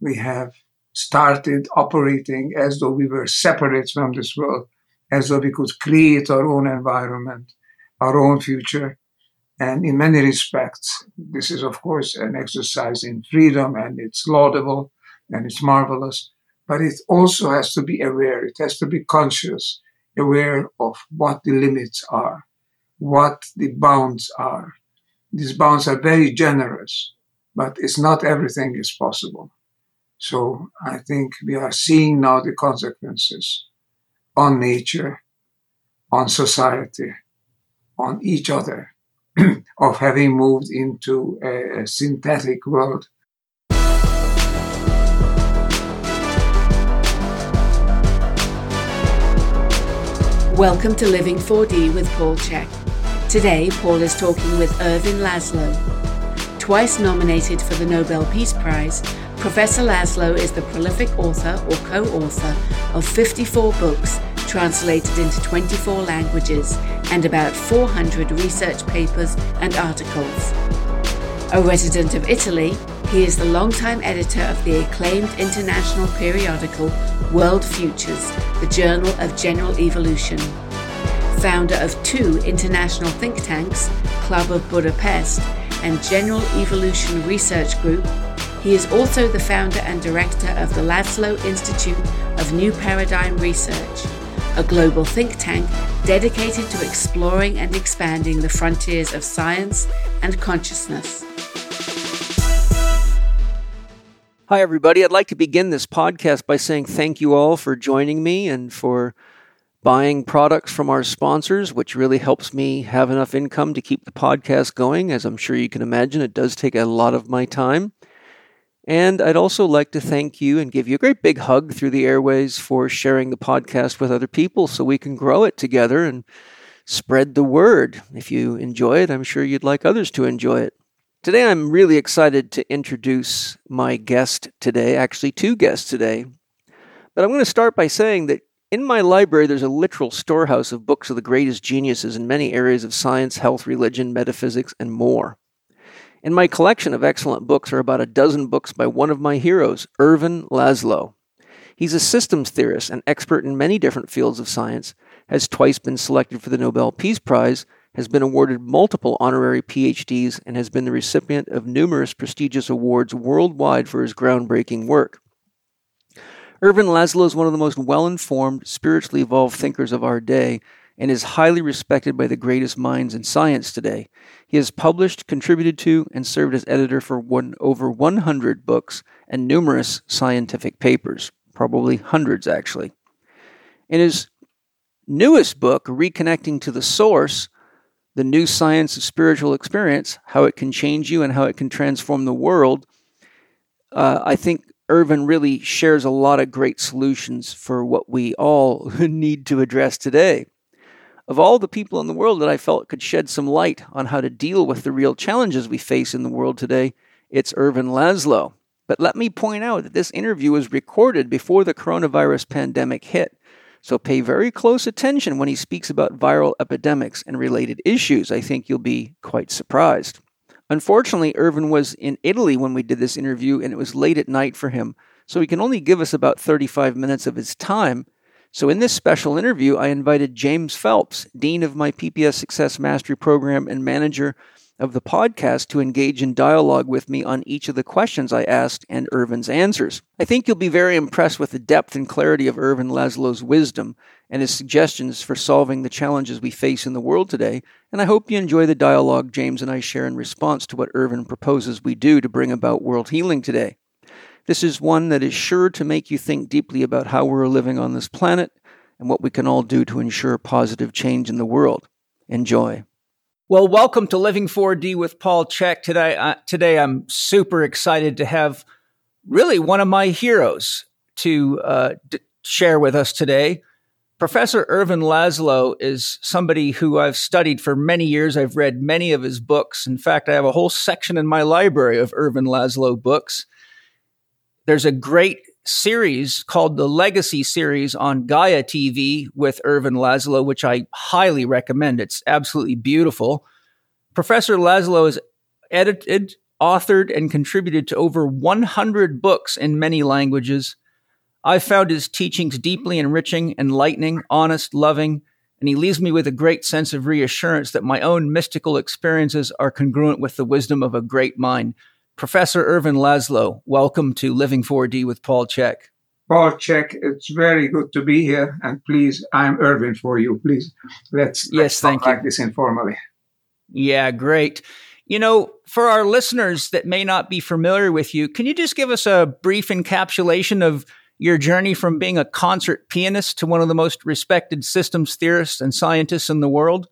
We have started operating as though we were separate from this world, as though we could create our own environment, our own future. And in many respects, this is, of course, an exercise in freedom and it's laudable and it's marvelous. But it also has to be aware. It has to be conscious, aware of what the limits are, what the bounds are. These bounds are very generous, but it's not everything is possible. So I think we are seeing now the consequences on nature, on society, on each other of having moved into a, synthetic world. Welcome to Living 4D with Paul Chek. Today, Paul is talking with Ervin Laszlo. Twice nominated for the Nobel Peace Prize, Professor Laszlo is the prolific author or co author of 54 books translated into 24 languages and about 400 research papers and articles. A resident of Italy, he is the longtime editor of the acclaimed international periodical World Futures, the Journal of General Evolution. Founder of two international think tanks, Club of Budapest and General Evolution Research Group, he is also the founder and director of the Laszlo Institute of New Paradigm Research, a global think tank dedicated to exploring and expanding the frontiers of science and consciousness. Hi, everybody. I'd like to begin this podcast by saying thank you all for joining me and for buying products from our sponsors, which really helps me have enough income to keep the podcast going. As I'm sure you can imagine, it does take a lot of my time. And I'd also like to thank you and give you a great big hug through the airways for sharing the podcast with other people so we can grow it together and spread the word. If you enjoy it, I'm sure you'd like others to enjoy it. Today, I'm really excited to introduce my guest today, actually, two guests today. But I'm going to start by saying that in my library, there's a literal storehouse of books of the greatest geniuses in many areas of science, health, religion, metaphysics, and more. In my collection of excellent books are about a dozen books by one of my heroes, Ervin Laszlo. He's a systems theorist and expert in many different fields of science, has twice been selected for the Nobel Peace Prize, has been awarded multiple honorary PhDs, and has been the recipient of numerous prestigious awards worldwide for his groundbreaking work. Ervin Laszlo is one of the most well informed, spiritually evolved thinkers of our day and is highly respected by the greatest minds in science today. He has published, contributed to, and served as editor for one, over 100 books and numerous scientific papers, probably hundreds actually. In his newest book, Reconnecting to the Source, The New Science of Spiritual Experience How It Can Change You and How It Can Transform the World, uh, I think Ervin really shares a lot of great solutions for what we all need to address today. Of all the people in the world that I felt could shed some light on how to deal with the real challenges we face in the world today, it's Ervin Laszlo. But let me point out that this interview was recorded before the coronavirus pandemic hit. So pay very close attention when he speaks about viral epidemics and related issues. I think you'll be quite surprised. Unfortunately, Ervin was in Italy when we did this interview, and it was late at night for him, so he can only give us about 35 minutes of his time. So, in this special interview, I invited James Phelps, Dean of my PPS Success Mastery Program and manager of the podcast, to engage in dialogue with me on each of the questions I asked and Ervin's answers. I think you'll be very impressed with the depth and clarity of Ervin Laszlo's wisdom and his suggestions for solving the challenges we face in the world today, and I hope you enjoy the dialogue James and I share in response to what Ervin proposes we do to bring about world healing today. This is one that is sure to make you think deeply about how we're living on this planet and what we can all do to ensure positive change in the world. Enjoy. Well, welcome to Living 4D with Paul Chek Today, uh, today I'm super excited to have really one of my heroes to uh, d- share with us today. Professor Ervin Laszlo is somebody who I've studied for many years. I've read many of his books. In fact, I have a whole section in my library of Ervin Laszlo books. There's a great series called the Legacy series on Gaia TV with Ervin Laszlo, which I highly recommend. It's absolutely beautiful. Professor Laszlo has edited, authored and contributed to over 100 books in many languages. I've found his teachings deeply enriching, enlightening, honest, loving, and he leaves me with a great sense of reassurance that my own mystical experiences are congruent with the wisdom of a great mind. Professor Ervin Laszlo, welcome to Living 4D with Paul Chek. Paul Chek, it's very good to be here, and please, I'm Ervin for you. Please, let's yes, let's thank talk you. like this informally. Yeah, great. You know, for our listeners that may not be familiar with you, can you just give us a brief encapsulation of your journey from being a concert pianist to one of the most respected systems theorists and scientists in the world?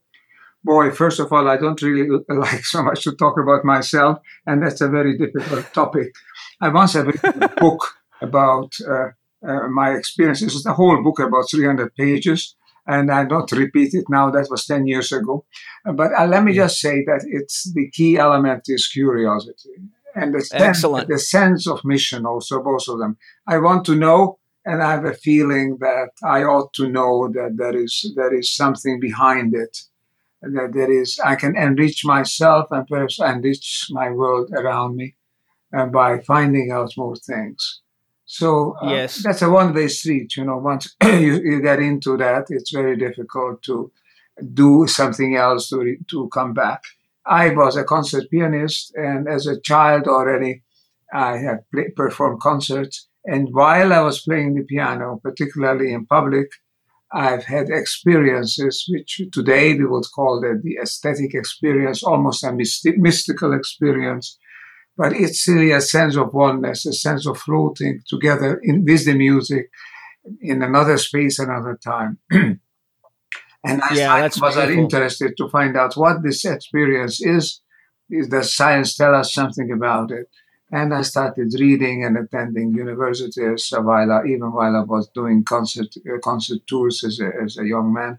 Boy, first of all, I don't really like so much to talk about myself, and that's a very difficult topic. I once have a book about uh, uh, my experiences. It's a whole book about 300 pages, and I don't repeat it now. That was 10 years ago. But uh, let me just say that it's the key element is curiosity and the sense, the sense of mission also, both of them. I want to know, and I have a feeling that I ought to know that there is, there is something behind it. That there is, I can enrich myself and perhaps enrich my world around me uh, by finding out more things. So uh, Yes. that's a one-way street. You know, once you, you get into that, it's very difficult to do something else to re- to come back. I was a concert pianist, and as a child already, I had play, performed concerts. And while I was playing the piano, particularly in public, I've had experiences which today we would call the, the aesthetic experience, almost a mysti- mystical experience. But it's really a sense of oneness, a sense of floating together in, with the music in another space, another time. and I, Yeah, that's was beautiful. interested to find out what this experience is. Is does science tell us something about it? And I started reading and attending universities while I, even while I was doing concert uh, concert tours as a, as a young man.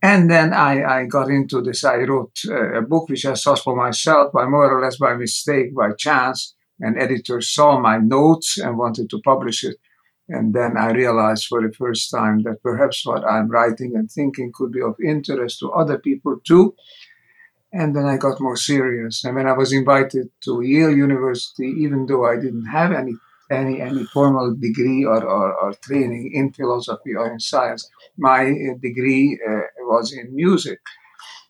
And then I, I got into this. I wrote a book which I saw for myself, by more or less by mistake, by chance. An editor saw my notes and wanted to publish it. And then I realized for the first time that perhaps what I'm writing and thinking could be of interest to other people too. And then I got more serious. And when I was invited to Yale University, even though I didn't have any any any formal degree or, or, or training in philosophy or in science, my uh, degree uh, was in music.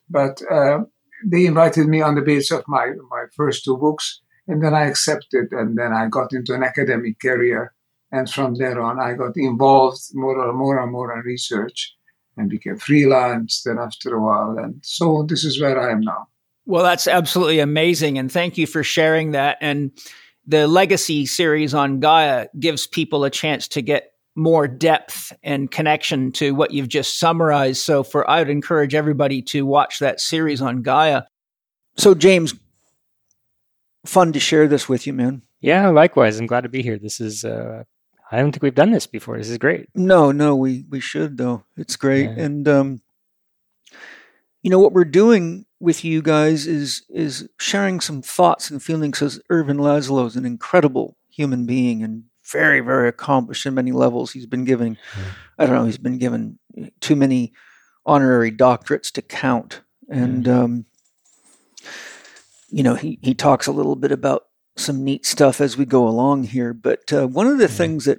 But uh, they invited me on the basis of my, my first two books, and then I accepted, and then I got into an academic career. And from there on, I got involved more and more and more in research and became freelance then after a while. And so this is where I am now. Well, that's absolutely amazing. And thank you for sharing that. And the legacy series on Gaia gives people a chance to get more depth and connection to what you've just summarized. So for I would encourage everybody to watch that series on Gaia. So James, fun to share this with you, man. Yeah, likewise. I'm glad to be here. This is uh I don't think we've done this before. This is great. No, no, we we should though. It's great. Yeah. And um you know what we're doing with you guys is is sharing some thoughts and feelings because Ervin Laszlo is an incredible human being and very, very accomplished in many levels. He's been given I don't know, he's been given too many honorary doctorates to count. And um you know, he, he talks a little bit about some neat stuff as we go along here. But uh, one of the Yeah. things that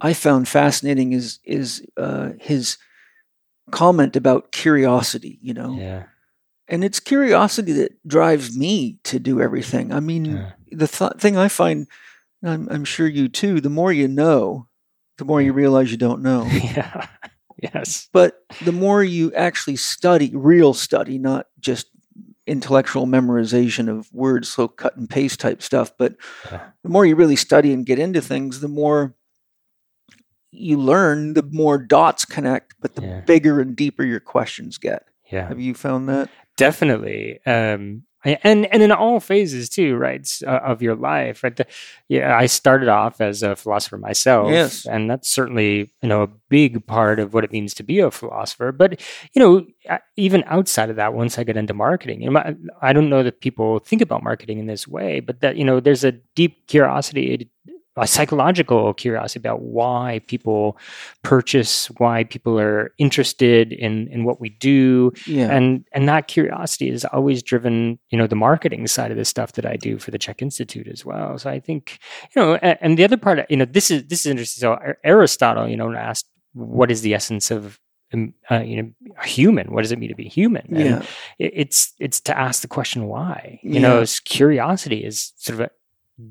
I found fascinating is is uh, his comment about curiosity. You know, Yeah. and it's curiosity that drives me to do everything. I mean, Yeah. the th- thing I find, I'm, I'm sure you too. The more you know, the more you realize you don't know. yeah. Yes. but the more you actually study, real study, not just intellectual memorization of words, so cut and paste type stuff, but the more you really study and get into things, the more you learn, the more dots connect, but the Yeah. bigger and deeper your questions get. Yeah. Have you found that? Definitely. Um and and in all phases too, right, uh, of your life, right? The, yeah, I started off as a philosopher myself, Yes. and that's certainly you know a big part of what it means to be a philosopher. But you know, uh, even outside of that, once I get into marketing, you know, I don't know that people think about marketing in this way, but that you know, there's a deep curiosity a psychological curiosity about why people purchase, why people are interested in in what we do, Yeah. and and that curiosity is always driven, you know, the marketing side of the stuff that I do for the Chek Institute as well. So I think, you know, and, and the other part, you know, this is this is interesting. So Aristotle, you know, asked, "What is the essence of um, uh, you know a human? What does it mean to be human?" And yeah. it- it's it's to ask the question why. You Yeah. know, curiosity is sort of a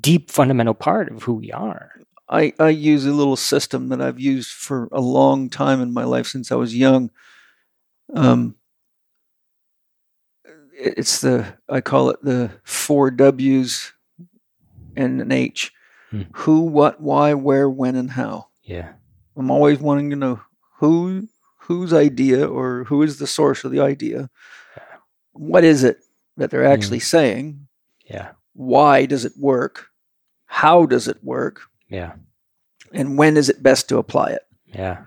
deep fundamental part of who we are. I, I use a little system that I've used for a long time in my life since I was young. Um, it's the I call it the four W's and an H: Hmm. who, what, why, where, when, and how. Yeah. I'm always wanting to know who whose idea or who is the source of the idea. What is it that they're actually saying? Yeah. Why does it work? How does it work? Yeah. And when is it best to apply it? Yeah.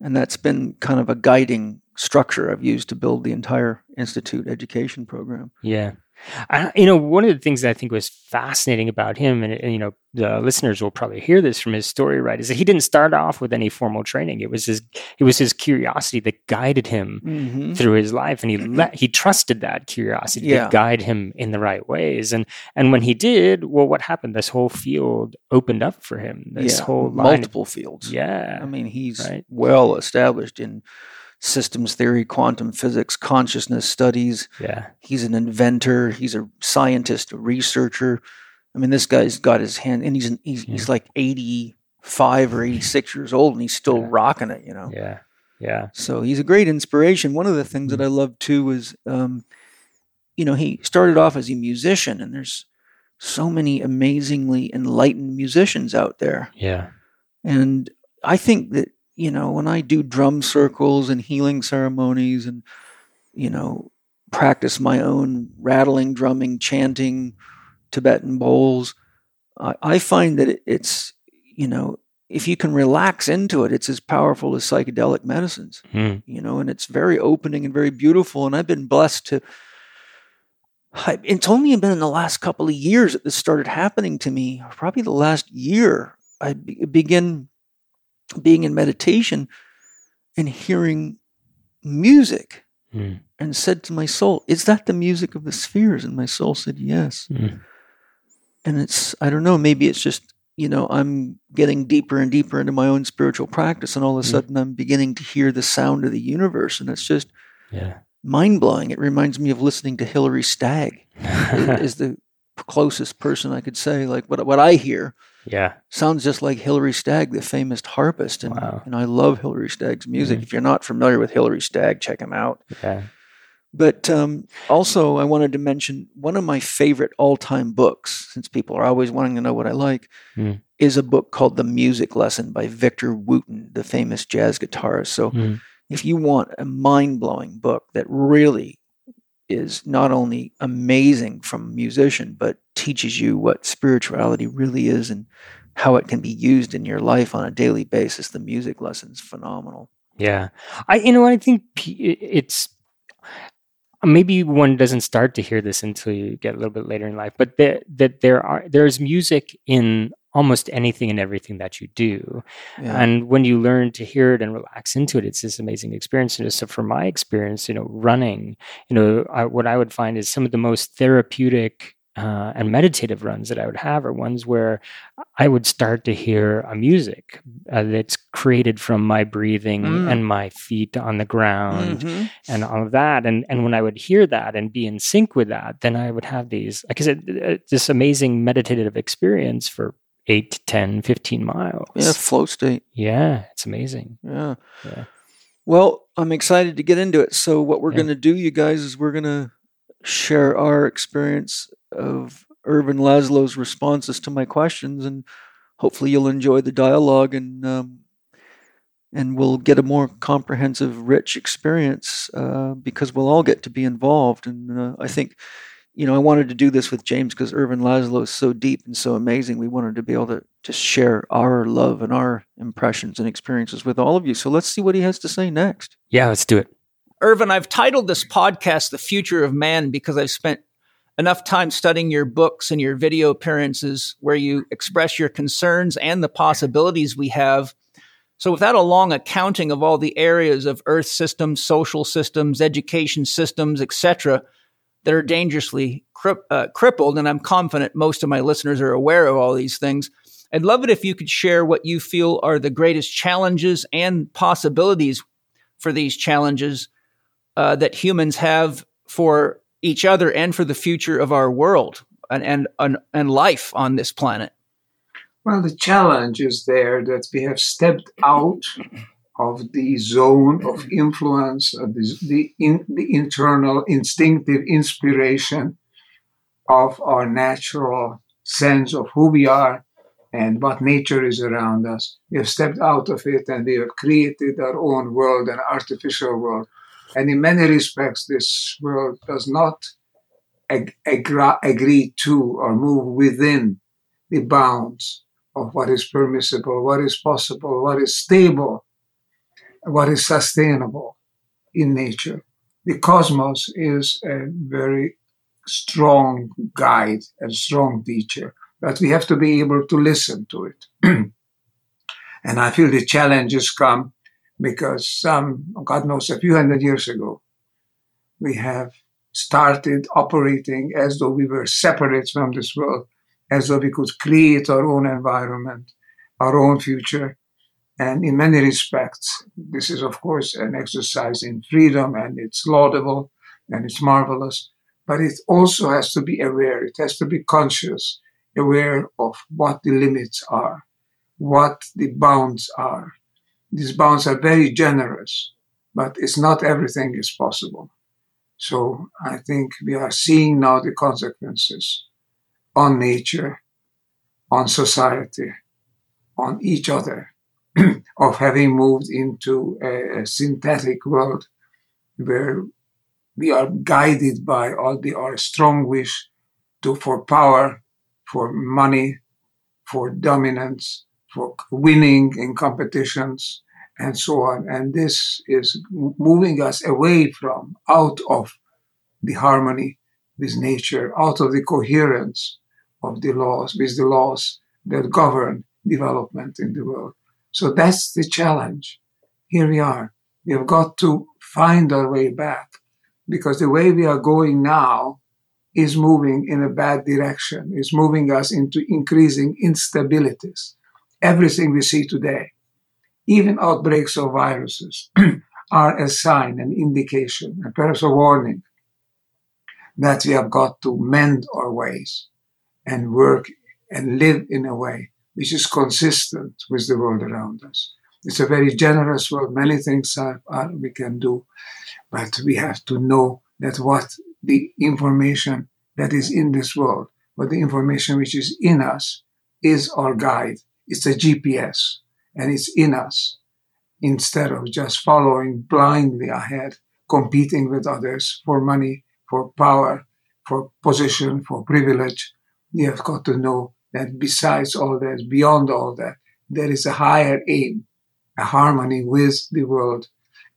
And that's been kind of a guiding structure I've used to build the entire institute education program. Yeah. I, you know, one of the things that I think was fascinating about him, and, and, you know, the listeners will probably hear this from his story, right? Is that he didn't start off with any formal training. It was his, it was his curiosity that guided him Mm-hmm. through his life, and he let, he trusted that curiosity Yeah. to guide him in the right ways. And and when he did, well, what happened? This whole field opened up for him. This yeah, whole line, multiple fields. yeah, I mean, he's Right. well established in systems theory, quantum physics, consciousness studies. yeah, He's an inventor. He's a scientist, a researcher. I mean, this guy's got his hand, and he's an, he's, he's like eighty five or eighty six years old, and he's still Yeah. rocking it. You know. yeah, yeah, So he's a great inspiration. One of the things that I love too is, um, you know, he started off as a musician, and there's so many amazingly enlightened musicians out there. yeah, And I think that, you know, when I do drum circles and healing ceremonies and, you know, practice my own rattling, drumming, chanting, Tibetan bowls, I, I find that it, it's, you know, if you can relax into it, it's as powerful as psychedelic medicines Hmm. you know, and it's very opening and very beautiful. And I've been blessed to. I, it's only been in the last couple of years that this started happening to me. Probably the last year, I be, begin being in meditation and hearing music, Hmm. and said to my soul, "Is that the music of the spheres?" And my soul said, "Yes." Hmm. And it's I don't know. Maybe it's just you know I'm getting deeper and deeper into my own spiritual practice, and all of a Mm. sudden I'm beginning to hear the sound of the universe, and it's just yeah. mind blowing. It reminds me of listening to Hilary Stagg. is the closest person I could say. Like what what I hear yeah, sounds just like Hilary Stagg, the famous harpist, and Wow. and I love Hilary Stagg's music. Mhm. If you're not familiar with Hilary Stagg, check him out. yeah, But um, also, I wanted to mention one of my favorite all time books, since people are always wanting to know what I like, Mm. is a book called The Music Lesson by Victor Wooten, the famous jazz guitarist. So, Mm. if you want a mind blowing book that really is not only amazing from a musician, but teaches you what spirituality really is and how it can be used in your life on a daily basis, The Music Lesson's phenomenal. Yeah, I you know I think it's maybe one doesn't start to hear this until you get a little bit later in life, but that that there are there's music in almost anything and everything that you do, Yeah. and when you learn to hear it and relax into it, it's this amazing experience. And so, from my experience, you know, running, you know, I, what I would find is some of the most therapeutic. Uh, and meditative runs that I would have are ones where I would start to hear a music uh, that's created from my breathing Mm. and my feet on the ground Mhm. and all of that. And and when I would hear that and be in sync with that, then I would have these, like I said, uh, this amazing meditative experience for eight to 10, 15 miles. Yeah, flow state. Yeah, it's amazing. Yeah. Yeah. Well, I'm excited to get into it. So, what we're Yeah. going to do, you guys, is we're going to share our experience of Ervin Laszlo's responses to my questions, and hopefully, you'll enjoy the dialogue and um, and we'll get a more comprehensive, rich experience uh, because we'll all get to be involved. And uh, I think, you know, I wanted to do this with James because Ervin Laszlo is so deep and so amazing. We wanted to be able to just share our love and our impressions and experiences with all of you. So let's see what he has to say next. Yeah, let's do it. Ervin, I've titled this podcast The Future of Man because I've spent enough time studying your books and your video appearances where you express your concerns and the possibilities we have. So, without a long accounting of all the areas of Earth systems, social systems, education systems, etc., that are dangerously cri- uh, crippled, and I'm confident most of my listeners are aware of all these things. I'd love it if you could share what you feel are the greatest challenges and possibilities for these challenges uh, that humans have for each other and for the future of our world and, and, and, and life on this planet. Well, the challenge is there that we have stepped out of the zone of mm-hmm. influence, of the, the, in, the internal instinctive inspiration of our natural sense of who we are and what nature is around us. We have stepped out of it and we have created our own world, an artificial world. And in many respects, this world does not ag- agra- agree to or move within the bounds of what is permissible, what is possible, what is stable, what is sustainable in nature. The cosmos is a very strong guide and strong teacher, but we have to be able to listen to it. and I feel the challenges come because some, God knows, a few hundred years ago, we have started operating as though we were separate from this world, as though we could create our own environment, our own future. And in many respects, this is, of course, an exercise in freedom and it's laudable and it's marvelous, but it also has to be aware. It has to be conscious, aware of what the limits are, what the bounds are. These bounds are very generous, but it's not everything is possible. So I think we are seeing now the consequences on nature, on society, on each other of having moved into a, synthetic world where we are guided by all the our strong wish to for power, for money, for dominance, for winning in competitions, and so on. And this is moving us away from, out of the harmony with nature, out of the coherence of the laws, with the laws that govern development in the world. So that's the challenge. Here we are. We have got to find our way back because the way we are going now is moving in a bad direction, is moving us into increasing instabilities. Everything we see today, even outbreaks of viruses, are a sign, an indication, and perhaps a warning that we have got to mend our ways and work and live in a way which is consistent with the world around us. It's a very generous world. Many things are, are, we can do, but we have to know that what the information that is in this world, but the information which is in us is our guide. It's a GPS and it's in us instead of just following blindly ahead, competing with others for money, for power, for position, for privilege. We have got to know that besides all that, beyond all that, there is a higher aim, a harmony with the world,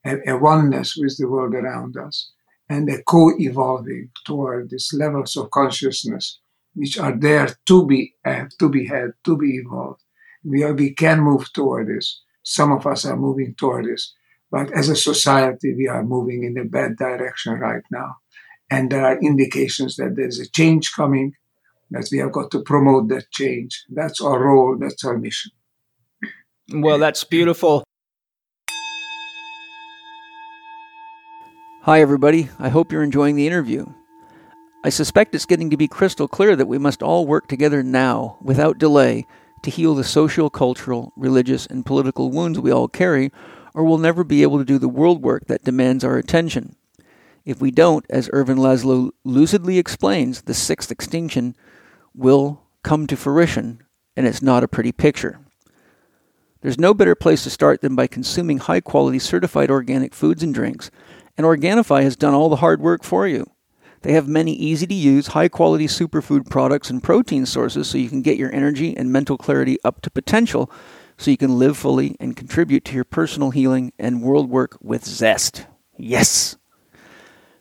a, oneness with the world around us, and a co-evolving toward these levels of consciousness which are there to be uh, to be had, to be evolved. We, are, we can move toward this. Some of us are moving toward this, but as a society, we are moving in a bad direction right now. And there are indications that there's a change coming that we have got to promote that change. That's our role, that's our mission. Well, that's beautiful. Hi, everybody. I hope you're enjoying the interview. I suspect it's getting to be crystal clear that we must all work together now, without delay, to heal the social, cultural, religious, and political wounds we all carry, or we'll never be able to do the world work that demands our attention. If we don't, as Ervin Laszlo lucidly explains, the sixth extinction will come to fruition, and it's not a pretty picture. There's no better place to start than by consuming high quality certified organic foods and drinks, and Organifi has done all the hard work for you. They have many easy to use, high quality superfood products and protein sources so you can get your energy and mental clarity up to potential so you can live fully and contribute to your personal healing and world work with zest. Yes!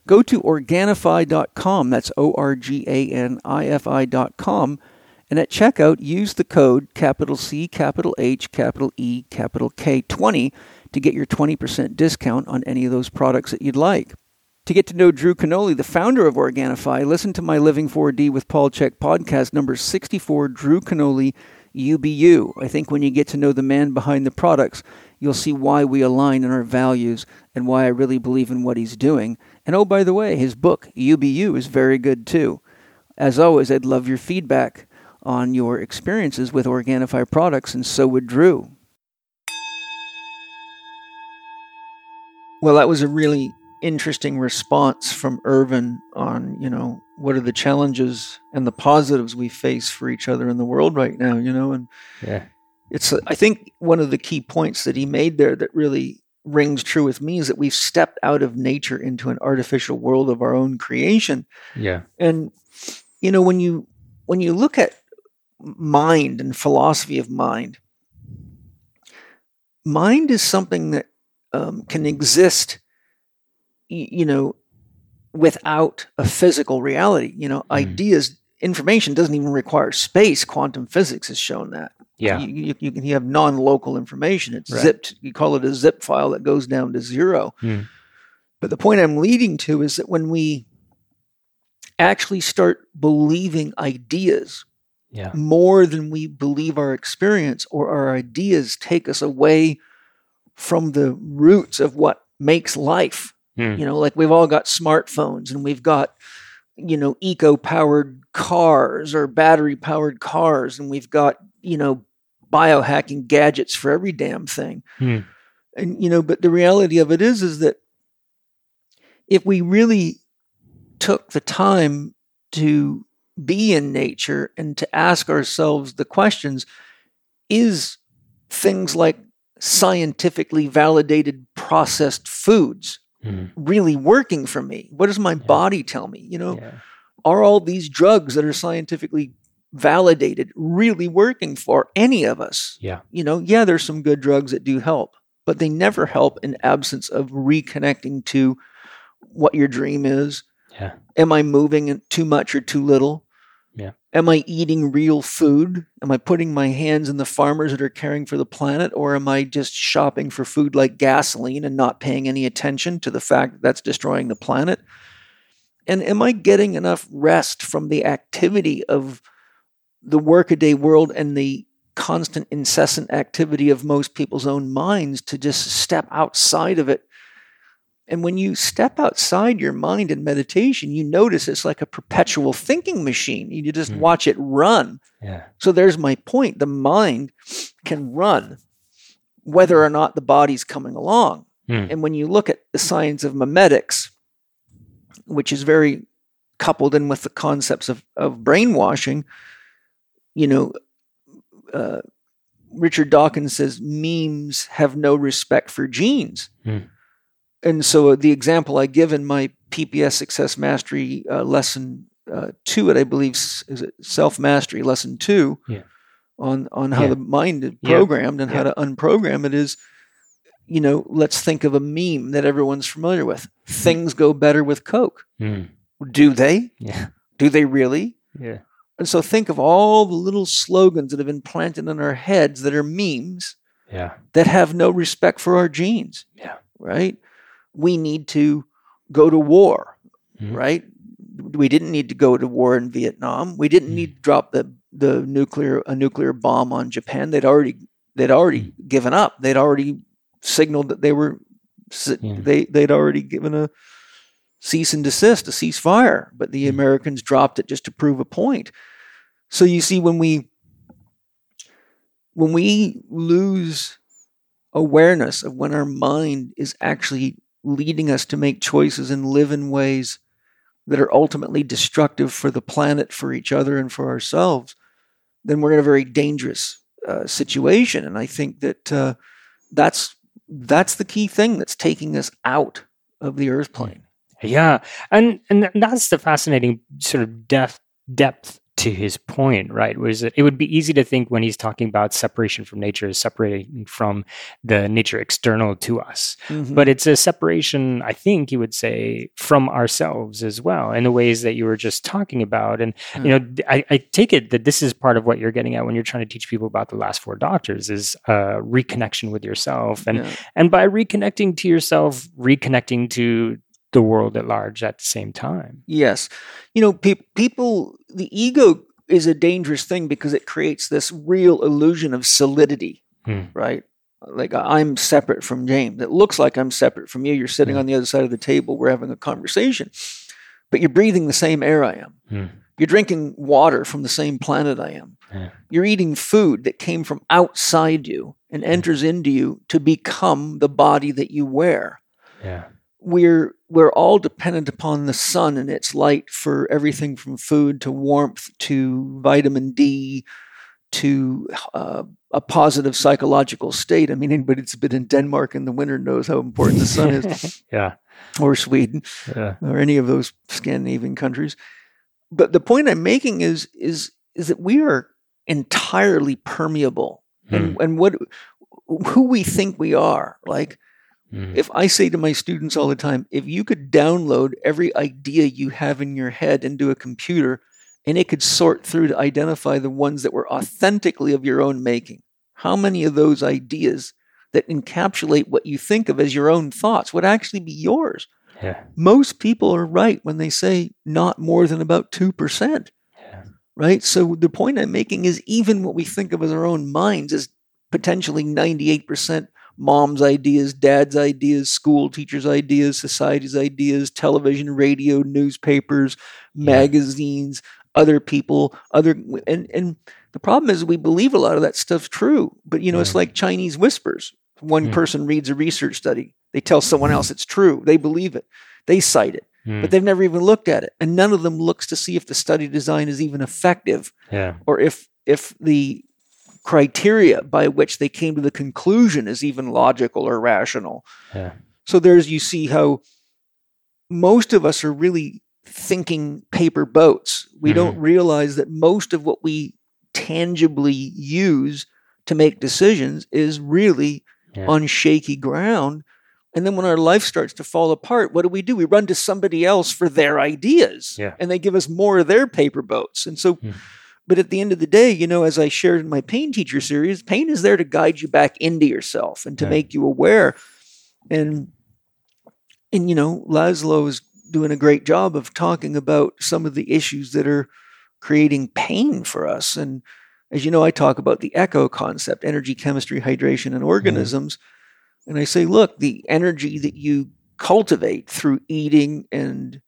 Go to Organifi.com. That's O R G A N I F I.com. And at checkout, use the code capital C, capital H, capital E, capital K 20 to get your 20% discount on any of those products that you'd like. To get to know Drew Canole, the founder of Organifi, listen to my Living 4D with Paul Chek podcast number 64, Drew Canole UBU. I think when you get to know the man behind the products, you'll see why we align in our values and why I really believe in what he's doing. And oh, by the way, his book, UBU, is very good too. As always, I'd love your feedback on your experiences with Organifi products, and so would Drew. Well, that was a really interesting response from Ervin on, you know, what are the challenges and the positives we face for each other in the world right now, you know, and Yeah. it's I think one of the key points that he made there that really rings true with me is that we've stepped out of nature into an artificial world of our own creation Yeah. and you know when you when you look at mind and philosophy of mind mind is something that um, can exist you know without a physical reality you know Mm. ideas information doesn't even require space quantum physics has shown that Yeah. you, you, you can you have non-local information it's Right. zipped you call it a zip file that goes down to zero Hmm. but the point i'm leading to is that when we actually start believing ideas Yeah. more than we believe our experience or our ideas take us away from the roots of what makes life Hmm. you know like we've all got smartphones and we've got you know eco powered cars or battery powered cars and we've got you know biohacking gadgets for every damn thing Hmm. and you know but the reality of it is is that if we really took the time to be in nature and to ask ourselves the questions is things like scientifically validated processed foods Hmm. really working for me what does my Yeah. body tell me you know Yeah. are all these drugs that are scientifically validated really working for any of us Yeah. you know yeah there's some good drugs that do help but they never help in absence of reconnecting to what your dream is Yeah. am i moving too much or too little Yeah. am i eating real food am i putting my hands in the farmers that are caring for the planet or am i just shopping for food like gasoline and not paying any attention to the fact that that's destroying the planet and am i getting enough rest from the activity of the workaday world and the constant incessant activity of most people's own minds to just step outside of it and when you step outside your mind in meditation you notice it's like a perpetual thinking machine you just Mm. watch it run Yeah. so there's my point the mind can run whether or not the body's coming along Hmm. and when you look at the science of memetics which is very coupled in with the concepts of, of brainwashing you know uh, richard dawkins says memes have no respect for genes Hmm. and so the example i give in my pps success mastery uh, lesson uh, two it i believe is it self mastery lesson two Yeah. on on how Yeah. the mind is Yeah. programmed and how Yeah. to unprogram it is you know let's think of a meme that everyone's familiar with things go better with coke Hmm. do they Yeah. do they really Yeah. And so think of all the little slogans that have been planted in our heads that are memes Yeah. that have no respect for our genes. Yeah. Right? We need to go to war, Mhm. right? We didn't need to go to war in Vietnam. We didn't Mm. need to drop the the nuclear a nuclear bomb on Japan. They'd already they'd already given up. They'd already signaled that they were Yeah. they they'd already given a cease and desist, a ceasefire, but the Mm. Americans dropped it just to prove a point. So you see when we when we lose awareness of when our mind is actually leading us to make choices and live in ways that are ultimately destructive for the planet, for each other, and for ourselves, then we're in a very dangerous uh, situation. And I think that uh, that's that's the key thing that's taking us out of the Earth plane. Yeah, and and that's the fascinating sort of depth depth to his point, right, was it would be easy to think when he's talking about separation from nature is separating from the nature external to us. Mm-hmm. But it's a separation, I think you would say, from ourselves as well, in the ways that you were just talking about. And, mm-hmm. you know, I, I, take it that this is part of what you're getting at when you're trying to teach people about the last four doctors is uh, reconnection with yourself. And, yeah. and by reconnecting to yourself, reconnecting to the world at large at the same time. Yes. You know, pe- people, the ego is a dangerous thing because it creates this real illusion of solidity, hmm. right? Like I'm separate from James. It looks like I'm separate from you. You're sitting hmm. on the other side of the table. We're having a conversation, but you're breathing the same air I am. Hmm. You're drinking water from the same planet I am. Yeah. You're eating food that came from outside you and enters into you to become the body that you wear. Yeah we're we're all dependent upon the sun and its light for everything from food to warmth to vitamin D to uh, a positive psychological state. I mean, anybody that's been in Denmark in the winter knows how important the sun is. yeah. Or Sweden, yeah. or any of those Scandinavian countries. But the point I'm making is is is that we are entirely permeable, hmm. and and what who we think we are, like Mm-hmm. If I say to my students all the time, if you could download every idea you have in your head into a computer and it could sort through to identify the ones that were authentically of your own making, how many of those ideas that encapsulate what you think of as your own thoughts would actually be yours? Yeah. Most people are right when they say not more than about 2%. Yeah. Right? So the point I'm making is even what we think of as our own minds is potentially 98% mom's ideas, dad's ideas, school teachers' ideas, society's ideas, television, radio, newspapers, magazines, other people, other and and the problem is we believe a lot of that stuff's true, but you know it's like Chinese whispers. One mm. person reads a research study, they tell someone else it's true, they believe it, they cite it, mm. but they've never even looked at it, and none of them looks to see if the study design is even effective, yeah. or if if the criteria by which they came to the conclusion is even logical or rational. Yeah. So there's you see how most of us are really thinking paper boats. We mm-hmm. don't realize that most of what we tangibly use to make decisions is really yeah. on shaky ground. And then when our life starts to fall apart, what do we do? We run to somebody else for their ideas. Yeah. And they give us more of their paper boats. And so mm. But at the end of the day, you know, as I shared in my pain teacher series, pain is there to guide you back into yourself and to yeah. make you aware. And and you know, Laszlo is doing a great job of talking about some of the issues that are creating pain for us. And as you know, I talk about the echo concept, energy, chemistry, hydration, and organisms. Mm-hmm. And I say, look, the energy that you cultivate through eating and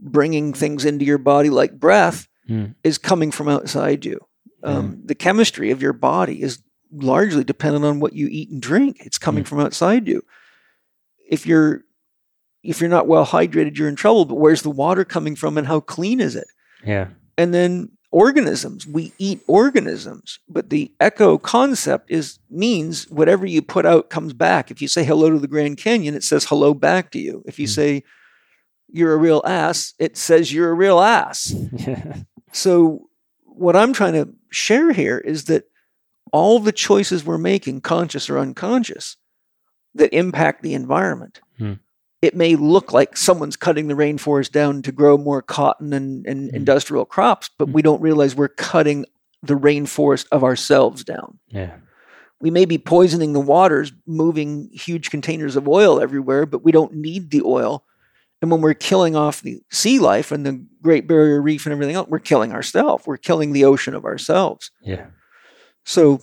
bringing things into your body like breath mm. is coming from outside you. Um, mm. The chemistry of your body is largely dependent on what you eat and drink. It's coming mm. from outside you. If you're if you're not well hydrated, you're in trouble. But where's the water coming from, and how clean is it? Yeah. And then organisms. We eat organisms, but the echo concept is means whatever you put out comes back. If you say hello to the Grand Canyon, it says hello back to you. If you mm. say you're a real ass, it says you're a real ass. So, what I'm trying to share here is that all the choices we're making, conscious or unconscious, that impact the environment. Hmm. It may look like someone's cutting the rainforest down to grow more cotton and, and hmm. industrial crops, but hmm. we don't realize we're cutting the rainforest of ourselves down. Yeah. We may be poisoning the waters, moving huge containers of oil everywhere, but we don't need the oil and when we're killing off the sea life and the Great Barrier Reef and everything else, we're killing ourselves. We're killing the ocean of ourselves. Yeah. So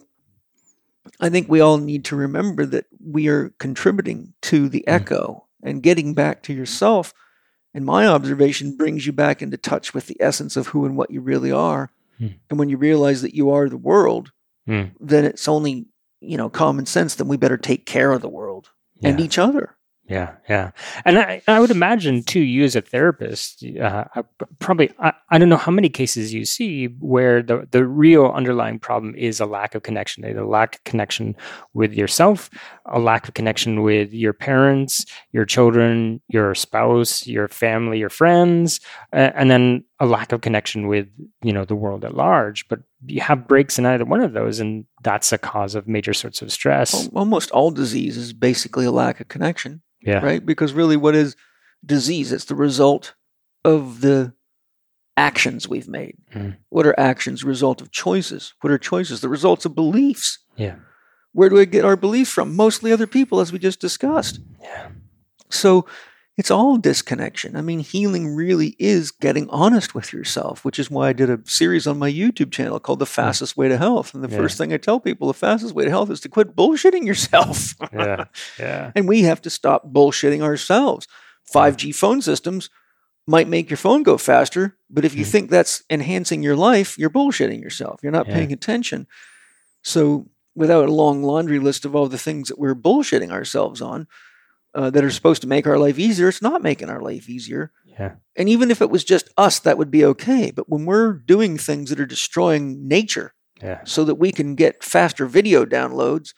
I think we all need to remember that we are contributing to the mm. echo and getting back to yourself. And my observation brings you back into touch with the essence of who and what you really are. Mm. And when you realize that you are the world, mm. then it's only, you know, common sense that we better take care of the world yeah. and each other. Yeah, yeah, and I, I would imagine too. You as a therapist, uh, probably I, I don't know how many cases you see where the the real underlying problem is a lack of connection, a lack of connection with yourself, a lack of connection with your parents, your children, your spouse, your family, your friends, uh, and then a lack of connection with you know the world at large but you have breaks in either one of those and that's a cause of major sorts of stress. Almost all disease is basically a lack of connection yeah. right? Because really what is disease? It's the result of the actions we've made. Mm. what are actions? Result of choices. What are choices? The results of beliefs. Yeah. Where do we get our beliefs from? Mostly other people as we just discussed. Yeah. So it's all disconnection. I mean, healing really is getting honest with yourself, which is why I did a series on my YouTube channel called The Fastest Way to Health. And the Yeah. first thing I tell people, the fastest way to health is to quit bullshitting yourself. yeah yeah and we have to stop bullshitting ourselves. 5G phone systems might make your phone go faster, but if you Mm. think that's enhancing your life, you're bullshitting yourself. You're not Yeah. paying attention. So, without a long laundry list of all the things that we're bullshitting ourselves on uh, that are supposed to make our life easier, it's not making our life easier. yeah And even if it was just us, that would be okay. But when we're doing things that are destroying nature yeah so that we can get faster video downloads,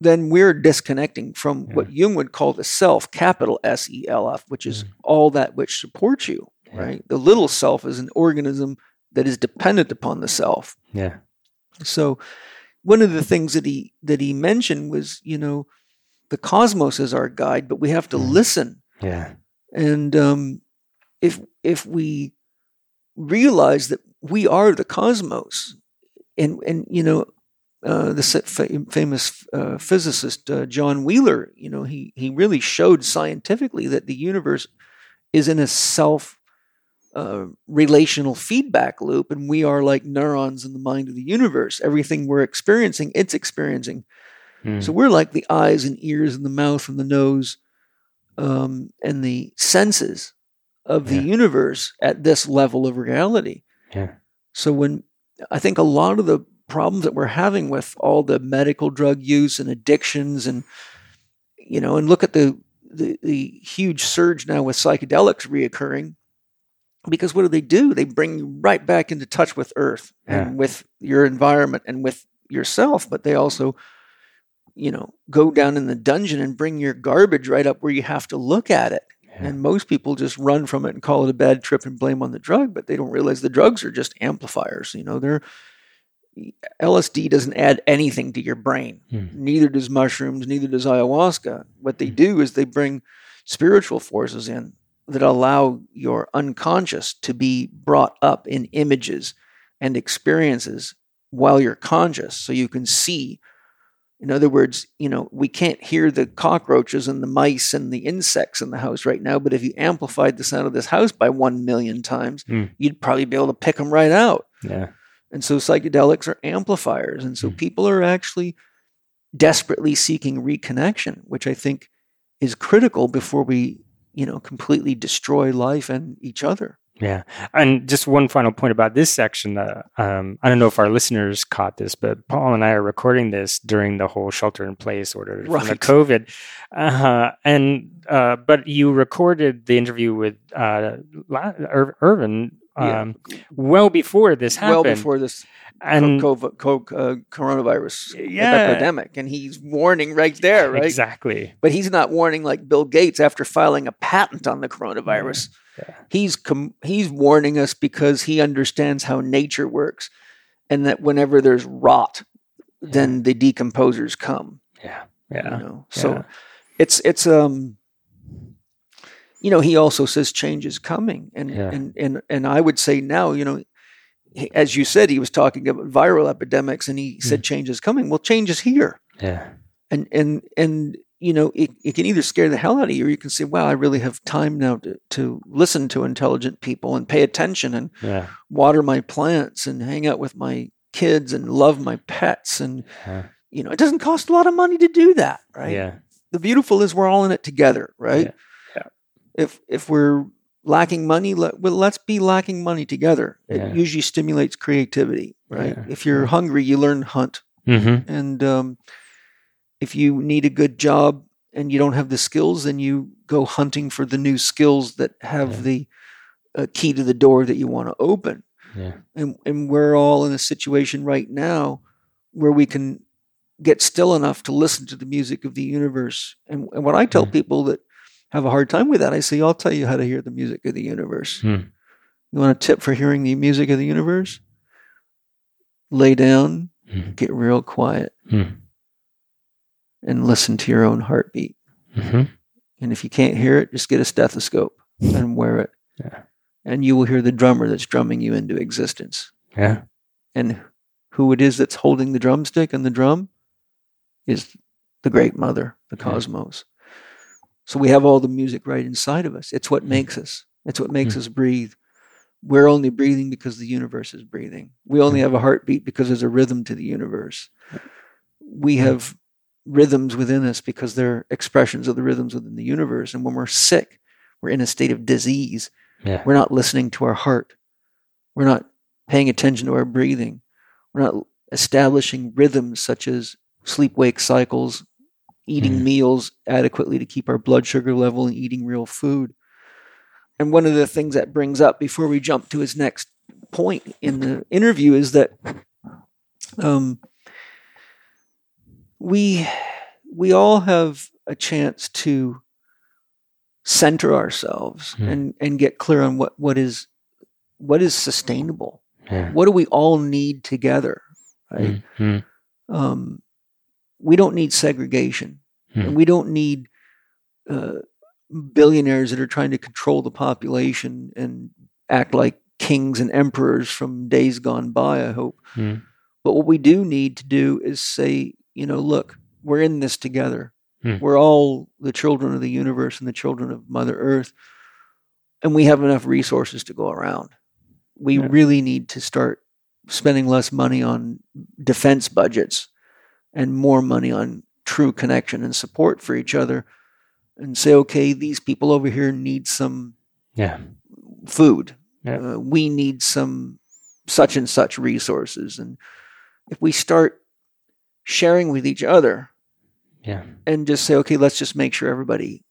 then we're disconnecting from Yeah. what Jung would call the self, capital S E L F, which is all that which supports you, Yeah. right? The little self is an organism that is dependent upon the self. yeah So one of the things that he that he mentioned was, you know, the cosmos is our guide, but we have to Mhm. listen yeah and um, if if we realize that we are the cosmos, and and you know, uh, the fa- famous uh, physicist uh, John Wheeler, you know, he he really showed scientifically that the universe is in a self uh, relational feedback loop, and we are like neurons in the mind of the universe. Everything we're experiencing, it's experiencing. Mm. So we're like the eyes and ears and the mouth and the nose um, and the senses of the Yeah. universe at this level of reality. yeah So when I think a lot of the problems that we're having with all the medical drug use and addictions and you know and look at the the, the huge surge now with psychedelics reoccurring because what do they do they bring you right back into touch with earth and with your environment and with yourself but they also you know go down in the dungeon and bring your garbage right up where you have to look at it Yeah. and most people just run from it and call it a bad trip and blame on the drug, but they don't realize the drugs are just amplifiers. You know, they're LSD doesn't add anything to your brain. Hmm. Neither does mushrooms, neither does ayahuasca. What they do is they bring spiritual forces in that allow your unconscious to be brought up in images and experiences while you're conscious so you can see in other words, you know, we can't hear the cockroaches and the mice and the insects in the house right now, but if you amplified the sound of this house by 1 million times, Mm. you'd probably be able to pick them right out. yeah And so psychedelics are amplifiers. And so Mm. people are actually desperately seeking reconnection, which I think is critical before we, you know, completely destroy life and each other. Yeah. And just one final point about this section. Uh, um, I don't know if our listeners caught this, but Paul and I are recording this during the whole shelter in place order from the COVID. Uh, and, uh, but you recorded the interview with uh, Ir- Ervin Yeah. um, well before this happened. Well before this and co- co- co- uh, coronavirus Yeah. epidemic. And he's warning right there, right? Exactly. But he's not warning like Bill Gates after filing a patent on the coronavirus. Yeah. He's com- he's warning us because he understands how nature works, and that whenever there's rot, then the decomposers come. Yeah. yeah. You Yeah. know, so Yeah. it's it's um, you know, he also says change is coming, and Yeah. and and and I would say now, you know. As you said, he was talking about viral epidemics, and he said change is coming. Well, change is here Yeah. and and and you know it, it can either scare the hell out of you or you can say wow i really have time now to, to listen to intelligent people and pay attention and Yeah. water my plants and hang out with my kids and love my pets and Yeah. you know it doesn't cost a lot of money to do that right Yeah. the beautiful is we're all in it together right Yeah. Yeah. if if we're lacking money let, well let's be lacking money together it Yeah. usually stimulates creativity right if you're hungry you learn to hunt Mm-hmm. and um, if you need a good job and you don't have the skills, then you go hunting for the new skills that have Yeah. the uh, key to the door that you want to open. Yeah. And, and we're all in a situation right now where we can get still enough to listen to the music of the universe. And, and when I tell Mm. people that have a hard time with that, I say, I'll tell you how to hear the music of the universe. Mm. You want a tip for hearing the music of the universe? Lay down, Mm. get real quiet, Mm. And listen to your own heartbeat. Mhm. And if you can't hear it, just get a stethoscope and wear it. Yeah. And you will hear the drummer that's drumming you into existence. Yeah. And who it is that's holding the drumstick and the drum is the great mother, the Yeah. cosmos. So we have all the music right inside of us. It's what Mm. makes us. It's what makes Mm. us breathe. We're only breathing because the universe is breathing. We only Mm. have a heartbeat because there's a rhythm to the universe. We Mm. have rhythms within us because they're expressions of the rhythms within the universe. And when we're sick, we're in a state of disease. Yeah. We're not listening to our heart. We're not paying attention to our breathing. We're not establishing rhythms such as sleep wake cycles, eating Mhm. meals adequately to keep our blood sugar level, and eating real food. And one of the things that brings up before we jump to his next point in the interview is that um, we we all have a chance to center ourselves Hmm. and and get clear on what what is what is sustainable Yeah. what do we all need together right Mm. um, we don't need segregation Hmm. and we don't need uh, billionaires that are trying to control the population and act like kings and emperors from days gone by i hope Hmm. but what we do need to do is say you know look we're in this together Hmm. we're all the children of the universe and the children of mother earth and we have enough resources to go around we Yeah. really need to start spending less money on defense budgets and more money on true connection and support for each other and say okay these people over here need some Yeah. food Yeah. uh, we need some such and such resources and if we start sharing with each other Yeah. and just say okay let's just make sure everybody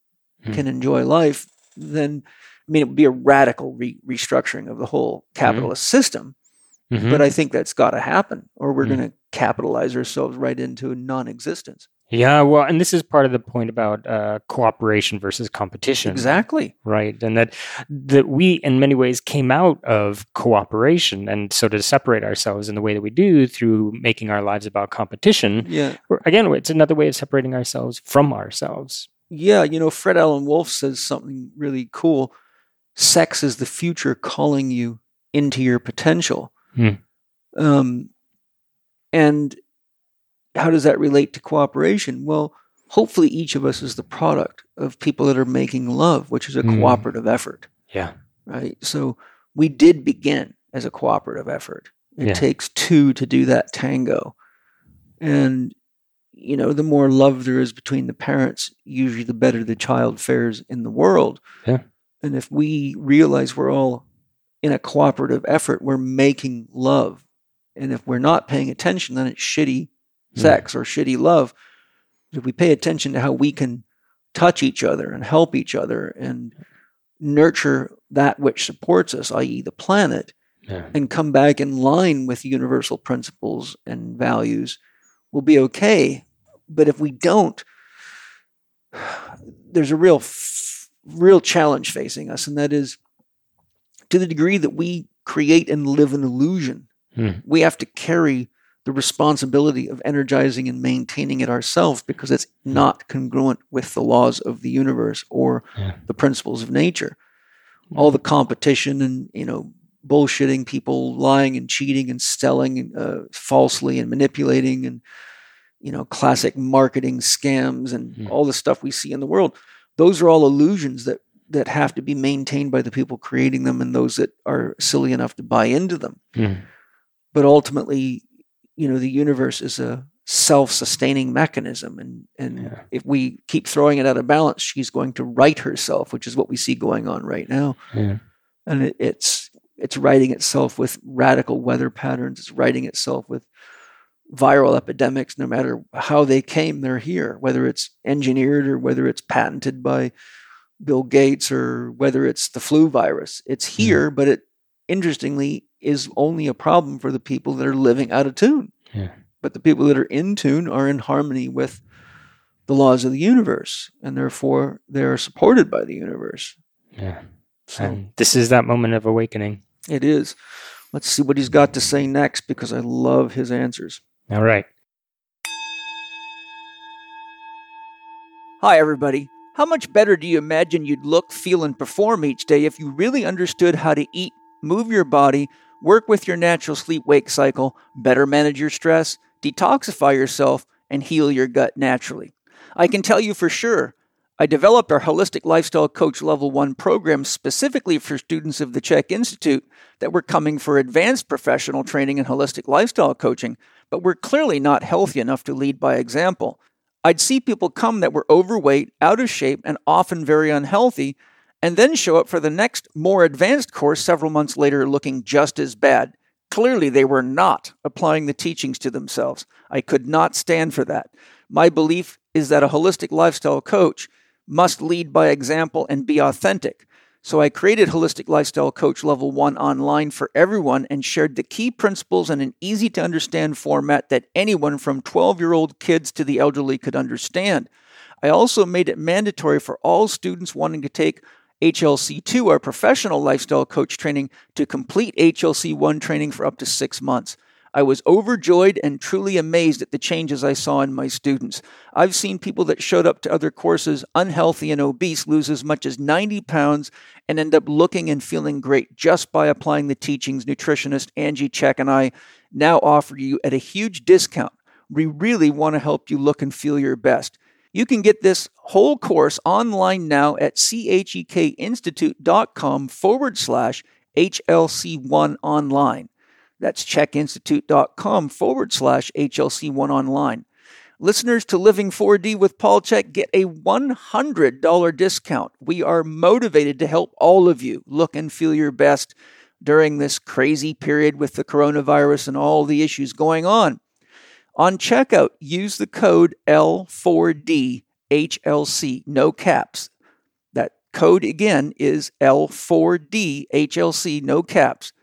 Hmm. can enjoy life then i mean it would be a radical re- restructuring of the whole capitalist system Mhm. but i think that's got to happen or we're Hmm. going to capitalize ourselves right into non-existence yeah. Well, and this is part of the point about uh, cooperation versus competition. exactly right and that that we in many ways came out of cooperation and so to separate ourselves in the way that we do through making our lives about competition yeah again it's another way of separating ourselves from ourselves yeah you know Fred Alan Wolf says something really cool sex is the future calling you into your potential Hmm. um, and how does that relate to cooperation well hopefully each of us is the product of people that are making love which is a Hmm. cooperative effort yeah right so we did begin as a cooperative effort it Yeah. takes two to do that tango and you know the more love there is between the parents usually the better the child fares in the world Yeah. and if we realize we're all in a cooperative effort we're making love and if we're not paying attention then it's shitty. Sex or shitty love if we pay attention to how we can touch each other and help each other and nurture that which supports us i.e the planet yeah and come back in line with universal principles and values, we'll be okay. But if we don't, there's a real, real challenge facing us, and that is to the degree that we create and live an illusion, Hmm. we have to carry the responsibility of energizing and maintaining it ourselves because it's not congruent with the laws of the universe or Yeah. the principles of nature. All the competition and you know bullshitting people, lying and cheating and selling uh, falsely and manipulating and you know classic marketing scams and Hmm. all the stuff we see in the world. Those are all illusions that that have to be maintained by the people creating them and those that are silly enough to buy into them Mm. but ultimately, you know, the universe is a self-sustaining mechanism, and and Yeah. if we keep throwing it out of balance, she's going to right herself, which is what we see going on right now, yeah and it, it's it's righting itself with radical weather patterns. It's righting itself with viral epidemics. No matter how they came, they're here. Whether it's engineered or whether it's patented by Bill Gates or whether it's the flu virus, it's here. But it interestingly is only a problem for the people that are living out of tune. Yeah. But the people that are in tune are in harmony with the laws of the universe, and therefore they are supported by the universe. yeah So and this is that moment of awakening It is. Let's see what he's got to say next because I love his answers. All right. Hi, everybody. How much better do you imagine you'd look, feel, and perform each day if you really understood how to eat, move your body, work with your natural sleep wake cycle, better manage your stress, detoxify yourself, and heal your gut naturally? I can tell you for sure. I developed our Holistic Lifestyle Coach Level 1 program specifically for students of the CHEK Institute that were coming for advanced professional training in holistic lifestyle coaching, but were clearly not healthy enough to lead by example. I'd see people come that were overweight, out of shape, and often very unhealthy, and then show up for the next, more advanced course several months later looking just as bad. Clearly, they were not applying the teachings to themselves. I could not stand for that. My belief is that a holistic lifestyle coach must lead by example and be authentic. So I created Holistic Lifestyle Coach Level 1 online for everyone and shared the key principles in an easy to understand format that anyone from 12 year old kids to the elderly could understand. I also made it mandatory for all students wanting to take HLC2, our professional lifestyle coach training, to complete HLC1 training for up to six months. I was overjoyed and truly amazed at the changes I saw in my students. I've seen people that showed up to other courses unhealthy and obese lose as much as 90 pounds and end up looking and feeling great just by applying the teachings nutritionist Angie Chek and I now offer you at a huge discount. We really want to help you look and feel your best. You can get this whole course online now at chekinstitute.com forward slash HLC1 online. That's chekinstitute.com forward slash HLC1 online. Listeners to Living 4D with Paul Chek get a $100 discount. We are motivated to help all of you look and feel your best during this crazy period with the coronavirus and all the issues going on. On checkout, use the code L4DHLC, no caps. That code again is L4DHLC, no caps.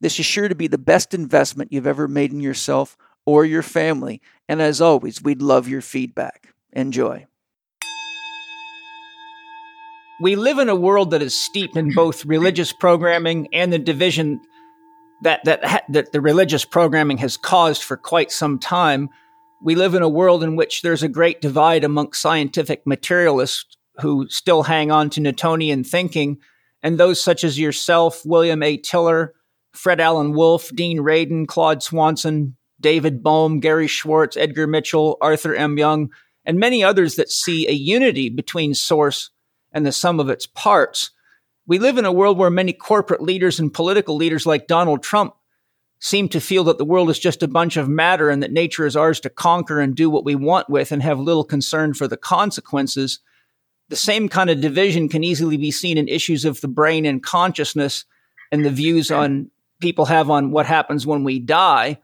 This is sure to be the best investment you've ever made in yourself or your family. And as always, we'd love your feedback. Enjoy. We live in a world that is steeped in both religious programming and the division that, that, that the religious programming has caused for quite some time. We live in a world in which there's a great divide amongst scientific materialists who still hang on to Newtonian thinking, and those such as yourself, William A. Tiller, Fred Alan Wolf, Dean Radin, Claude Swanson, David Bohm, Gary Schwartz, Edgar Mitchell, Arthur M. Young, and many others that see a unity between source and the sum of its parts. We live in a world where many corporate leaders and political leaders like Donald Trump seem to feel that the world is just a bunch of matter and that nature is ours to conquer and do what we want with and have little concern for the consequences. The same kind of division can easily be seen in issues of the brain and consciousness and the views on people have on what happens when we die.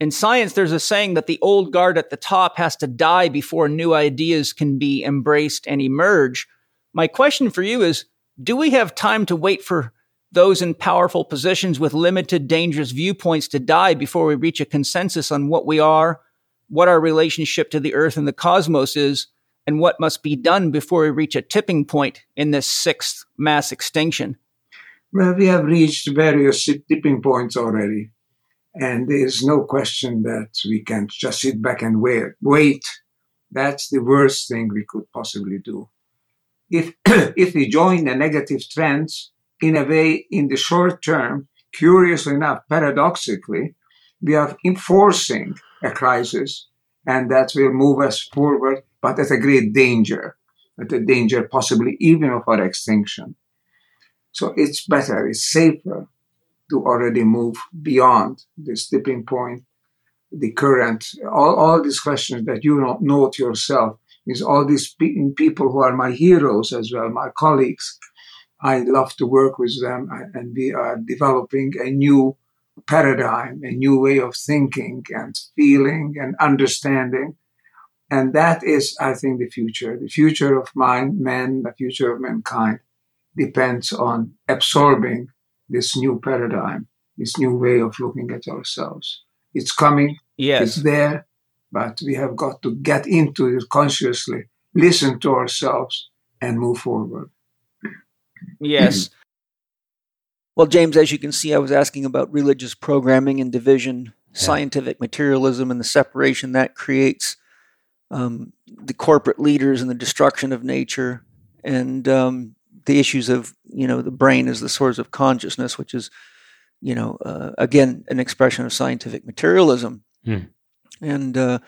In science, there's a saying that the old guard at the top has to die before new ideas can be embraced and emerge. My question for you is Do we have time to wait for those in powerful positions with limited, dangerous viewpoints to die before we reach a consensus on what we are, what our relationship to the earth and the cosmos is, and what must be done before we reach a tipping point in this sixth mass extinction? Well, we have reached various tipping points already. And there's no question that we can just sit back and wait. Wait. That's the worst thing we could possibly do. If, if we join the negative trends, in a way, in the short term, curiously enough, paradoxically, we are enforcing a crisis and that will move us forward, but at a great danger, at a danger possibly even of our extinction. So it's better, it's safer to already move beyond this tipping point, the current, all, all these questions that you note yourself is all these pe- people who are my heroes as well, my colleagues. I love to work with them and we are developing a new paradigm, a new way of thinking and feeling and understanding. And that is, I think, the future, the future of mind, man, the future of mankind depends on absorbing this new paradigm, this new way of looking at ourselves. It's coming, yes. it's there, but we have got to get into it consciously, listen to ourselves, and move forward. Yes. Well, James, as you can see, I was asking about religious programming and division, scientific materialism, and the separation that creates, um, the corporate leaders and the destruction of nature, and um, the issues of you know the brain as the source of consciousness, which is you know uh, again an expression of scientific materialism. Hmm. And uh,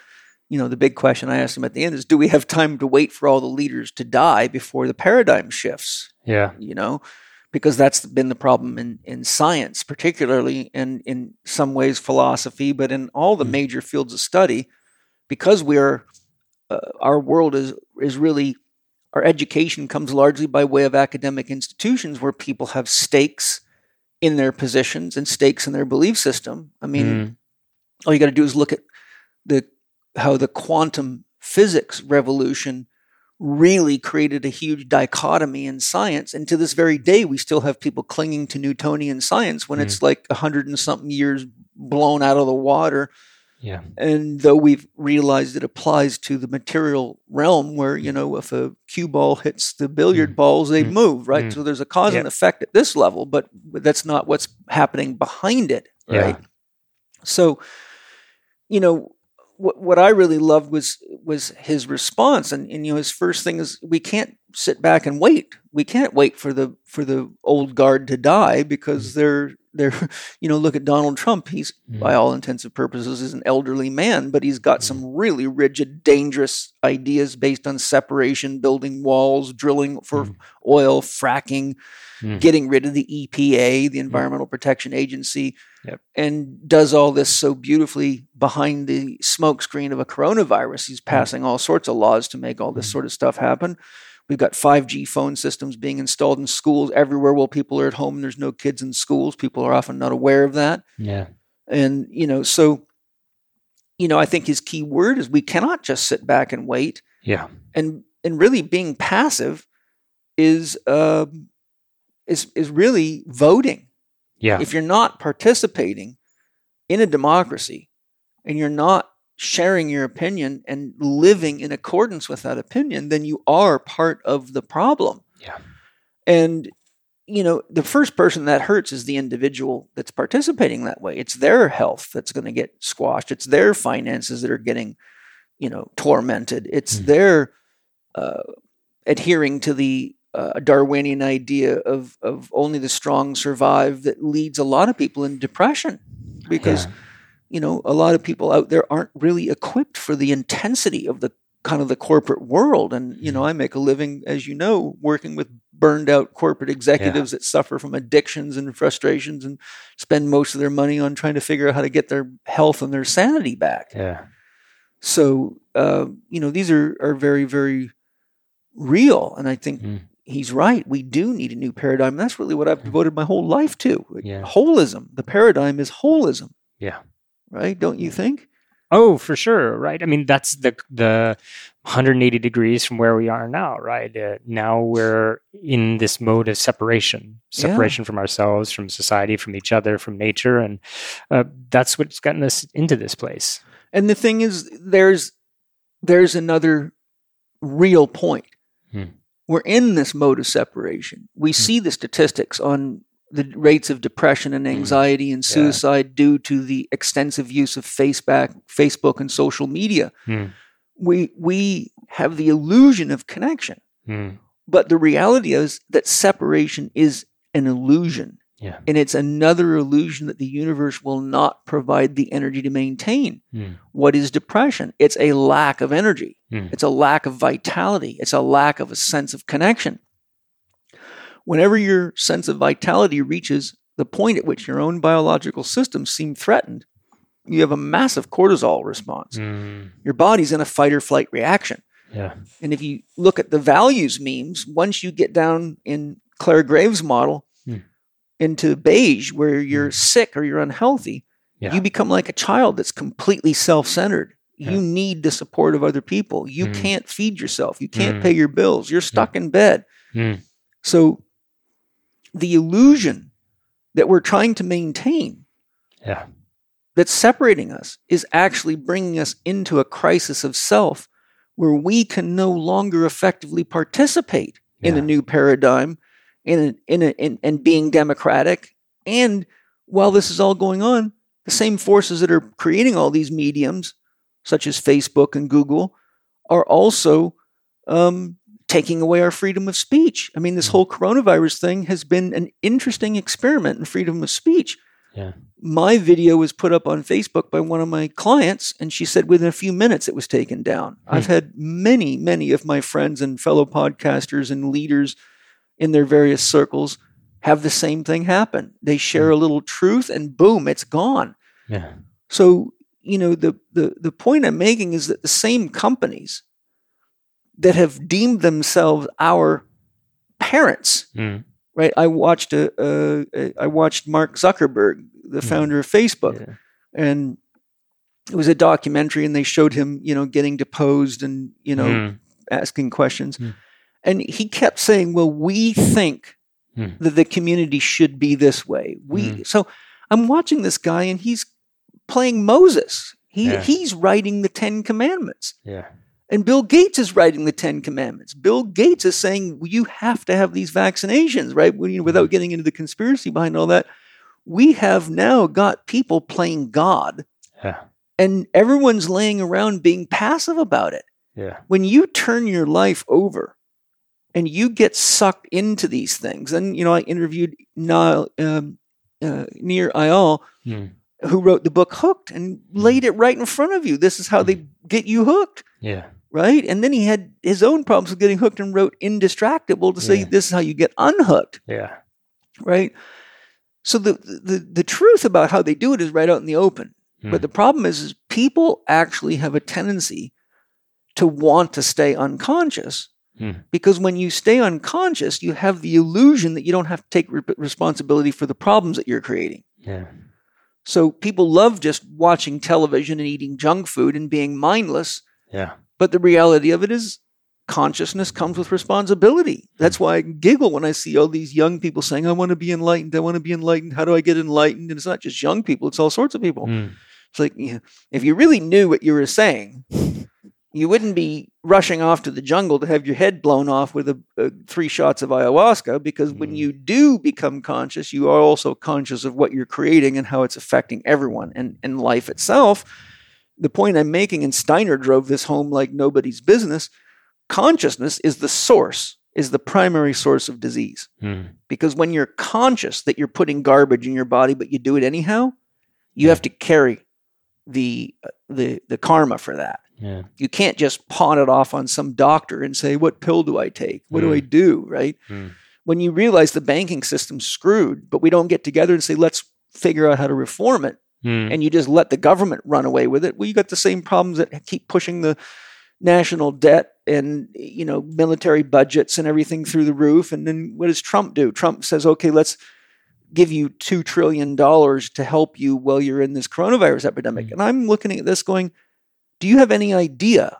you know the big question I asked him at the end is, do we have time to wait for all the leaders to die before the paradigm shifts? Yeah. you know because that's been the problem in, in science particularly and in some ways philosophy but in all the Mm. major fields of study because we're uh, our world is is really our education comes largely by way of academic institutions where people have stakes in their positions and stakes in their belief system i mean Mm. all you got to do is look at the how the quantum physics revolution really created a huge dichotomy in science and to this very day we still have people clinging to newtonian science when Mm. it's like a hundred and something years blown out of the water Yeah. and though we've realized it applies to the material realm where you know if a cue ball hits the billiard Mm. balls they Mm. move right Mm. so there's a cause and effect at this level but that's not what's happening behind it right so you know what what I really loved was was his response. And, and you know his first thing is we can't sit back and wait. We can't wait for the for the old guard to die because they're they're you know look at Donald Trump. He's by Mm. all intents and purposes is an elderly man but he's got some really rigid dangerous ideas based on separation building walls drilling for Mm. oil fracking Mm. getting rid of the EPA the Environmental Protection Agency Yep. and does all this so beautifully behind the smokescreen of a coronavirus. He's passing all sorts of laws to make all this Mm. sort of stuff happen. We've got 5G phone systems being installed in schools everywhere while people are at home and there's no kids in schools. People are often not aware of that. Yeah. And, you know, so, you know, I think his key word is we cannot just sit back and wait. Yeah. And and really being passive is um is is really voting Yeah. if you're not participating in a democracy and you're not sharing your opinion and living in accordance with that opinion, then you are part of the problem. Yeah. And you know, the first person that hurts is the individual that's participating that way. It's their health that's going to get squashed. It's their finances that are getting, you know, tormented. It's Mhm. their uh, adhering to the uh, Darwinian idea of of only the strong survive that leads a lot of people in depression because Yeah. you know a lot of people out there aren't really equipped for the intensity of the kind of the corporate world and you know I make a living as you know working with burned out corporate executives that suffer from addictions and frustrations and spend most of their money on trying to figure out how to get their health and their sanity back Yeah. so uh, you know these are are very very real and I think Mm. He's right. We do need a new paradigm. That's really what I've devoted my whole life to. Yeah. Holism. The paradigm is holism, Yeah. right? Don't you think? Oh, for sure, right? I mean, that's the the 180 degrees from where we are now, right? Uh, now we're in this mode of separation, Yeah. separation from ourselves, from society, from each other, from nature, and uh, that's what's gotten us into this place. And the thing is, there's there's another real point. Hmm. We're in this mode of separation. We see the statistics on the rates of depression and anxiety and Yeah. suicide due to the extensive use of Facebook, Facebook and social media. Hmm. We we have the illusion of connection. Mm. But the reality is that separation is an illusion. Yeah. And it's another illusion that the universe will not provide the energy to maintain. Mm. What is depression? It's a lack of energy, Mm. it's a lack of vitality, it's a lack of a sense of connection. Whenever your sense of vitality reaches the point at which your own biological systems seem threatened, you have a massive cortisol response. Mm. Your body's in a fight or flight reaction. Yeah. And if you look at the values memes, once you get down in Clare Graves' model. Into beige, where you're sick or you're unhealthy, Yeah. you become like a child that's completely self centered. Yeah. You need the support of other people. You Hmm. can't feed yourself. You can't Hmm. pay your bills. You're stuck in bed. Mm. So the illusion that we're trying to maintain Yeah. that's separating us is actually bringing us into a crisis of self where we can no longer effectively participate in a new paradigm in a, in a, in, and being democratic And while this is all going on, the same forces that are creating all these mediums, such as Facebook and Google, are also um, taking away our freedom of speech. I mean, this Mm. whole coronavirus thing has been an interesting experiment in freedom of speech. Yeah. My video was put up on Facebook by one of my clients, and she said within a few minutes it was taken down. I've had many, many of my friends and fellow podcasters and leaders in their various circles have the same thing happen. They share a little truth, and boom, it's gone. Yeah. So, you know, the, the, the point I'm making is that the same companies that have deemed themselves our parents, Mm. right? I watched a, a, a I watched Mark Zuckerberg, the Mhm. founder of Facebook, Yeah. and it was a documentary, and they showed him, you know, getting deposed and you know Mm. asking questions, Mm. And he kept saying, "Well, we think Mm. that the community should be this way." We Mm. so I'm watching this guy, and he's playing Moses. He Yeah. he's writing the Ten Commandments. Yeah. And Bill Gates is writing the Ten Commandments. Bill Gates is saying you have to have these vaccinations, right? You know, without getting into the conspiracy behind all that, we have now got people playing God, Yeah. and everyone's laying around being passive about it. Yeah. When you turn your life over and you get sucked into these things, and you know, I interviewed Niall, um, uh, Nir Eyal, Mm. who wrote the book Hooked, and laid it right in front of you. This is how they get you hooked Yeah. right? And then he had his own problems with getting hooked and wrote Indistractable to say Yeah. this is how you get unhooked, Yeah. right? So the, the the truth about how they do it is right out in the open. Mm. But the problem is, is people actually have a tendency to want to stay unconscious Mm. because when you stay unconscious, you have the illusion that you don't have to take re- responsibility for the problems that you're creating. Yeah. So people love just watching television and eating junk food and being mindless. Yeah. But the reality of it is, consciousness comes with responsibility. That's why I giggle when I see all these young people saying, I want to be enlightened. I want to be enlightened. How do I get enlightened? And it's not just young people, it's all sorts of people. Mm. It's like, you know, if you really knew what you were saying, you wouldn't be rushing off to the jungle to have your head blown off with a, a, three shots of ayahuasca because when Mm. you do become conscious, you are also conscious of what you're creating and how it's affecting everyone and, and life itself. The point I'm making, and Steiner drove this home like nobody's business consciousness is the source, is the primary source of disease. Mm. Because when you're conscious that you're putting garbage in your body, but you do it anyhow, you have to carry the uh, the the karma for that. Yeah. You can't just pawn it off on some doctor and say, "What pill do I take? What do I Mm. do?" Right? Mm. When you realize the banking system's screwed, but we don't get together and say, "Let's figure out how to reform it," Mm. and you just let the government run away with it, well, you got the same problems that keep pushing the national debt and you know military budgets and everything through the roof. And then what does Trump do? Trump says, "Okay, let's." Give you two trillion dollars to help you while you're in this coronavirus epidemic. Mm. And I'm looking at this going, do you have any idea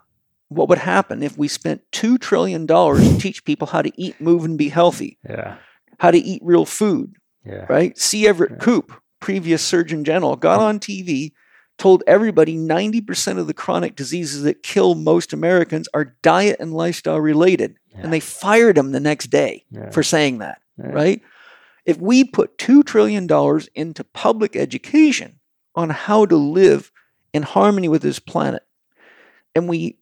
what would happen if we spent $2 trillion to teach people how to eat, move, and be healthy, Yeah. how to eat real food, Yeah. right? C. Everett Yeah. Koop, previous Surgeon General, got on TV, told everybody 90% of the chronic diseases that kill most Americans are diet and lifestyle related. Yeah. And they fired him the next day Yeah. for saying that, right? If we put $2 trillion into public education on how to live in harmony with this planet, and we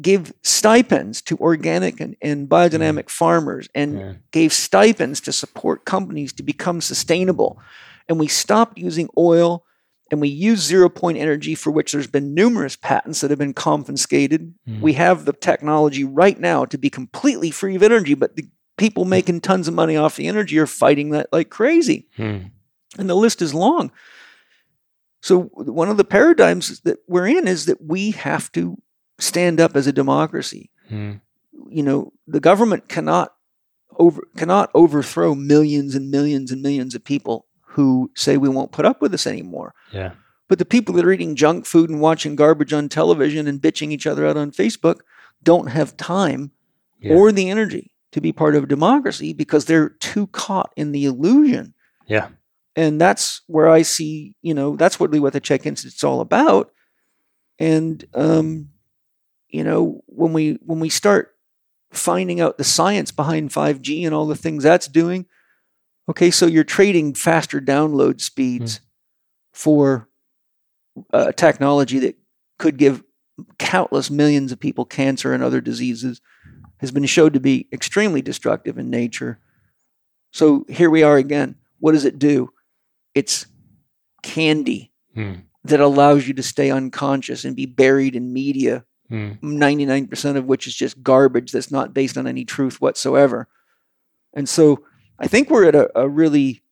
give stipends to organic and, and biodynamic farmers and Yeah. gave stipends to support companies to become sustainable, and we stopped using oil and we use zero point energy for which there's been numerous patents that have been confiscated. Mm. We have the technology right now to be completely free of energy, but the people making tons of money off the energy are fighting that like crazy. Mm. And the list is long. So, one of the paradigms that we're in is that we have to stand up as a democracy. Mm. You know, the government cannot over cannot overthrow millions and millions and millions of people who say we won't put up with this anymore. Yeah. But the people that are eating junk food and watching garbage on television and bitching each other out on Facebook don't have time Yeah. or the energy to be part of a democracy because they're too caught in the illusion. Yeah. And that's where I see, you know, that's really what the Chek Institute's all about. And um, you know, when we when we start finding out the science behind 5G and all the things that's doing, Okay, so you're trading faster download speeds for uh, technology that could give countless millions of people cancer and other diseases has been shown to be extremely destructive in nature. So here we are again. What does it do? It's candy Hmm. that allows you to stay unconscious and be buried in media, Hmm. 99% of which is just garbage that's not based on any truth whatsoever. And so I think we're at a, a really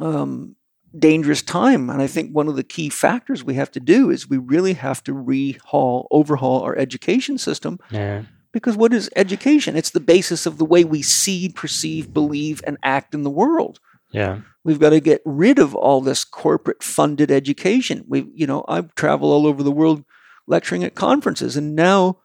um, dangerous time. And I think one of the key factors we have to do is we really have to rehaul, overhaul our education system Yeah. because what is education? It's the basis of the way we see, perceive, believe, and act in the world. Yeah. We've got to get rid of all this corporate funded education. We, you know, I travel all over the world lecturing at conferences, and now,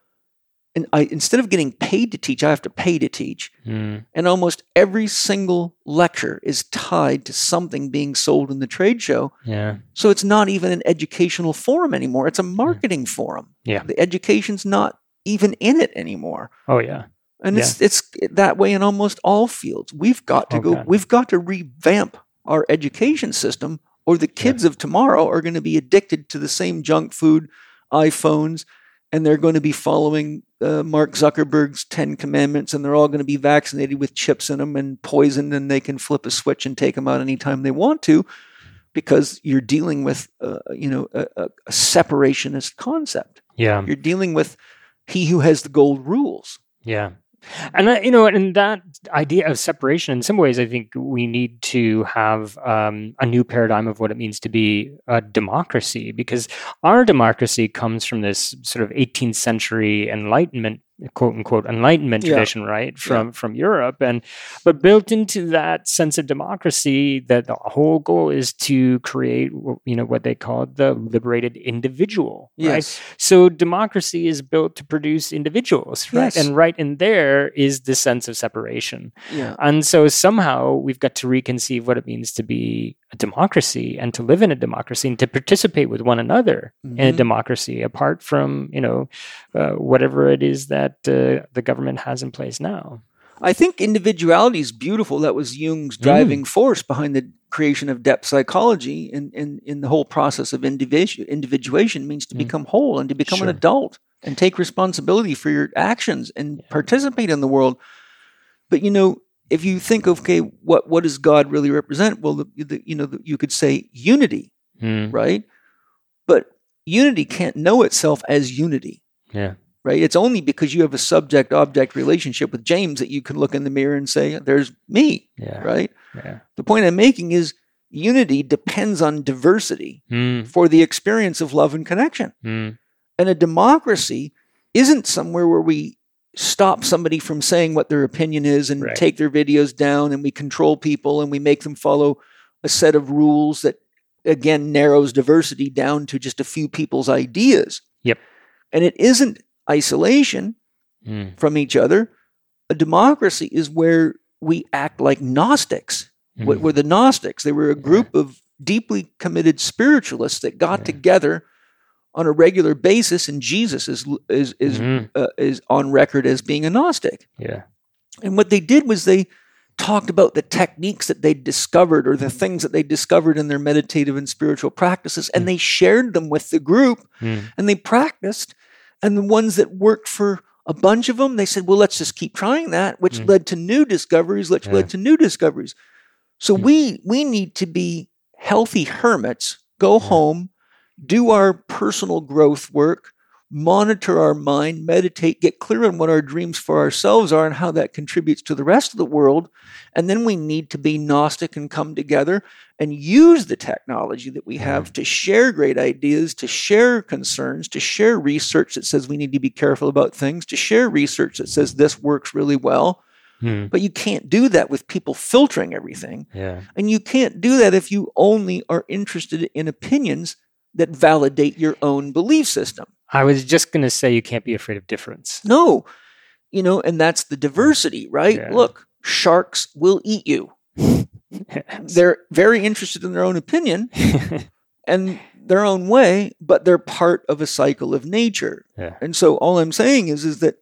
and I instead of getting paid to teach, I have to pay to teach. Hmm. And almost every single lecture is tied to something being sold in the trade show. Yeah. So it's not even an educational forum anymore. It's a marketing forum. Yeah. The education's not even in it anymore. Oh yeah. And it's it's that way in almost all fields. We've got to go. We've got to revamp our education system, or the kids of tomorrow are going to be addicted to the same junk food, iPhones, and they're going to be following uh, Mark Zuckerberg's Ten Commandments, and they're all going to be vaccinated with chips in them and poisoned, and they can flip a switch and take them out anytime they want to, because you're dealing with, uh, you know, a, a, a separationist concept. Yeah. You're dealing with he who has the gold rules. Yeah. And that, you know, and that idea of separation, in some ways, I think we need to have um, a new paradigm of what it means to be a democracy, because our democracy comes from this sort of 18th century Enlightenment, quote unquote, Enlightenment Yeah. tradition, right, from from Europe, and but built into that sense of democracy, that the whole goal is to create, you know, what they call the liberated individual, right? So democracy is built to produce individuals, right? Yes. And right in there is the sense of separation. Yeah. And so somehow we've got to reconceive what it means to be a democracy and to live in a democracy and to participate with one another in a Mhm. democracy apart from, you know, uh, whatever it is that uh, the government has in place now. I think individuality is beautiful. That was Jung's Mm. driving force behind the creation of depth psychology and in, in, the whole process of individu- individuation means to Mm. become whole and to become Sure. an adult and take responsibility for your actions and Yeah. participate in the world. But you know, if you think of okay, what what does God really represent? Well, the, the, you know, the, you could say unity, Mm, right? But unity can't know itself as unity Yeah. right? It's only because you have a subject object relationship with James that you can look in the mirror and say, There's me, Yeah. right? Yeah. The point I'm making is unity depends on diversity Mm, for the experience of love and connection. mm, And a democracy isn't somewhere where we stop somebody from saying what their opinion is and Right. take their videos down and we control people and we make them follow a set of rules that again narrows diversity down to just a few people's ideas. Yep. And it isn't isolation mm, from each other. A democracy is where we act like Gnostics. What mm. were the Gnostics? They were a group of deeply committed spiritualists that got Yeah. together on a regular basis, and Jesus is is is Mhm. uh, is on record as being a Gnostic. Yeah. And what they did was they talked about the techniques that they discovered or the things that they discovered in their meditative and spiritual practices, and they shared them with the group Mm, and they practiced. And the ones that worked for a bunch of them, they said, well, let's just keep trying that, which Mm. led to new discoveries, which Yeah. led to new discoveries. So Mm. we we need to be healthy hermits, go Yeah. home, do our personal growth work, monitor our mind, meditate, get clear on what our dreams for ourselves are and how that contributes to the rest of the world. And then we need to be Gnostic and come together and use the technology that we have to share great ideas, to share concerns, to share research that says we need to be careful about things, to share research that says this works really well. mm, But you can't do that with people filtering everything. Yeah. And you can't do that if you only are interested in opinions that validate your own belief system. I was just going to say you can't be afraid of difference. No, you know, and that's the diversity, right? Yeah. Look, sharks will eat you. They're very interested in their own opinion and their own way, but they're part of a cycle of nature. Yeah. And so all I'm saying is is that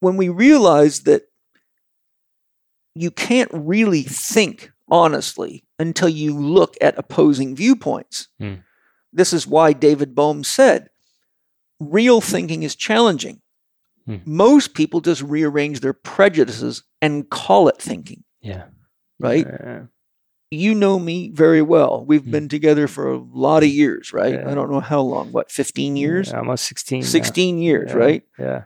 when we realize that you can't really think honestly until you look at opposing viewpoints. Hmm. This is why David Bohm said real thinking is challenging. Hmm. Most people just rearrange their prejudices and call it thinking, Yeah. right? You know me very well. We've Hmm. been together for a lot of years, right? Yeah. I don't know how long, what, 15 years? yeah, almost 16. yeah. 16 years, right? Yeah.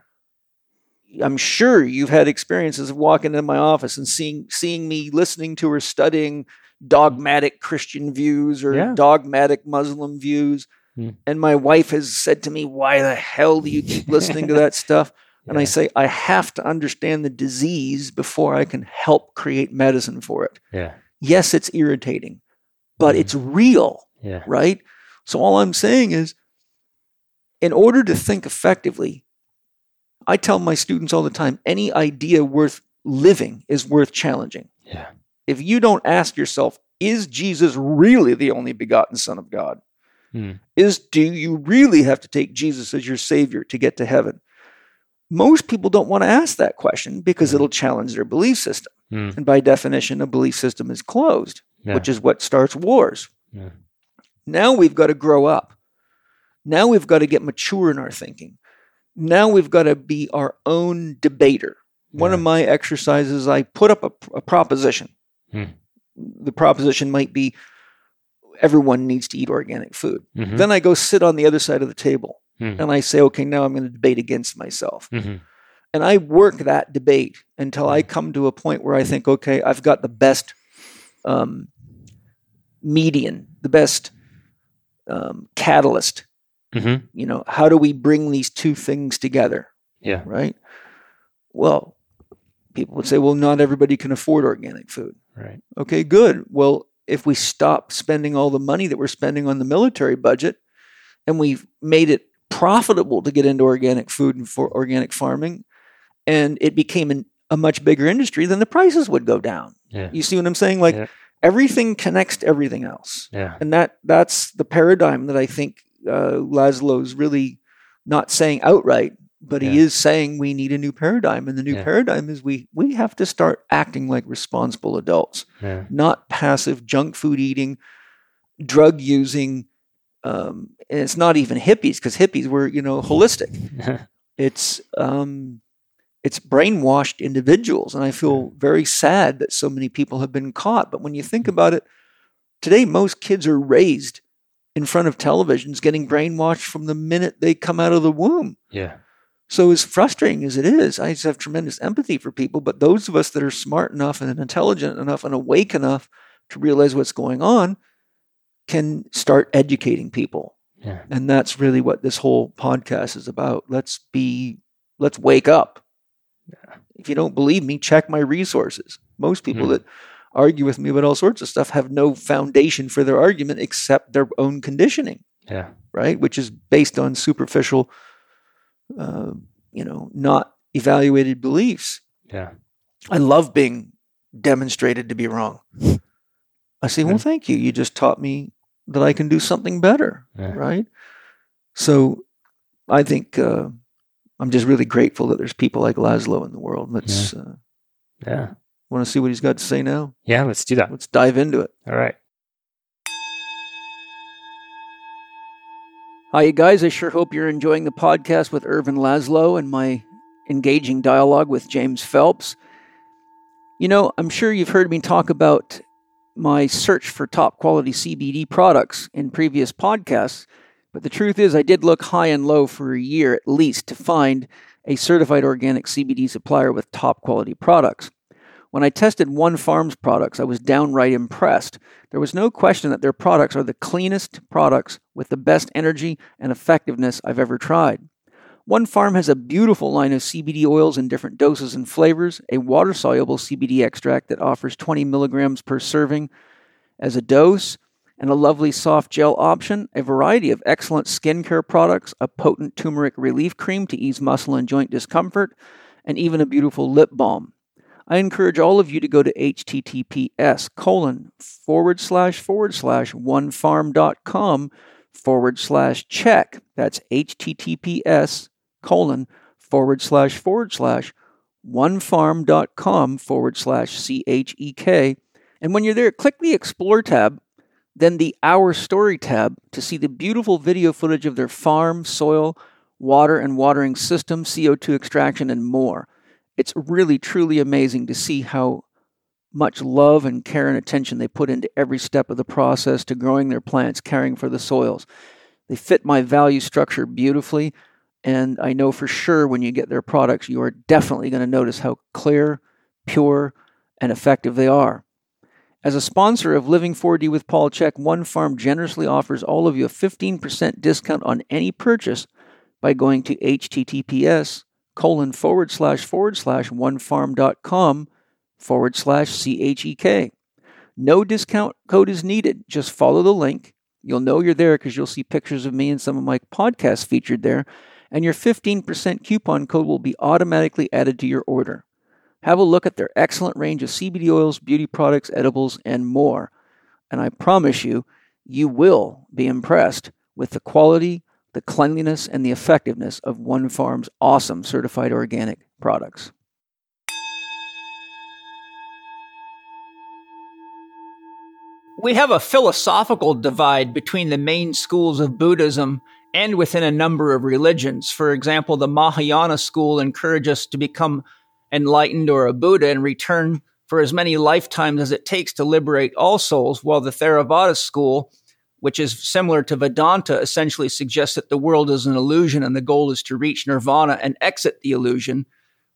I'm sure you've had experiences of walking into my office and seeing seeing me listening to or studying dogmatic Christian views or Yeah. dogmatic Muslim views. Hmm. And my wife has said to me, Why the hell do you keep listening to that stuff? And I say, I have to understand the disease before I can help create medicine for it. Yeah. Yes, it's irritating, but Hmm. it's real Yeah. right? So all I'm saying is, in order to think effectively, I tell my students all the time any idea worth living is worth challenging. Yeah. If you don't ask yourself, is Jesus really the only begotten Son of God? Hmm. Is do you really have to take Jesus as your Savior to get to heaven? Most people don't want to ask that question because Hmm. it'll challenge their belief system. Hmm. And by definition, a belief system is closed, Yeah. which is what starts wars. Yeah. Now we've got to grow up. Now we've got to get mature in our thinking. Now we've got to be our own debater. One of my exercises, I put up a, a proposition. Hmm. The proposition might be everyone needs to eat organic food. Mhm. Then I go sit on the other side of the table Hmm. and I say, okay, now I'm going to debate against myself. Mhm. And I work that debate until Hmm. I come to a point where I think, okay, I've got the best um, median, the best um, catalyst. Mhm. You know, how do we bring these two things together, Yeah. right? Well, people would say, well, not everybody can afford organic food. Right. Okay, good. Well, if we stop spending all the money that we're spending on the military budget and we've made it profitable to get into organic food and for organic farming, and it became an, a much bigger industry, then the prices would go down. Yeah. You see what I'm saying? Like Yeah. everything connects to everything else. Yeah. And that that's the paradigm that I think uh, Laszlo's really not saying outright, but he is saying we need a new paradigm. And the new Yeah. paradigm is we we have to start acting like responsible adults Yeah. not passive junk food eating, drug using. Um, and it's not even hippies because hippies were, you know, holistic. It's um, it's brainwashed individuals, and I feel very sad that so many people have been caught. But when you think about it, today most kids are raised in front of televisions, getting brainwashed from the minute they come out of the womb. yeah. So, as frustrating as it is, I just have tremendous empathy for people. But those of us that are smart enough and intelligent enough and awake enough to realize what's going on can start educating people. Yeah. And that's really what this whole podcast is about. Let's be, let's wake up. If you don't believe me, check my resources. Most people Hmm. that argue with me about all sorts of stuff have no foundation for their argument except their own conditioning Yeah. right? Which is based on superficial, uh, you know, not evaluated beliefs. Yeah. I love being demonstrated to be wrong. I say, well, thank you. You just taught me that I can do something better, Yeah. right? So I think uh, I'm just really grateful that there's people like Laszlo in the world. Let's uh, Yeah. want to see what he's got to say now. Yeah. Let's do that. Let's dive into it. All right. Hi, guys. I sure hope you're enjoying the podcast with Ervin Laszlo and my engaging dialogue with James Phelps. You know, I'm sure you've heard me talk about my search for top quality CBD products in previous podcasts, but the truth is, I did look high and low for a year at least to find a certified organic CBD supplier with top quality products. When I tested One Farm's products, I was downright impressed. There was no question that their products are the cleanest products with the best energy and effectiveness I've ever tried. One Farm has a beautiful line of CBD oils in different doses and flavors, a water soluble CBD extract that offers 20 milligrams per serving as a dose, and a lovely soft gel option, a variety of excellent skincare products, a potent turmeric relief cream to ease muscle and joint discomfort, and even a beautiful lip balm. I encourage all of you to go to https colon forward slash forward slash onefarm.com forward slash check. That's https colon forward slash forward slash onefarm.com forward slash CHEK. And when you're there, click the Explore tab, then the Our Story tab to see the beautiful video footage of their farm, soil, water and watering system, CO2 extraction, and more. It's really, truly amazing to see how much love and care and attention they put into every step of the process to growing their plants, caring for the soils. They fit my value structure beautifully. And I know for sure when you get their products, you are definitely going to notice how clear, pure, and effective they are. As a sponsor of Living 4D with Paul Chek, One Farm generously offers all of you a 15% discount on any purchase by going to https colon forward slash forward slash onefarm.com forward slash CHEK. No discount code is needed. Just follow the link. You'll know you're there because you'll see pictures of me and some of my podcasts featured there and your 15% coupon code will be automatically added to your order. Have a look at their excellent range of CBD oils, beauty products, edibles, and more. And I promise you, you will be impressed with the quality, the cleanliness, and the effectiveness of One Farm's awesome certified organic products. We have a philosophical divide between the main schools of Buddhism and within a number of religions. For example, the Mahayana school encourages us to become enlightened or a Buddha and return for as many lifetimes as it takes to liberate all souls, while the Theravada school, which is similar to Vedanta, essentially suggests that the world is an illusion and the goal is to reach nirvana and exit the illusion.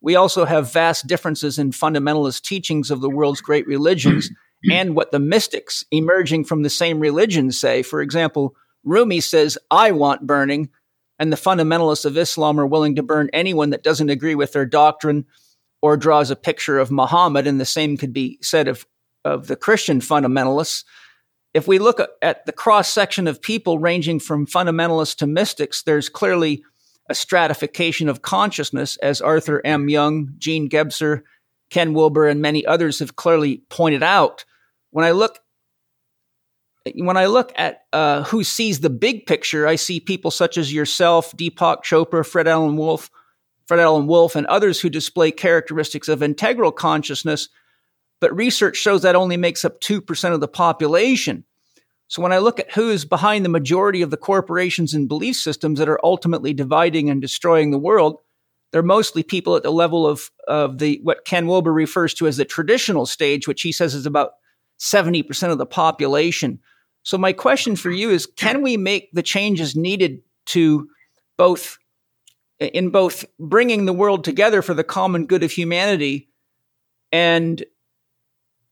We also have vast differences in fundamentalist teachings of the world's great religions and what the mystics emerging from the same religions say. For example, Rumi says, I want burning, and the fundamentalists of Islam are willing to burn anyone that doesn't agree with their doctrine or draws a picture of Muhammad, and the same could be said of, of the Christian fundamentalists. If we look at the cross section of people ranging from fundamentalists to mystics, there's clearly a stratification of consciousness, as Arthur M. Young, Gene Gebser, Ken Wilber, and many others have clearly pointed out. When I look when I look at uh, who sees the big picture, I see people such as yourself, Deepak Chopra, Fred Alan Wolf, Fred Alan Wolf, and others who display characteristics of integral consciousness. But research shows that only makes up 2% of the population. So when I look at who is behind the majority of the corporations and belief systems that are ultimately dividing and destroying the world, they're mostly people at the level of, of the what Ken Wilber refers to as the traditional stage, which he says is about 70% of the population. So my question for you is can we make the changes needed to both in both bringing the world together for the common good of humanity and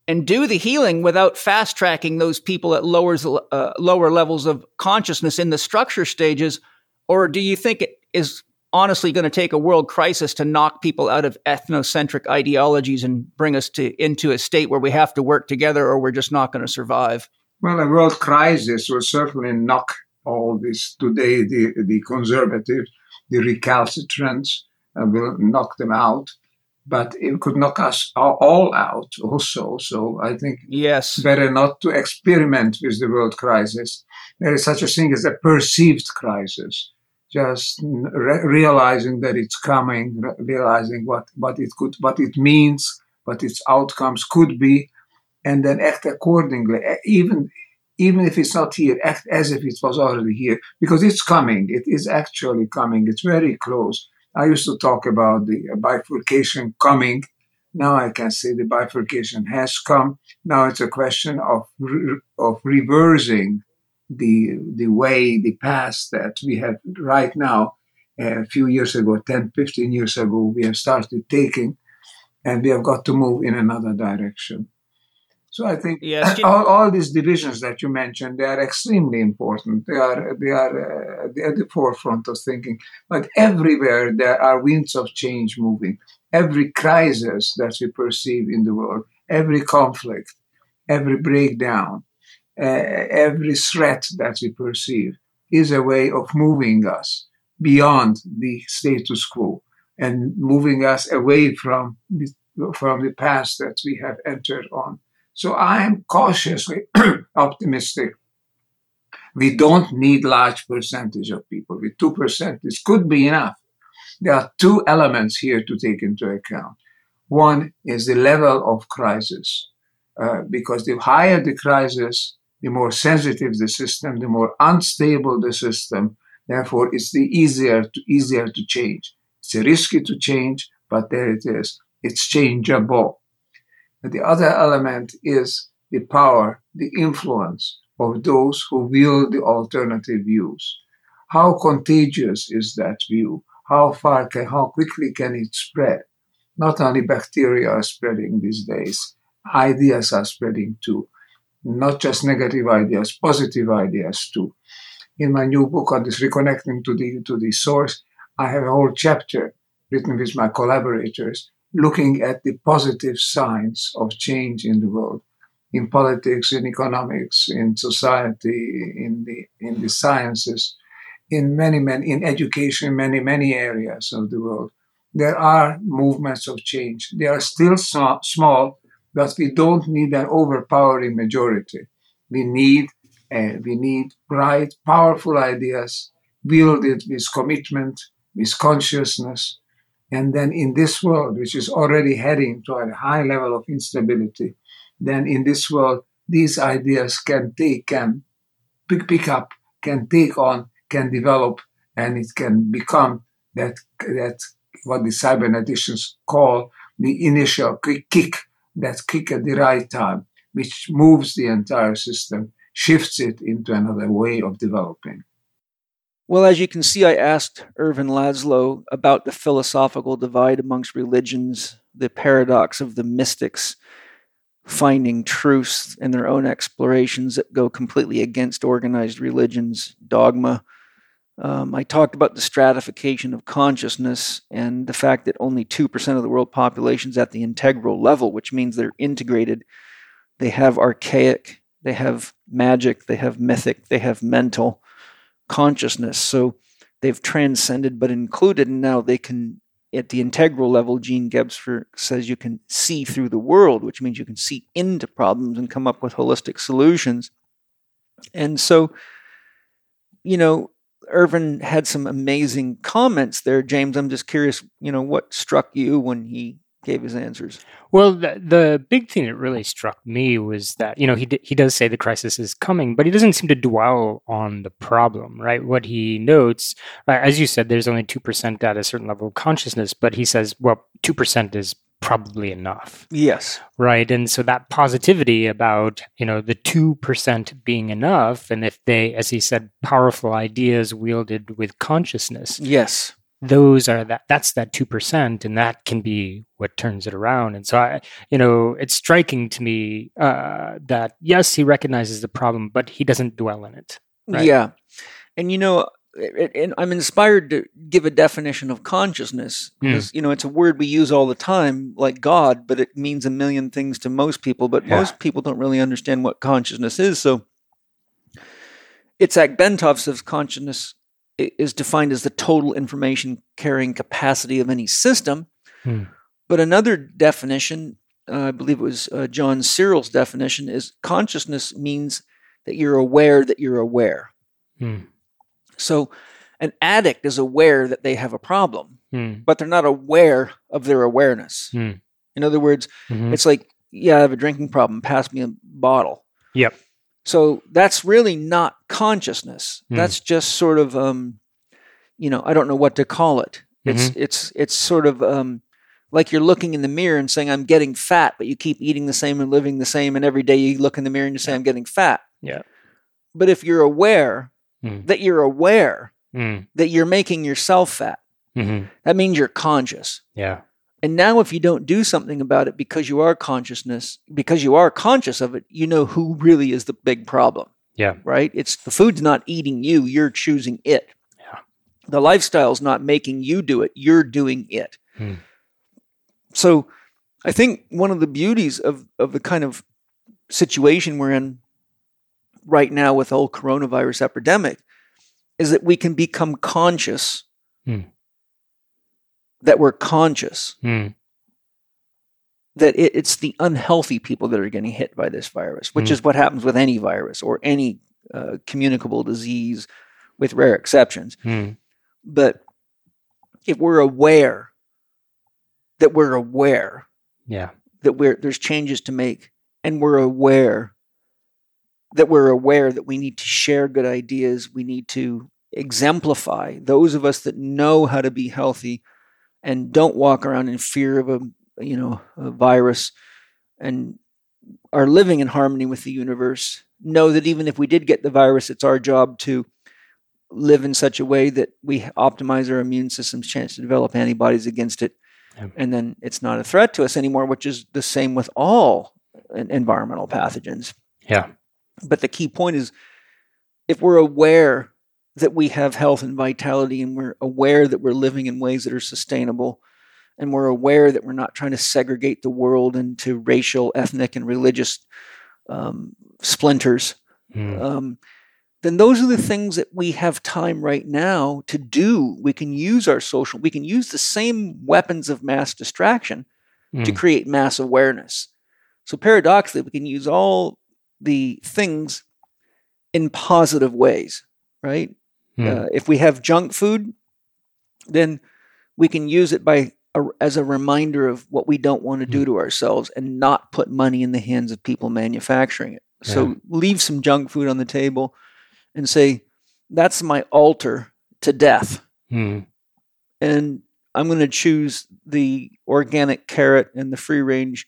and do the healing without fast tracking those people at lower uh, lower levels of consciousness in the structure stages or do you think it is honestly going to take a world crisis to knock people out of ethnocentric ideologies and bring us to into a state where we have to work together or we're just not going to survive well, a world crisis will certainly knock all this today, the, the conservatives, the recalcitrants, will knock them out. But it could knock us all out also. So I think yes, better not to experiment with the world crisis. There is such a thing as a perceived crisis. Just re- realizing that it's coming, re- realizing what, what it could, what it means, what its outcomes could be, and then act accordingly, even even if it's not here, act as if it was already here, because it's coming. It is actually coming. It's very close. I used to talk about the bifurcation coming. Now I can say the bifurcation has come. Now it's a question of of reversing the the way, the path that we have right now. A few years ago, 10, 15 years ago, we have started taking, and we have got to move in another direction. So I think yes, all, all, these divisions that you mentioned, they are extremely important. They are they are uh, they at the forefront of thinking. But everywhere there are winds of change moving. Every crisis that we perceive in the world, every conflict, every breakdown, uh, every threat that we perceive is a way of moving us beyond the status quo and moving us away from the, from the past that we have entered on. So I'm cautiously optimistic. We don't need large percentage of people. With 2%, this could be enough. There are two elements here to take into account. One is the level of crisis, uh, because the higher the crisis, the more sensitive the system, the more unstable the system. Therefore, it's the easier to easier to change. It's risky to change, but there it is. It's changeable. And the other element is the power, the influence of those who wield the alternative views. How contagious is that view? How far can, how quickly can it spread? Not only bacteria are spreading these days, ideas are spreading too. Not just negative ideas, positive ideas too. In my new book on this reconnecting to the, to the source, I have a whole chapter written with my collaborators looking at the positive signs of change in the world in politics, in economics, in society, in the in the sciences, in many many in education, many many areas of the world. There are movements of change. They are still so, small, but we don't need an overpowering majority. We need uh, we need bright, powerful ideas wielded with commitment, with consciousness, and then in this world, which is already heading to a high level of instability, then in this world, these ideas can take, can pick, pick up, can take on, can develop, and it can become that, that what the cyberneticians call the initial kick, that kick at the right time, which moves the entire system, shifts it into another way of developing. Well, as you can see, I asked Ervin Laszlo about the philosophical divide amongst religions, the paradox of the mystics finding truths in their own explorations that go completely against organized religion's dogma. Um, I talked about the stratification of consciousness and the fact that only 2% of the world population is at the integral level, which means they're integrated. They have archaic, they have magic, they have mythic, they have mental consciousness. So they've transcended but included, and now they can at the integral level, Gene Gebser says you can see through the world, which means you can see into problems and come up with holistic solutions. And so, you know, Ervin had some amazing comments there. James, I'm just curious, you know, what struck you when he gave his answers? Well, the, the big thing that really struck me was that you know he d- he does say the crisis is coming, but he doesn't seem to dwell on the problem, right? What he notes, uh, as you said, there's only two percent at a certain level of consciousness, but he says, well, two percent is probably enough. Yes. Right. And so that positivity about, you know, the 2% being enough, and if they, as he said, powerful ideas wielded with consciousness. Yes those are that that's that 2% and that can be what turns it around and so i you know it's striking to me uh, that yes he recognizes the problem but he doesn't dwell in it right? yeah and you know and i'm inspired to give a definition of consciousness hmm. because mm. you know it's a word we use all the time like god but it means a million things to most people but yeah. most people don't really understand what consciousness is so Bentov says consciousness is defined as the total information carrying capacity of any system. Hmm. But another definition, uh, I believe it was uh, John Searle's definition, is consciousness means that you're aware that you're aware. Hmm. So an addict is aware that they have a problem, hmm. but they're not aware of their awareness. Hmm. In other words, mm-hmm. it's like, yeah, I have a drinking problem, pass me a bottle. Yep. So that's really not consciousness. Mm. That's just sort of, um, you know, I don't know what to call it. It's mm-hmm. it's it's sort of um, like you're looking in the mirror and saying, "I'm getting fat," but you keep eating the same and living the same, and every day you look in the mirror and you say, "I'm getting fat." Yeah. But if you're aware mm. that you're aware mm. that you're making yourself fat, mm-hmm. that means you're conscious. Yeah. And now, if you don't do something about it because you are consciousness, because you are conscious of it, you know who really is the big problem. Yeah. Right? It's the food's not eating you, you're choosing it. Yeah. The lifestyle's not making you do it, you're doing it. Hmm. So I think one of the beauties of, of the kind of situation we're in right now with the whole coronavirus epidemic is that we can become conscious hmm that we're conscious mm. that it, it's the unhealthy people that are getting hit by this virus, which mm. is what happens with any virus or any uh, communicable disease, with rare exceptions. Mm. But if we're aware that we're aware Yeah. that we're there's changes to make and we're aware that we're aware that we need to share good ideas we need to exemplify those of us that know how to be healthy and don't walk around in fear of a you know a virus and are living in harmony with the universe know that even if we did get the virus it's our job to live in such a way that we optimize our immune system's chance to develop antibodies against it Yeah. and then it's not a threat to us anymore which is the same with all environmental pathogens Yeah. but the key point is if we're aware that we have health and vitality and we're aware that we're living in ways that are sustainable and we're aware that we're not trying to segregate the world into racial, ethnic, and religious um, splinters, Mm. um, then those are the things that we have time right now to do. We can use our social, we can use the same weapons of mass distraction to Mm. create mass awareness. So paradoxically, we can use all the things in positive ways, right? Mm. Uh, if we have junk food, then we can use it by a, as a reminder of what we don't want to do to ourselves and not put money in the hands of people manufacturing it. So Yeah. leave some junk food on the table and say, "That's my altar to death." Mm. and I'm going to choose the organic carrot and the free range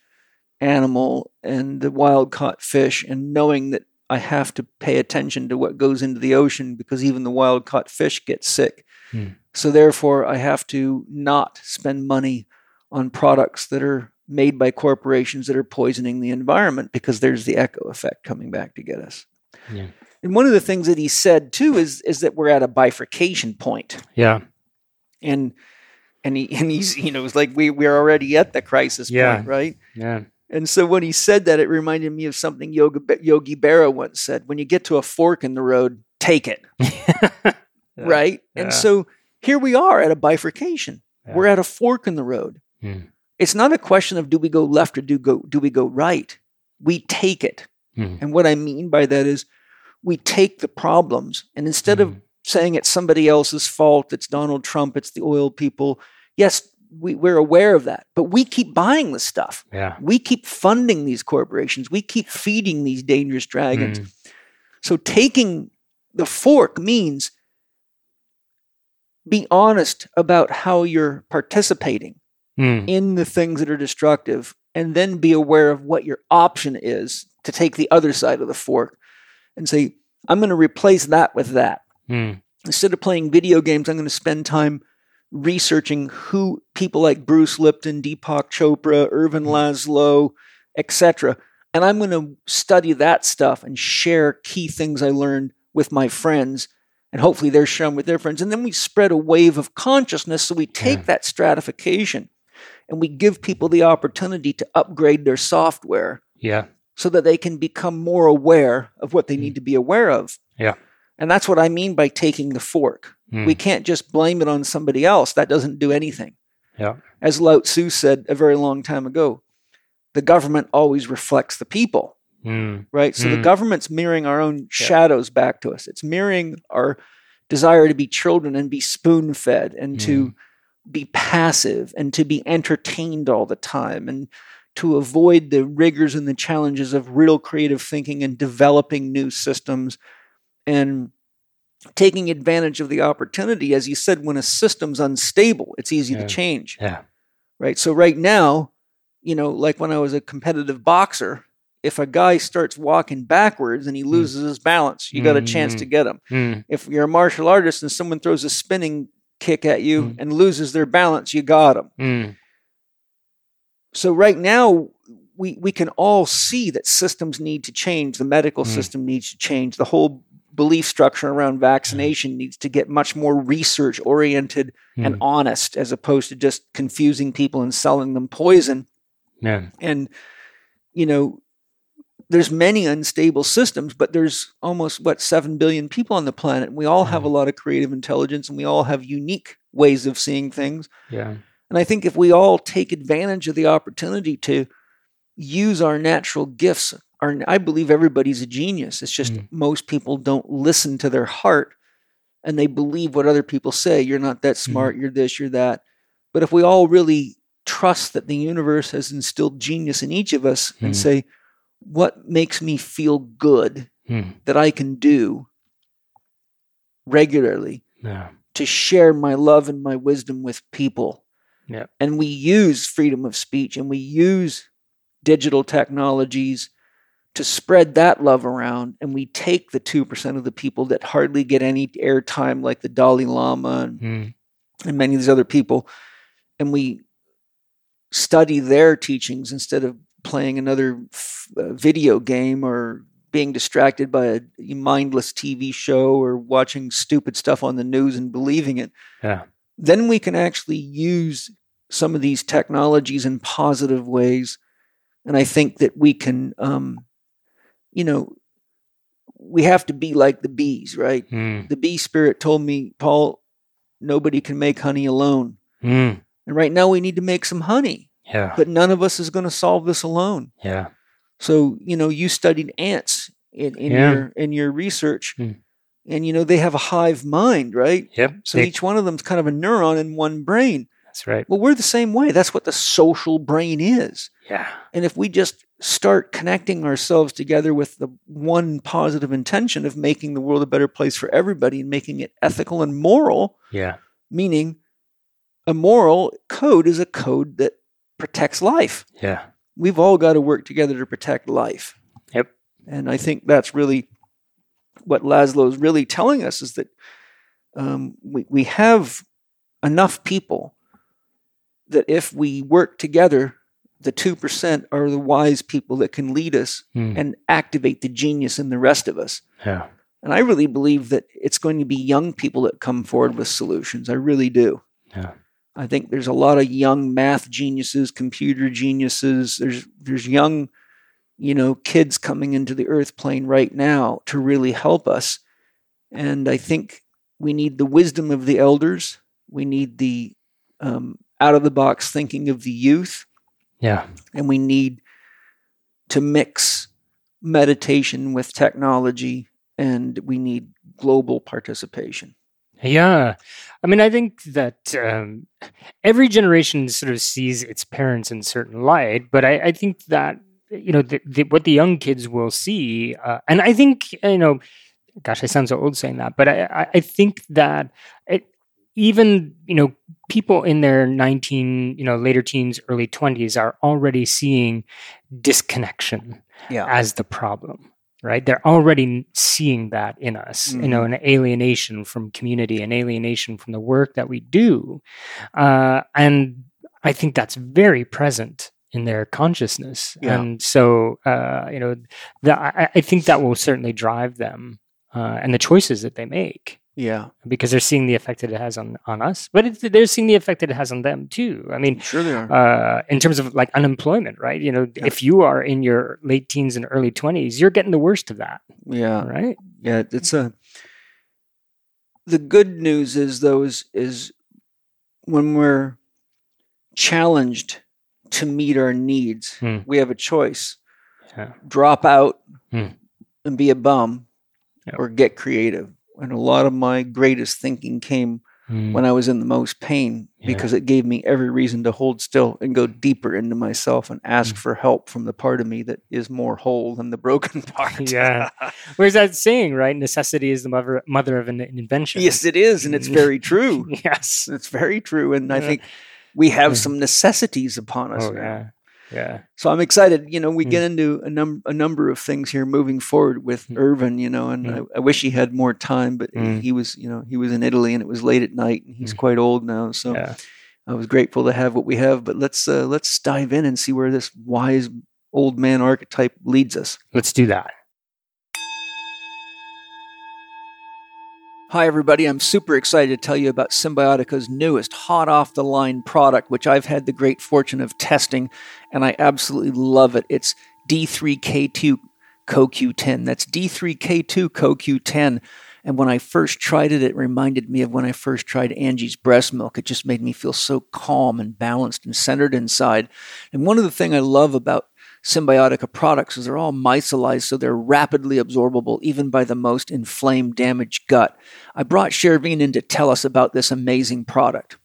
animal and the wild caught fish, and knowing that I have to pay attention to what goes into the ocean because even the wild caught fish get sick. Hmm. So, therefore, I have to not spend money on products that are made by corporations that are poisoning the environment because there's the echo effect coming back to get us. Yeah. And one of the things that he said too is is that we're at a bifurcation point Yeah. and and he and he's you know it's like we we're already at the crisis Yeah. point right Yeah. And so when he said that it reminded me of something yoga yogi berra once said when you get to a fork in the road take it right Yeah. and so here we are at a bifurcation Yeah. we're at a fork in the road Hmm. it's not a question of do we go left or do go do we go right we take it Hmm. and what i mean by that is we take the problems and instead of Hmm. saying it's somebody else's fault, it's Donald Trump, it's the oil people. Yes, we, we're aware of that, but we keep buying the stuff. Yeah. We keep funding these corporations. We keep feeding these dangerous dragons. Mm. So taking the fork means be honest about how you're participating Mm. in the things that are destructive and then be aware of what your option is to take the other side of the fork and say, I'm going to replace that with that Mm. instead of playing video games, I'm going to spend time researching who people like Bruce Lipton, Deepak Chopra, Ervin mm-hmm. Laszlo, etc. And I'm going to study that stuff and share key things I learned with my friends. And hopefully they're sharing with their friends. And then we spread a wave of consciousness. So we take Yeah. that stratification and we give people the opportunity to upgrade their software Yeah. so that they can become more aware of what they mm. need to be aware of. Yeah. And that's what I mean by taking the fork. Mm. We can't just blame it on somebody else. That doesn't do anything. Yeah. As Lao Tzu said a very long time ago, the government always reflects the people, Mm. right? So the Mm. government's mirroring our own shadows back to us. It's mirroring our desire to be children and be spoon fed and to be passive and to be entertained all the time and to avoid the rigors and the challenges of real creative thinking and developing new systems and taking advantage of the opportunity as you said when a system's unstable it's easy Yeah. to change Yeah. right so right now you know like when i was a competitive boxer if a guy starts walking backwards and he loses his balance you got a chance to Mm. get him Mm. if you're a martial artist and someone throws a spinning kick at you Mm. and loses their balance you got them Mm. so right now we we can all see that systems need to change the medical Mm. system needs to change the whole belief structure around vaccination needs to get much more research oriented and Mm. honest as opposed to just confusing people and selling them poison Yeah. and you know there's many unstable systems but there's almost what 7 billion people on the planet and we all have a lot of creative intelligence and we all have unique ways of seeing things Yeah. and I think if we all take advantage of the opportunity to use our natural gifts, our, I believe everybody's a genius. It's just Mm. most people don't listen to their heart and they believe what other people say. You're not that smart, you're this, you're that. But if we all really trust that the universe has instilled genius in each of us and Mhm. say, what makes me feel good Mm. that I can do regularly Yeah. to share my love and my wisdom with people. Yeah. And we use freedom of speech and we use digital technologies to spread that love around. And we take the 2% of the people that hardly get any airtime, like the Dalai Lama and, Mm. and many of these other people, and we study their teachings instead of playing another f- uh, video game or being distracted by a mindless TV show or watching stupid stuff on the news and believing it, Yeah. then we can actually use some of these technologies in positive ways. And I think that we can, um, you know, we have to be like the bees, right? Mm. The bee spirit told me, Paul, nobody can make honey alone. Mm. And right now we need to make some honey, Yeah. but none of us is going to solve this alone. yeah. So, you know, you studied ants in, in Yeah. your in your research. Hmm. And you know, they have a hive mind, right? Yep. So They- each one of them's kind of a neuron in one brain. that's right. Well, we're the same way. That's what the social brain is. Yeah. And if we just start connecting ourselves together with the one positive intention of making the world a better place for everybody and making it ethical and moral, Yeah. meaning a moral code is a code that protects life. Yeah. We've all got to work together to protect life. Yep. And I think that's really what Laszlo is really telling us is that um, we, we have enough people that if we work together, the 2% are the wise people that can lead us Mm. and activate the genius in the rest of us. Yeah. And I really believe that it's going to be young people that come forward with solutions. I really do. Yeah. I think there's a lot of young math geniuses, computer geniuses. There's there's young, you know, kids coming into the earth plane right now to really help us. And I think we need the wisdom of the elders. We need the um, out of the box thinking of the youth, Yeah. and we need to mix meditation with technology, and we need global participation. Yeah. I mean, I think that um, every generation sort of sees its parents in certain light, but I, I think that, you know, the, the, what the young kids will see, uh, and I think, you know, gosh, I sound so old saying that, but I, I, I think that it, even, you know, people in their 19, you know, later teens, early 20s are already seeing disconnection Yeah. as the problem right they're already seeing that in us you know an alienation from community an alienation from the work that we do uh, and i think that's very present in their consciousness Yeah. and so uh, you know that I, I think that will certainly drive them uh, and the choices that they make Yeah. because they're seeing the effect that it has on on us but they're seeing the effect that it has on them too i mean Sure they are. uh, in terms of like unemployment, right? You know, Yeah. if you are in your late teens and early 20s, you're getting the worst of that, yeah. right? Yeah, it's a. The good news is though is is when we're challenged to meet our needs, Hmm. we have a choice: Yeah. drop out Hmm. and be a bum, Yep. or get creative. And a lot of my greatest thinking came Mm. when I was in the most pain Yeah. because it gave me every reason to hold still and go deeper into myself and ask Hmm. for help from the part of me that is more whole than the broken part. Yeah. Where's that saying, right? Necessity is the mother mother of an invention. yes, it is, and it's very true. yes. It's very true, and I think we have some necessities upon us Oh now. yeah. Yeah. So I'm excited. You know, we Mm. get into a num a number of things here moving forward with Mm. Ervin. You know, and Mm. I, I wish he had more time, but Mm. he was, you know, he was in Italy and it was late at night, and he's Mm. quite old now. So Yeah. I was grateful to have what we have. But let's uh, let's dive in and see where this wise old man archetype leads us. Let's do that. Hi, everybody. I'm super excited to tell you about Cymbiotika's newest hot off the line product, which I've had the great fortune of testing, and I absolutely love it. It's D3K2 CoQ10. That's D3K2 CoQ10. And when I first tried it, it reminded me of when I first tried Angie's breast milk. It just made me feel so calm and balanced and centered inside. And one of the things I love about Cymbiotika products is they're all micellized, so they're rapidly absorbable even by the most inflamed, damaged gut. I brought Chervin in to tell us about this amazing product.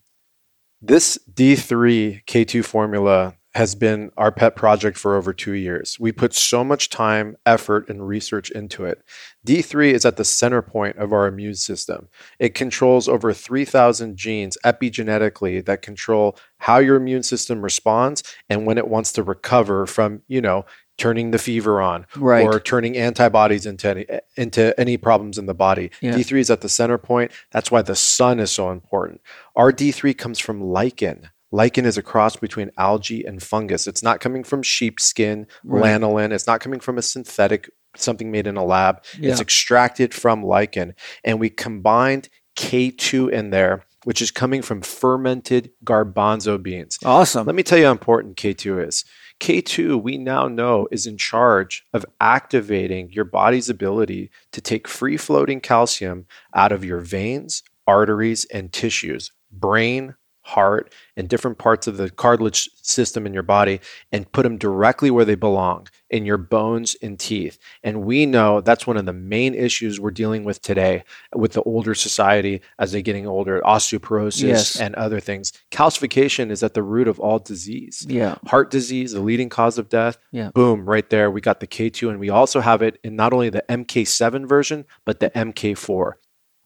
This D3 K2 formula has been our pet project for over two years. We put so much time, effort, and research into it. D3 is at the center point of our immune system. It controls over 3,000 genes epigenetically that control how your immune system responds and when it wants to recover from, you know, turning the fever on Right. or turning antibodies into any, into any problems in the body. Yeah. D3 is at the center point. That's why the sun is so important. Our D3 comes from lichen. Lichen is a cross between algae and fungus. It's not coming from sheepskin, Right. lanolin. It's not coming from a synthetic something made in a lab. Yeah. It's extracted from lichen, and we combined K2 in there, which is coming from fermented garbanzo beans. Awesome. Let me tell you how important K2 is. K2, we now know, is in charge of activating your body's ability to take free floating calcium out of your veins, arteries, and tissues, brain, heart, and different parts of the cartilage system in your body, and put them directly where they belong in your bones and teeth. And we know that's one of the main issues we're dealing with today with the older society as they're getting older osteoporosis Yes. and other things. Calcification is at the root of all disease yeah. heart disease, the leading cause of death. Yeah. Boom, right there. We got the K2, and we also have it in not only the MK7 version, but the MK4.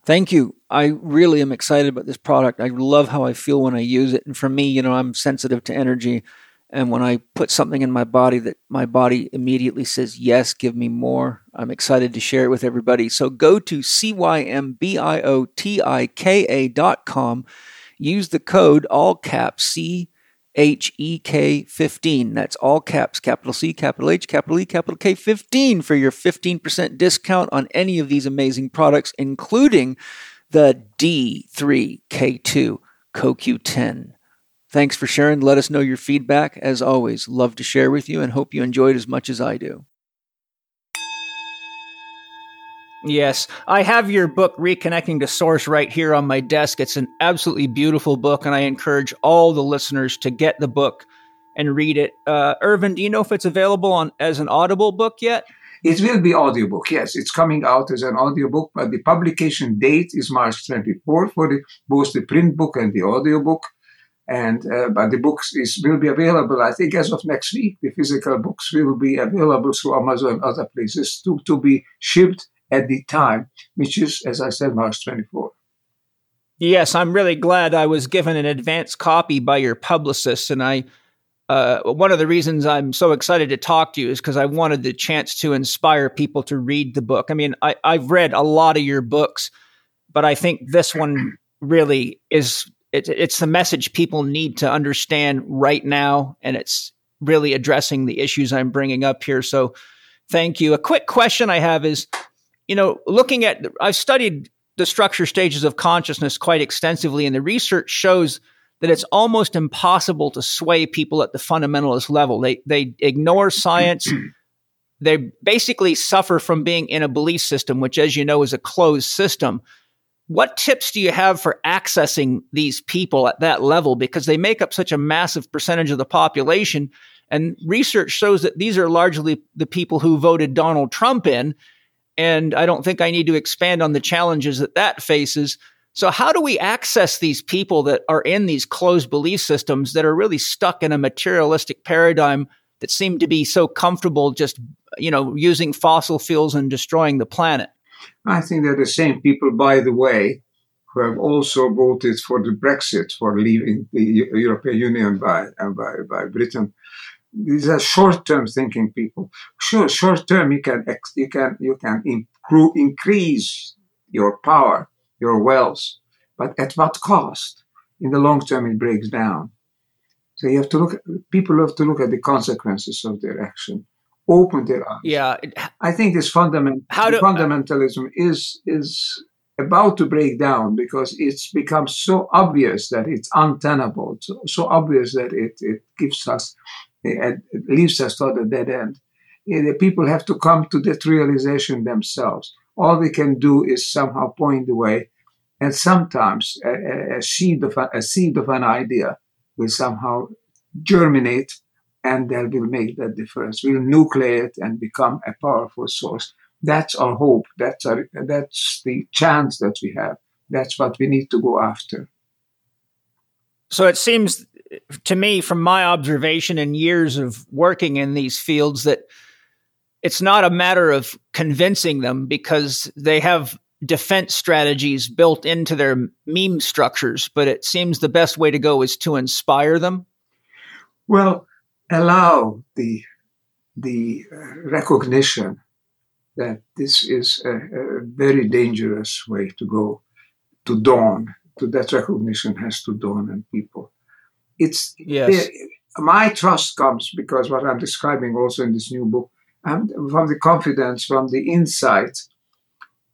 Thank you. I really am excited about this product. I love how I feel when I use it. And for me, you know, I'm sensitive to energy. And when I put something in my body that my body immediately says, yes, give me more, I'm excited to share it with everybody. So go to C-Y-M-B-I-O-T-I-K-A dot com. Use the code all caps C H E K 15. That's all caps, capital C, capital H, capital E, capital K 15 for your 15% discount on any of these amazing products, including the D3K2 CoQ10. Thanks for sharing. Let us know your feedback. As always, love to share with you and hope you enjoyed as much as I do. Yes, I have your book, Reconnecting to Source, right here on my desk. It's an absolutely beautiful book, and I encourage all the listeners to get the book and read it. Uh, Ervin, do you know if it's available on as an Audible book yet? It will be audiobook. Yes, it's coming out as an audiobook, but the publication date is March 24 for the, both the print book and the audiobook. And uh, but the books is will be available, I think, as of next week. The physical books will be available through Amazon and other places to, to be shipped at the time, which is, as I said, March 24. Yes, I'm really glad I was given an advance copy by your publicist, and I. Uh, one of the reasons I'm so excited to talk to you is because I wanted the chance to inspire people to read the book. I mean, I, I've read a lot of your books, but I think this one really is it, it's the message people need to understand right now, and it's really addressing the issues I'm bringing up here. So, thank you. A quick question I have is, you know, looking at I've studied the structure stages of consciousness quite extensively, and the research shows that it's almost impossible to sway people at the fundamentalist level. They they ignore science. they basically suffer from being in a belief system, which, as you know, is a closed system. What tips do you have for accessing these people at that level? Because they make up such a massive percentage of the population. And research shows that these are largely the people who voted Donald Trump in. And I don't think I need to expand on the challenges that that faces. So, how do we access these people that are in these closed belief systems that are really stuck in a materialistic paradigm that seem to be so comfortable just, you know, using fossil fuels and destroying the planet? I think they're the same people, by the way, who have also voted for the Brexit, for leaving the European Union by, by, by Britain. These are short-term thinking people. Sure, short-term you can you can you can improve, increase your power, your wealth, but at what cost? In the long term, it breaks down. So you have to look. At, people have to look at the consequences of their action. Open their eyes. Yeah. I think this fundament, do- uh, fundamentalism is is about to break down because it's become so obvious that it's untenable, so, so obvious that it, it gives us, it leaves us to the dead end. The people have to come to that realization themselves. All we can do is somehow point the way, and sometimes a, a- a seed of a, a seed of an idea will somehow germinate and that will make that difference. We'll nucleate and become a powerful source. That's our hope. That's our, that's the chance that we have. That's what we need to go after. So it seems to me, from my observation and years of working in these fields, that it's not a matter of convincing them because they have defense strategies built into their meme structures, but it seems the best way to go is to inspire them. Well, allow the the recognition that this is a, a, very dangerous way to go to dawn. To that recognition has to dawn in people. It's yes. my trust comes because what I'm describing also in this new book, and from the confidence, from the insight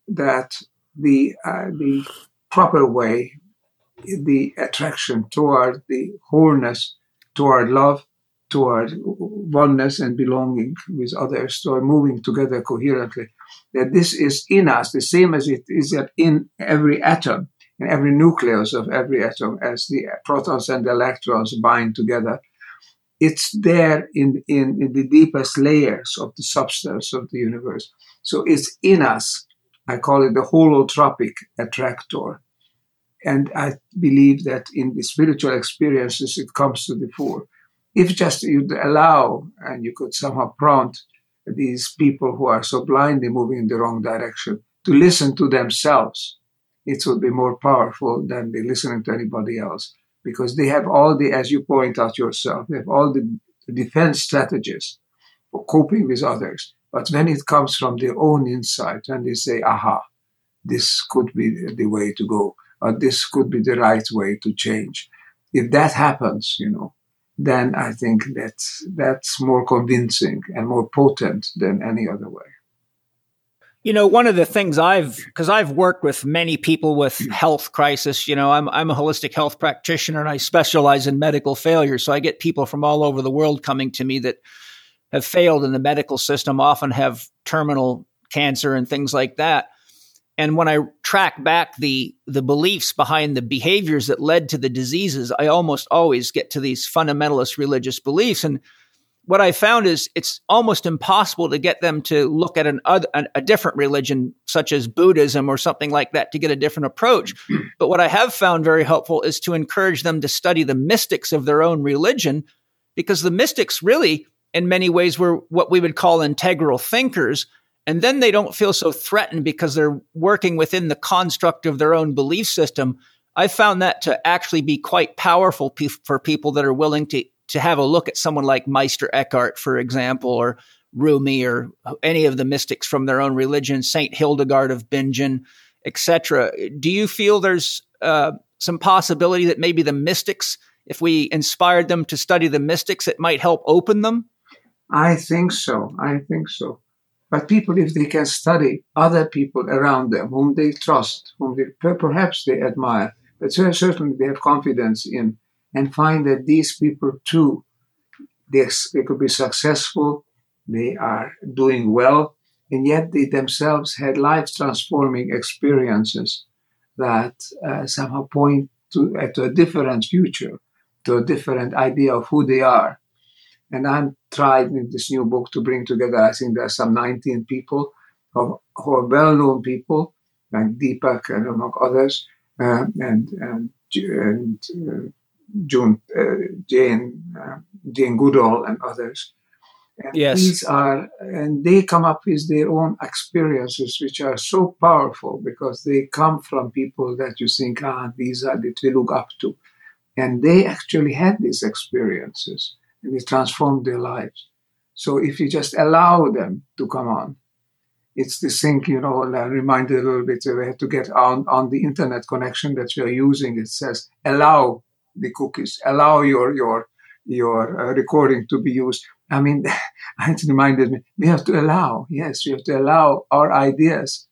that the uh, the proper way, the attraction toward the wholeness, toward love, toward oneness and belonging with others, toward moving together coherently. That this is in us, the same as it is in every atom, every nucleus of every atom, as the protons and electrons bind together. It's there in, in, in the deepest layers of the substance of the universe. So it's in us. I call it the holotropic attractor. And I believe that in the spiritual experiences, it comes to the fore. If just you'd allow and you could somehow prompt these people who are so blindly moving in the wrong direction to listen to themselves, it would be more powerful than the listening to anybody else because they have all the, as you point out yourself, they have all the defense strategies for coping with others. But when it comes from their own insight, and they say, aha, this could be the way to go, or this could be the right way to change. If that happens, you know, then I think that's, that's more convincing and more potent than any other way. You know, one of the things I've, because I've worked with many people with hmm. health crisis, you know, I'm, I'm a holistic health practitioner and I specialize in medical failure. So I get people from all over the world coming to me that have failed in the medical system, often have terminal cancer and things like that. And when I track back the the beliefs behind the behaviors that led to the diseases, I almost always get to these fundamentalist religious beliefs. And what I found is it's almost impossible to get them to look at an other, a different religion, such as Buddhism or something like that, to get a different approach. But what I have found very helpful is to encourage them to study the mystics of their own religion, because the mystics really in many ways were what we would call integral thinkers. And then they don't feel so threatened because they're working within the construct of their own belief system. I found that to actually be quite powerful pe- for people that are willing to, to have a look at someone like Meister Eckhart, for example, or Rumi, or any of the mystics from their own religion, Saint Hildegard of Bingen, etc. Do you feel there's uh, some possibility that maybe the mystics, if we inspired them to study the mystics, it might help open them? I think so. I think so. But people, if they can study other people around them, whom they trust, whom they perhaps they admire, but certainly they have confidence in, and find that these people too, they, they could be successful, they are doing well, and yet they themselves had life transforming experiences that uh, somehow point to, uh, to a different future, to a different idea of who they are. And I'm trying in this new book to bring together, I think there are some 19 people who, who are well-known people, like Deepak and among others, uh, and, and, and uh, June, uh, Jane, uh, Jane Goodall and others. And yes. These are, and they come up with their own experiences, which are so powerful because they come from people that you think, ah, these are that we look up to. And they actually had these experiences and it transformed their lives. So if you just allow them to come on, it's the thing, you know, I reminded a little bit, we had to get on, on the internet connection that we are using. It says, allow the cookies, allow your, your, your uh, recording to be used. I mean, it reminded me, we have to allow, yes, we have to allow our ideas,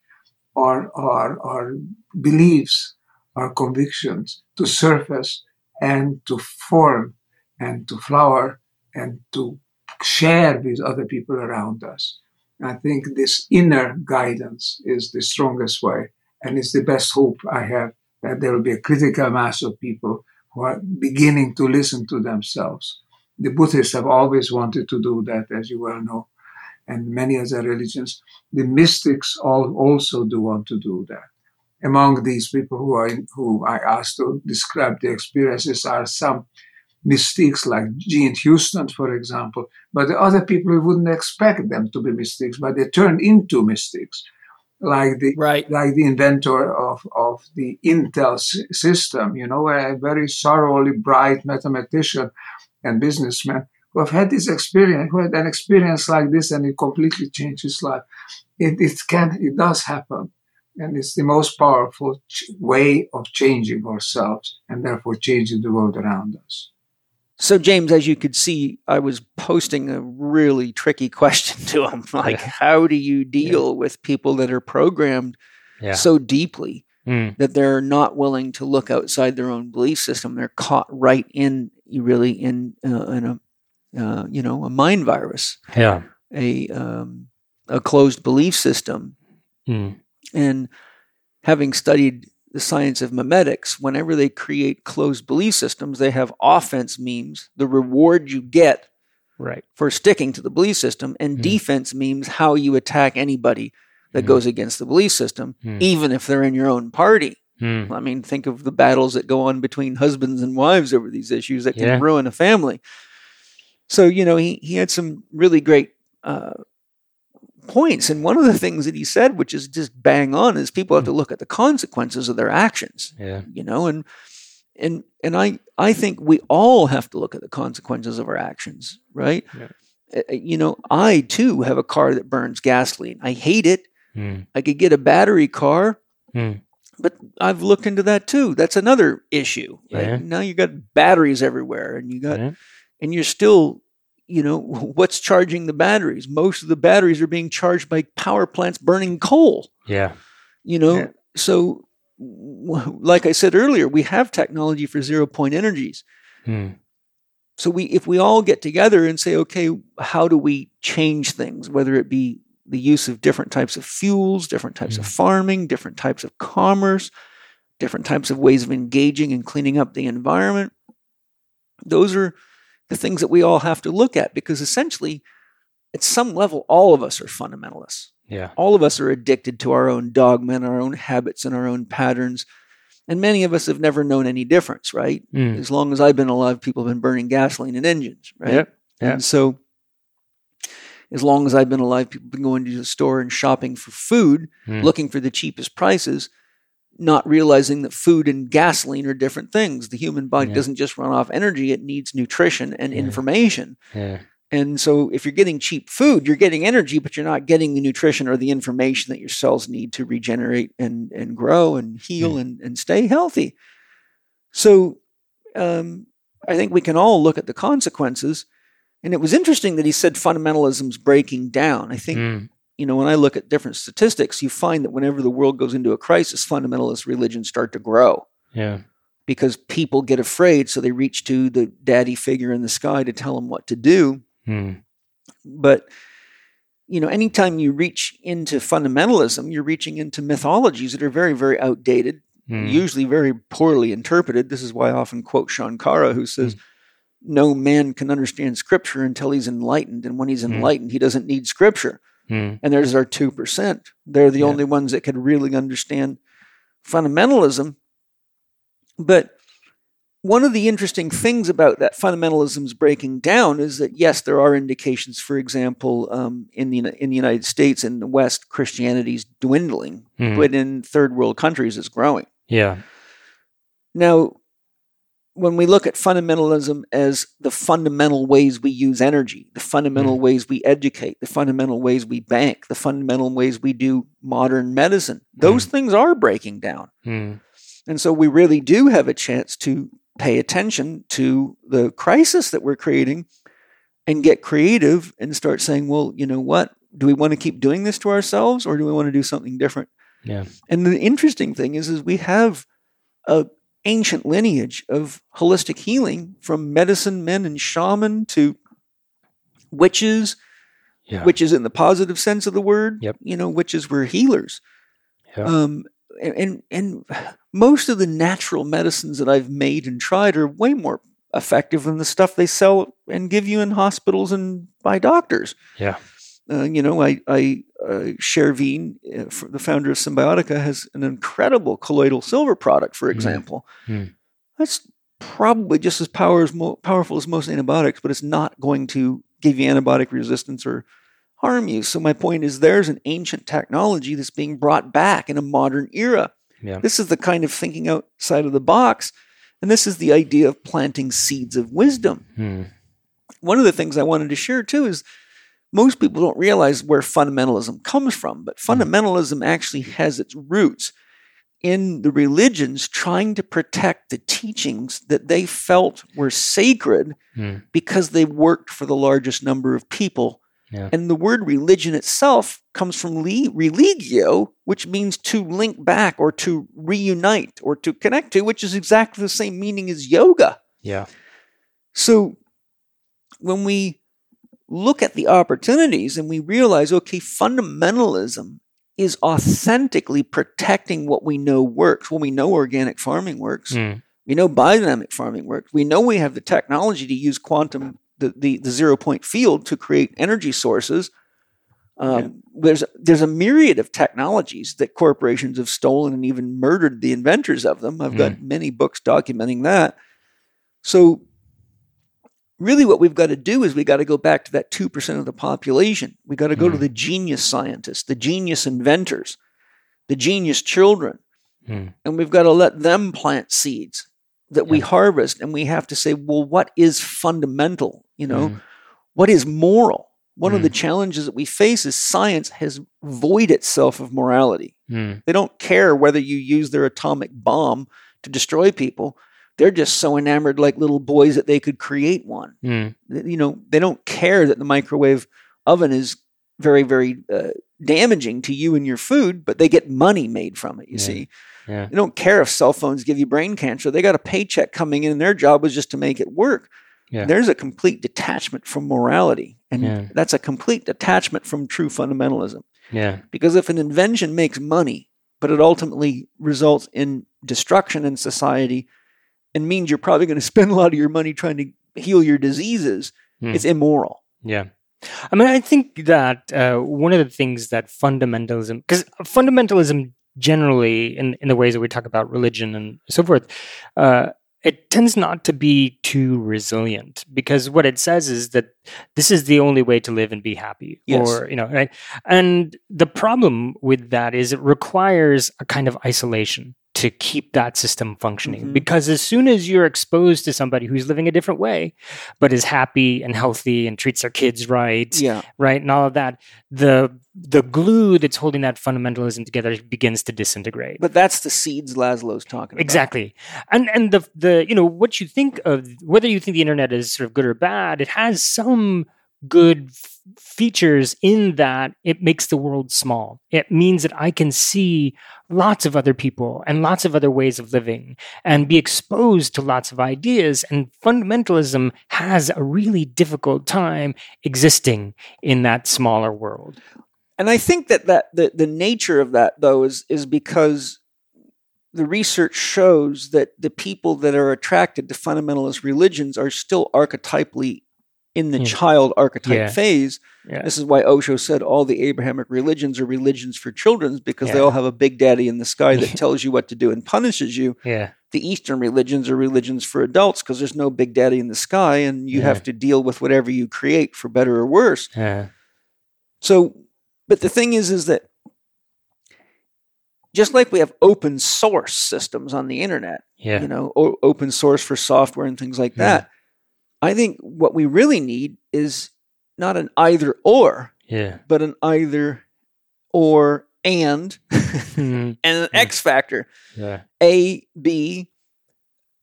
our, our, our beliefs, our convictions to surface and to form and to flower and to share with other people around us. I think this inner guidance is the strongest way, and it's the best hope I have that there will be a critical mass of people who are beginning to listen to themselves. The Buddhists have always wanted to do that, as you well know, and many other religions. The mystics all also do want to do that. among these people who are who I asked to describe the experiences are some mystics like Jean Houston, for example, but the other people we wouldn't expect them to be mystics, but they turn into mystics, like the right. like the inventor of, of the Intel system, you know, a very thoroughly bright mathematician and businessman who have had this experience, who had an experience like this, and it completely changed his life. It, it can, it does happen. And it's the most powerful ch- way of changing ourselves and therefore changing the world around us. So, James, as you could see, I was posting a really tricky question to him. Like, Yeah. how do you deal with people that are programmed Yeah. so deeply Mm. that they're not willing to look outside their own belief system? They're caught right in, really, in, uh, in a, uh, you know, a mind virus, Yeah. a, um, a closed belief system. Mm. And having studied the science of memetics, whenever they create closed belief systems, they have offense memes, the reward you get Right. for sticking to the belief system, and Mm. defense memes how you attack anybody that Mm. goes against the belief system, Mm. even if they're in your own party. Mm. I mean, think of the battles that go on between husbands and wives over these issues that can Yeah. ruin a family. So, you know, he, he had some really great uh, points. And one of the things that he said, which is just bang on, is people have to look at the consequences of their actions, Yeah. you know, and and and I I think we all have to look at the consequences of our actions, right? Yeah. Uh, You know, I too have a car that burns gasoline. I hate it. Mm. I could get a battery car, Mm. but I've looked into that too. That's another issue. Right? Yeah. Now you got batteries everywhere, and you got Yeah. and you're still, you know, what's charging the batteries? Most of the batteries are being charged by power plants burning coal. Yeah. You know, Yeah. so like I said earlier, we have technology for zero point energies. Mm. So we, if we all get together and say, okay, how do we change things? Whether it be the use of different types of fuels, different types of farming, different types of commerce, different types of ways of engaging and cleaning up the environment. Those are the things that we all have to look at because essentially, at some level, all of us are fundamentalists Yeah. all of us are addicted to our own dogma and our own habits and our own patterns. And many of us have never known any difference, right? Mm. As long as I've been alive, people have been burning gasoline in engines, right? Yep. And so, as long as I've been alive, people have been going to the store and shopping for food, Mm. looking for the cheapest prices, not realizing that food and gasoline are different things. The human body Yeah. doesn't just run off energy, it needs nutrition and Yeah. information. Yeah. And so, if you're getting cheap food, you're getting energy, but you're not getting the nutrition or the information that your cells need to regenerate and, and grow and heal and, and stay healthy. So, um, I think we can all look at the consequences. And it was interesting that he said fundamentalism's breaking down. I think, Mm. You know, when I look at different statistics, you find that whenever the world goes into a crisis, fundamentalist religions start to grow Yeah. because people get afraid. So they reach to the daddy figure in the sky to tell them what to do Mm. but you know anytime you reach into fundamentalism you're reaching into mythologies that are very very outdated Mm. usually very poorly interpreted this is why i often quote shankara who says no man can understand scripture until he's enlightened and when he's Mm. enlightened he doesn't need scripture Mm. and there's our 2% they're the Yeah. only ones that could really understand fundamentalism but one of the interesting things about that fundamentalism's breaking down is that yes, there are indications. For example, um, in the in the United States in the West, Christianity's dwindling, Mm. but in third world countries, it's growing. Yeah. Now, when we look at fundamentalism as the fundamental ways we use energy, the fundamental ways we educate, the fundamental ways we bank, the fundamental ways we do modern medicine, those things are breaking down. Mm. And so we really do have a chance to pay attention to the crisis that we're creating and get creative and start saying, well, you know what? Do we want to keep doing this to ourselves or do we want to do something different? Yeah. And the interesting thing is, is we have a ancient lineage of holistic healing from medicine men and shaman to witches, Yeah. witches in the positive sense of the word. Yep. You know, witches were healers. Yeah. Um, and, and and most of the natural medicines that I've made and tried are way more effective than the stuff they sell and give you in hospitals and by doctors. Yeah. Uh, you know, I, I uh, Chervin, uh, the founder of Cymbiotika, has an incredible colloidal silver product, for example. Mm. That's probably just as power as mo- powerful as most antibiotics, but it's not going to give you antibiotic resistance or harm you. So my point is, there's an ancient technology that's being brought back in a modern era. Yeah. This is the kind of thinking outside of the box, and this is the idea of planting seeds of wisdom. Hmm. One of the things I wanted to share too is most people don't realize where fundamentalism comes from, but fundamentalism actually has its roots in the religions trying to protect the teachings that they felt were sacred Hmm. because they worked for the largest number of people. Yeah. And the word religion itself comes from li- religio, which means to link back or to reunite or to connect to, which is exactly the same meaning as yoga. Yeah. So when we look at the opportunities and we realize, okay, fundamentalism is authentically protecting what we know works. Well, we know organic farming works. Hmm. We know biodynamic farming works. We know we have the technology to use quantum, the, the, the zero point field to create energy sources. Um, There's there's a myriad of technologies that corporations have stolen and even murdered the inventors of them. I've got many books documenting that. So, really, what we've got to do is we got to go back to that two percent of the population. We got to go to the genius scientists, the genius inventors, the genius children, Hmm. and we've got to let them plant seeds that we harvest. And we have to say, well, what is fundamental? You know, Mm. what is moral? One of the Mm. challenges that we face is science has void itself of morality. Hmm. They don't care whether you use their atomic bomb to destroy people. They're just so enamored, like little boys, that they could create one. Hmm. You know, they don't care that the microwave oven is very, very uh, damaging to you and your food, but they get money made from it. You Yeah. see, Yeah. they don't care if cell phones give you brain cancer. They got a paycheck coming in, and their job was just to make it work. Yeah. There's a complete detachment from morality, and Yeah. that's a complete detachment from true fundamentalism. Yeah. Because if an invention makes money, but it ultimately results in destruction in society and means you're probably going to spend a lot of your money trying to heal your diseases, Hmm. it's immoral. Yeah. I mean, I think that uh, one of the things that fundamentalism, because fundamentalism generally, in, in the ways that we talk about religion and so forth, uh, it tends not to be too resilient because what it says is that this is the only way to live and be happy Yes. or you know right and the problem with that is it requires a kind of isolation to keep that system functioning Mhm. because as soon as you're exposed to somebody who's living a different way but is happy and healthy and treats their kids right Yeah. right and all of that the the glue that's holding that fundamentalism together begins to disintegrate But that's the seeds Laszlo's talking about. exactly and and the the you know what you think of whether you think the internet is sort of good or bad it has some good f- features in that it makes the world small. It means that i can see lots of other people and lots of other ways of living and be exposed to lots of ideas. And fundamentalism has a really difficult time existing in that smaller world. And I think that, that the, the nature of that though is is because the research shows that the people that are attracted to fundamentalist religions are still archetypally in the Yeah. child archetype Yeah. phase. yeah This is why Osho said all the Abrahamic religions are religions for children because they all have a big daddy in the sky that tells you what to do and punishes you. yeah The Eastern religions are religions for adults because there's no big daddy in the sky and you have to deal with whatever you create for better or worse. yeah So, but the thing is, is that just like we have open source systems on the internet, yeah you know, o- open source for software and things like that, I think what we really need is not an either or, yeah but an either or and Mhm. and an X factor yeah A, B,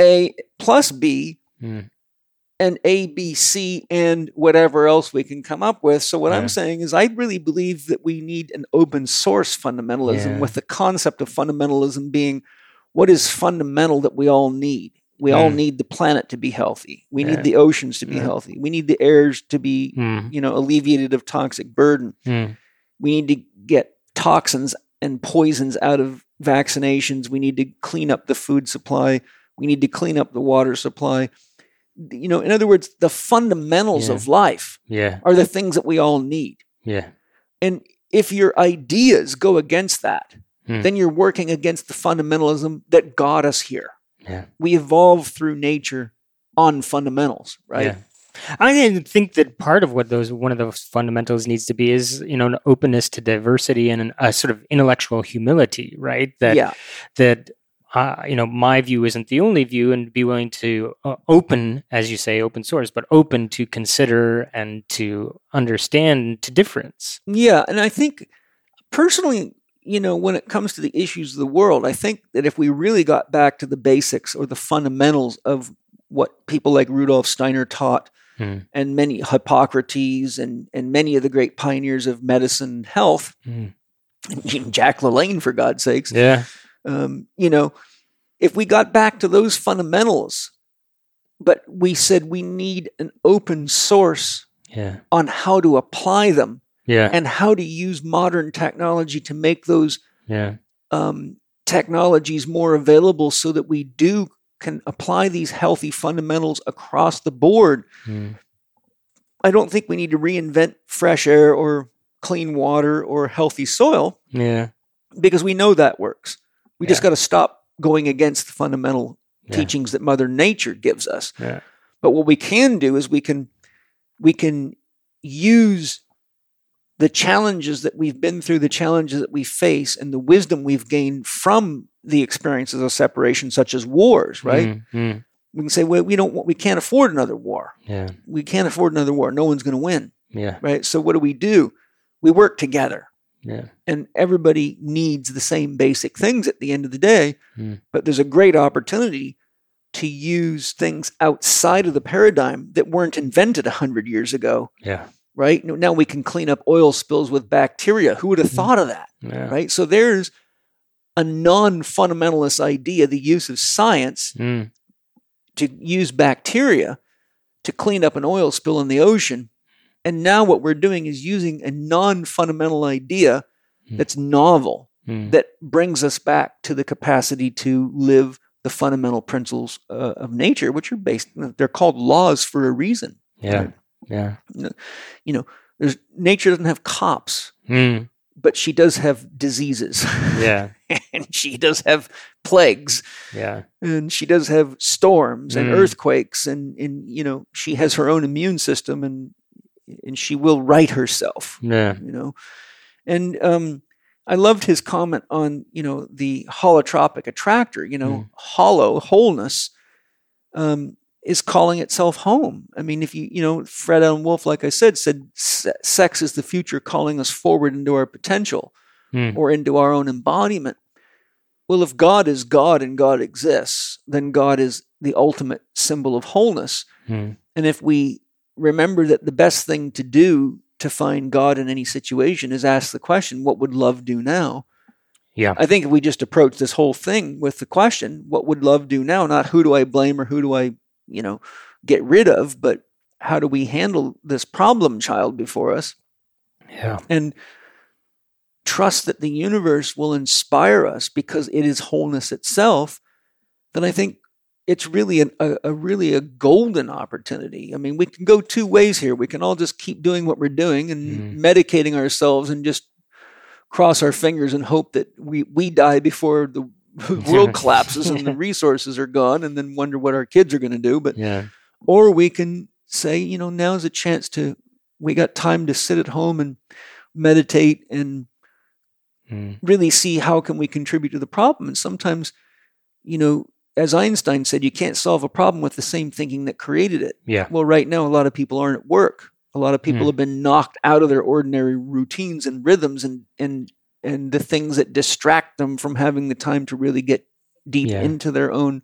A plus B, Mm. and A, B, C, and whatever else we can come up with. So, what Yeah. I'm saying is, I really believe that we need an open source fundamentalism Yeah. with the concept of fundamentalism being what is fundamental that we all need. We all Mm. need the planet to be healthy. We Yeah. need the oceans to be Yeah. healthy. We need the airs to be, Mm. you know, alleviated of toxic burden Mm. we need to get toxins and poisons out of vaccinations. We need to clean up the food supply. We need to clean up the water supply. You know, in other words, the fundamentals Yeah. of life yeah are the things that we all need. Yeah. And if your ideas go against that, Hmm. then you're working against the fundamentalism that got us here. Yeah. We evolve through nature on fundamentals, right? Yeah. I think that part of what those one of those fundamentals needs to be is you know an openness to diversity and an, a sort of intellectual humility, right? That yeah. that uh, you know my view isn't the only view, and be willing to uh, open, as you say, open source, but open to consider and to understand to difference. Yeah, and I think personally, you know, when it comes to the issues of the world, I think that if we really got back to the basics or the fundamentals of what people like Rudolf Steiner taught Hmm. and many Hippocrates and and many of the great pioneers of medicine and health, even Jack LaLanne for God's sakes, Yeah. um, you know, if we got back to those fundamentals, but we said we need an open source Yeah. on how to apply them Yeah. and how to use modern technology to make those Yeah. um, technologies more available so that we do can apply these healthy fundamentals across the board. Hmm. I don't think we need to reinvent fresh air or clean water or healthy soil Yeah. because we know that works. We just got to stop going against the fundamental Yeah. teachings that Mother Nature gives us. Yeah. But what we can do is we can we can use the challenges that we've been through, the challenges that we face, and the wisdom we've gained from the experiences of separation, such as wars. Right? Hmm. Hmm. We can say, well, we don't, we can't afford another war. Yeah. We can't afford another war. No one's going to win. Yeah. Right? So what do we do? We work together Yeah. and everybody needs the same basic things at the end of the day. Mm. But there's a great opportunity to use things outside of the paradigm that weren't invented a 100 years ago, Yeah. Right? Now- we can clean up oil spills with bacteria. Who would have thought of that, Yeah. right? So there's a non fundamentalist idea, the use of science Hmm. to use bacteria to clean up an oil spill in the ocean. And now what we're doing is using a non fundamental idea Hmm. that's novel Hmm. that brings us back to the capacity to live the fundamental principles uh, of nature, which are based, they're called laws for a reason. Yeah. Yeah. You know, there's, nature doesn't have cops, Hmm. but she does have diseases Yeah. and she does have plagues Yeah. and she does have storms and Mm. earthquakes and, and, you know, she has her own immune system and, and she will right herself. Yeah. you know and um i loved his comment on you know the holotropic attractor you know Mm. hollow wholeness um is calling itself home i mean if you you know Fred Alan Wolf like i said said sex is the future calling us forward into our potential Hmm. or into our own embodiment well if god is god and god exists then god is the ultimate symbol of wholeness Hmm. and if we remember that the best thing to do to find God in any situation is ask the question, what would love do now? Yeah. I think if we just approach this whole thing with the question, what would love do now? Not who do I blame or who do I, you know, get rid of, but how do we handle this problem child before us? Yeah. And trust that the universe will inspire us because it is wholeness itself, then I think it's really an, a, a really a golden opportunity. I mean, we can go two ways here. We can all just keep doing what we're doing and Mhm. medicating ourselves and just cross our fingers and hope that we, we die before the world collapses and the resources are gone and then wonder what our kids are going to do. But Yeah. or we can say, you know, now's a chance to, we got time to sit at home and meditate and Hmm. really see how can we contribute to the problem. And sometimes, you know, as Einstein said, you can't solve a problem with the same thinking that created it. Yeah. Well, right now, a lot of people aren't at work. A lot of people Mm. have been knocked out of their ordinary routines and rhythms and, and, and the things that distract them from having the time to really get deep Yeah. into their own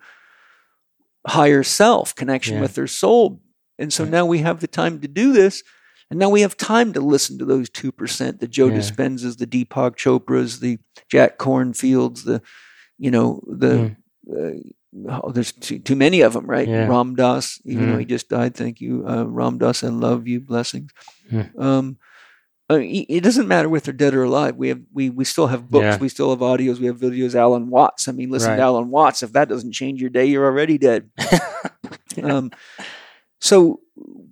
higher self connection Yeah. with their soul. And so Yeah. now we have the time to do this. And now we have time to listen to those 2%, the Joe Yeah. Dispenzas, the Deepak Chopras, the Jack Kornfields, the, you know, the, uh, oh, there's too, too many of them, right? Yeah. Ram Dass, even though Mm. he just died, thank you. Uh, Ram Dass, I love you, blessings. Mm. Um, I mean, it doesn't matter if they're dead or alive. We have we we still have books, Yeah. we still have audios, we have videos. Alan Watts. I mean, listen Right. to Alan Watts. If that doesn't change your day, you're already dead. um, so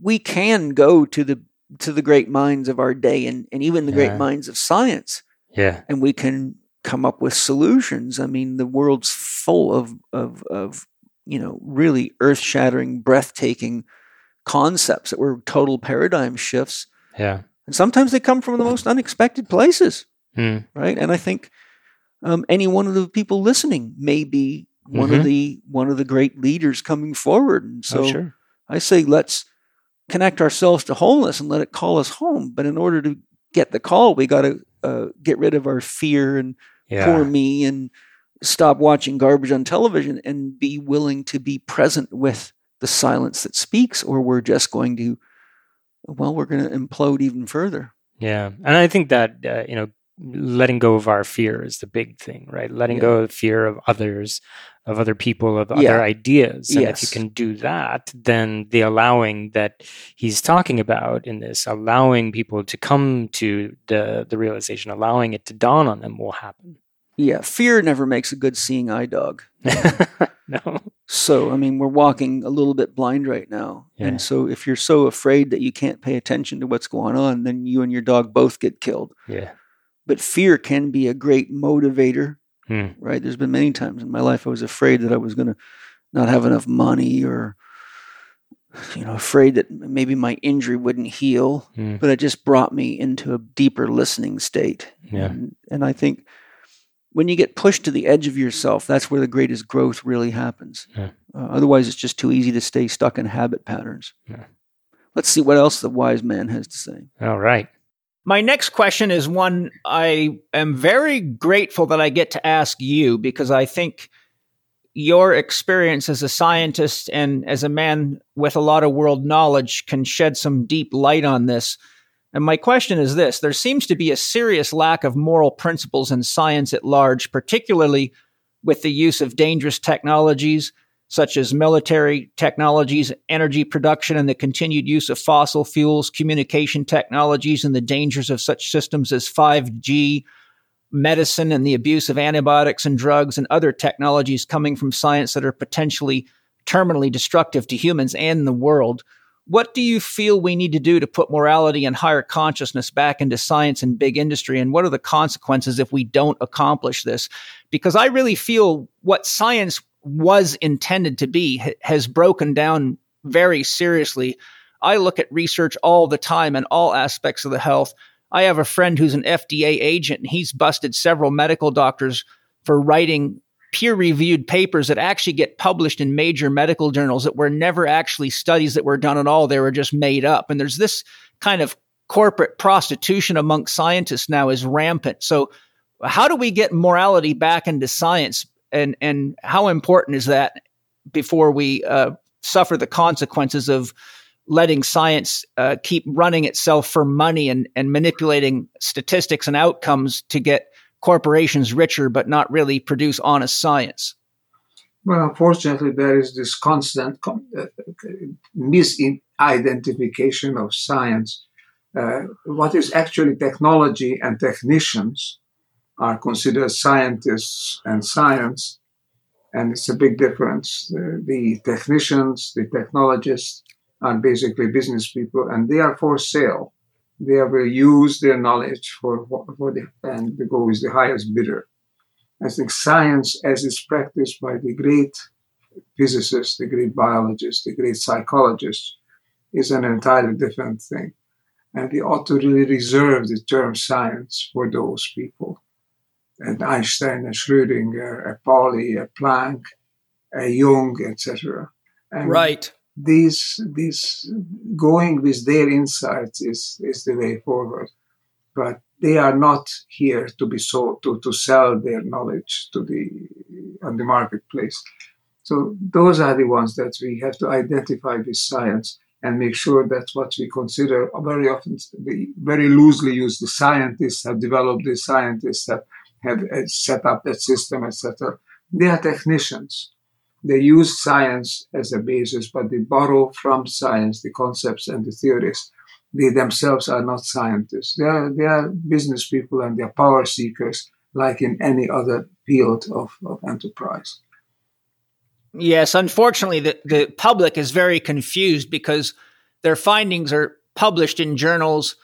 we can go to the to the great minds of our day and, and even the Yeah. great minds of science Yeah. and we can come up with solutions. I mean, the world's full of of of you know really earth shattering, breathtaking concepts that were total paradigm shifts, Yeah. And sometimes they come from the most unexpected places, Hmm. right? And I think um, any one of the people listening may be one of Mhm. the one of the great leaders coming forward. And so oh, sure. I say let's connect ourselves to wholeness and let it call us home. But in order to get the call, we got to uh, get rid of our fear and Yeah. poor me and stop watching garbage on television and be willing to be present with the silence that speaks, or we're just going to, well, we're going to implode even further. Yeah, and I think that uh, you know, letting go of our fear is the big thing, right? Letting Yeah. go of fear of others, of other people, of Yeah. other ideas, and if you can do that, then the allowing that he's talking about in this, allowing people to come to the the realization, allowing it to dawn on them, will happen. Yeah, fear never makes a good seeing eye dog. no, So, I mean, we're walking a little bit blind right now. Yeah. And so, if you're so afraid that you can't pay attention to what's going on, then you and your dog both get killed. yeah, But fear can be a great motivator, Hmm. right? There's been many times in my life I was afraid that I was going to not have enough money or, you know, afraid that maybe my injury wouldn't heal. Hmm. But it just brought me into a deeper listening state. Yeah. And, and I think when you get pushed to the edge of yourself, that's where the greatest growth really happens. Yeah. Uh, otherwise, it's just too easy to stay stuck in habit patterns. Yeah. Let's see what else the wise man has to say. all right. My next question is one I am very grateful that I get to ask you because I think your experience as a scientist and as a man with a lot of world knowledge can shed some deep light on this. And my question is this there seems to be a serious lack of moral principles in science at large, particularly with the use of dangerous technologies such as military technologies, energy production, and the continued use of fossil fuels, communication technologies, and the dangers of such systems as 5G, medicine, and the abuse of antibiotics and drugs, and other technologies coming from science that are potentially terminally destructive to humans and the world. What do you feel we need to do to put morality and higher consciousness back into science and big industry? And what are the consequences if we don't accomplish this? Because I really feel what science was intended to be ha- has broken down very seriously. I look at research all the time in all aspects of the health. I have a friend who's an FDA agent, and he's busted several medical doctors for writing peer reviewed papers that actually get published in major medical journals that were never actually studies that were done at all. They were just made up. And there's this kind of corporate prostitution amongst scientists now is rampant. So, how do we get morality back into science? And, and how important is that before we uh, suffer the consequences of letting science uh, keep running itself for money and, and manipulating statistics and outcomes to get corporations richer but not really produce honest science? Well, unfortunately, there is this constant uh, misidentification of science. Uh, what is actually technology and technicians are considered scientists and science, and it's a big difference. The technicians, the technologists are basically business people, and they are for sale. They will uh, use their knowledge for for the and the goal is the highest bidder. I think science, as is practiced by the great physicists, the great biologists, the great psychologists, is an entirely different thing. And we ought to really reserve the term science for those people. And Einstein, a Schrödinger, a Pauli, a Planck, a Jung, etc. Right. These, these going with their insights is, is the way forward. But they are not here to be sold to, to sell their knowledge to the on the marketplace. So those are the ones that we have to identify with science and make sure that what we consider very often very loosely used the scientists have developed the scientists have have set up that system, etc. They are technicians. They use science as a basis, but they borrow from science the concepts and the theories they themselves are not scientists. They are, they are business people and they are power seekers, like in any other field of, of enterprise. Yes, unfortunately, the, the public is very confused because their findings are published in journals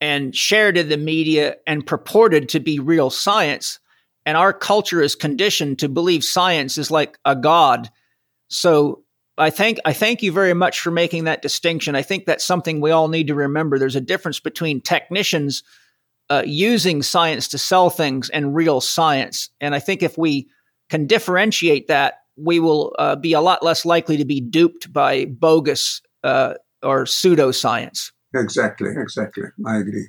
and shared in the media and purported to be real science. And our culture is conditioned to believe science is like a god. So I thank I thank you very much for making that distinction. I think that's something we all need to remember. There's a difference between technicians uh, using science to sell things and real science. And I think if we can differentiate that, we will uh, be a lot less likely to be duped by bogus uh, or pseudoscience. Exactly, exactly. I agree.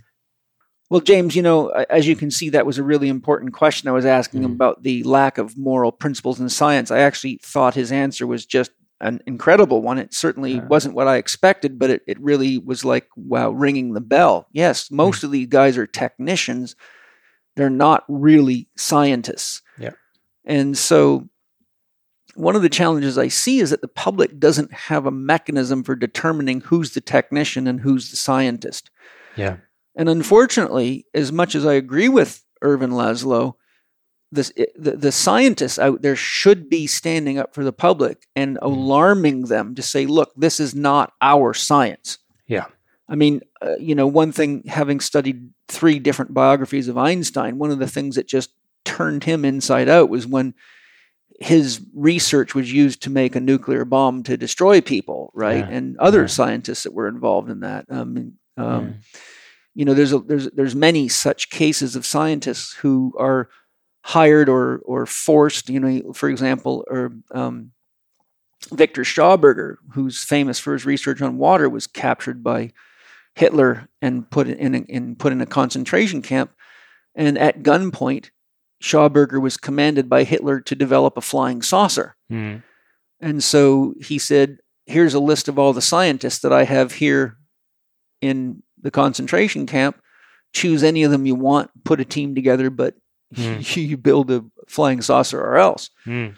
Well, James, you know, as you can see, that was a really important question I was asking mm. about the lack of moral principles in science. I actually thought his answer was just an incredible one. It certainly yeah. wasn't what I expected, but it, it really was like, wow, ringing the bell. Yes, hmm. most mm. of these guys are technicians. They're not really scientists. Yeah. And so one of the challenges I see is that the public doesn't have a mechanism for determining who's the technician and who's the scientist. Yeah. And unfortunately, as much as I agree with Ervin Laszlo, this, the, the scientists out there should be standing up for the public and mm. alarming them to say, look, this is not our science. Yeah. I mean, uh, you know, one thing, having studied three different biographies of Einstein, one of the things that just turned him inside out was when his research was used to make a nuclear bomb to destroy people, right? Yeah. And other yeah. scientists that were involved in that. Um, um, yeah. You know, there's a, there's there's many such cases of scientists who are hired or or forced. You know, for example, or um, Victor Schauberger, who's famous for his research on water, was captured by Hitler and put in a, in put in a concentration camp, and at gunpoint, Schauberger was commanded by Hitler to develop a flying saucer. Mm. And so he said, "Here's a list of all the scientists that I have here in the concentration camp. Choose any of them you want. Put a team together, but mm. you build a flying saucer or else. Mm.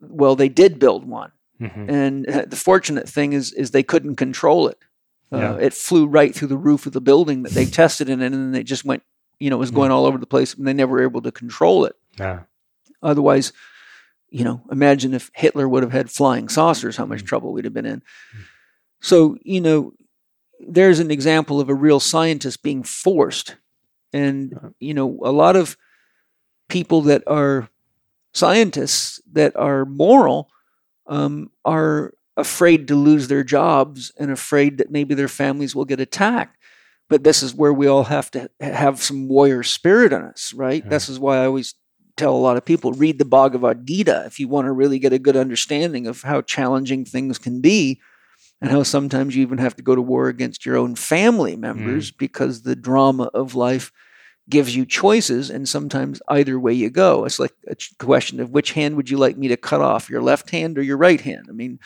Well, they did build one, mm-hmm. and uh, the fortunate thing is is they couldn't control it. Uh, yeah. It flew right through the roof of the building that they tested in, and then it just went. You know, it was going mm. all over the place, and they never were able to control it. Yeah. Otherwise, you know, imagine if Hitler would have had flying saucers, how much mm. trouble we'd have been in. Mm. So, you know, there's an example of a real scientist being forced. And, you know, a lot of people that are scientists that are moral um, are afraid to lose their jobs and afraid that maybe their families will get attacked. But this is where we all have to have some warrior spirit in us, right? Yeah. This is why I always tell a lot of people read the Bhagavad Gita if you want to really get a good understanding of how challenging things can be and how sometimes you even have to go to war against your own family members mm. because the drama of life gives you choices, and sometimes either way you go. It's like a question of which hand would you like me to cut off, your left hand or your right hand? I mean,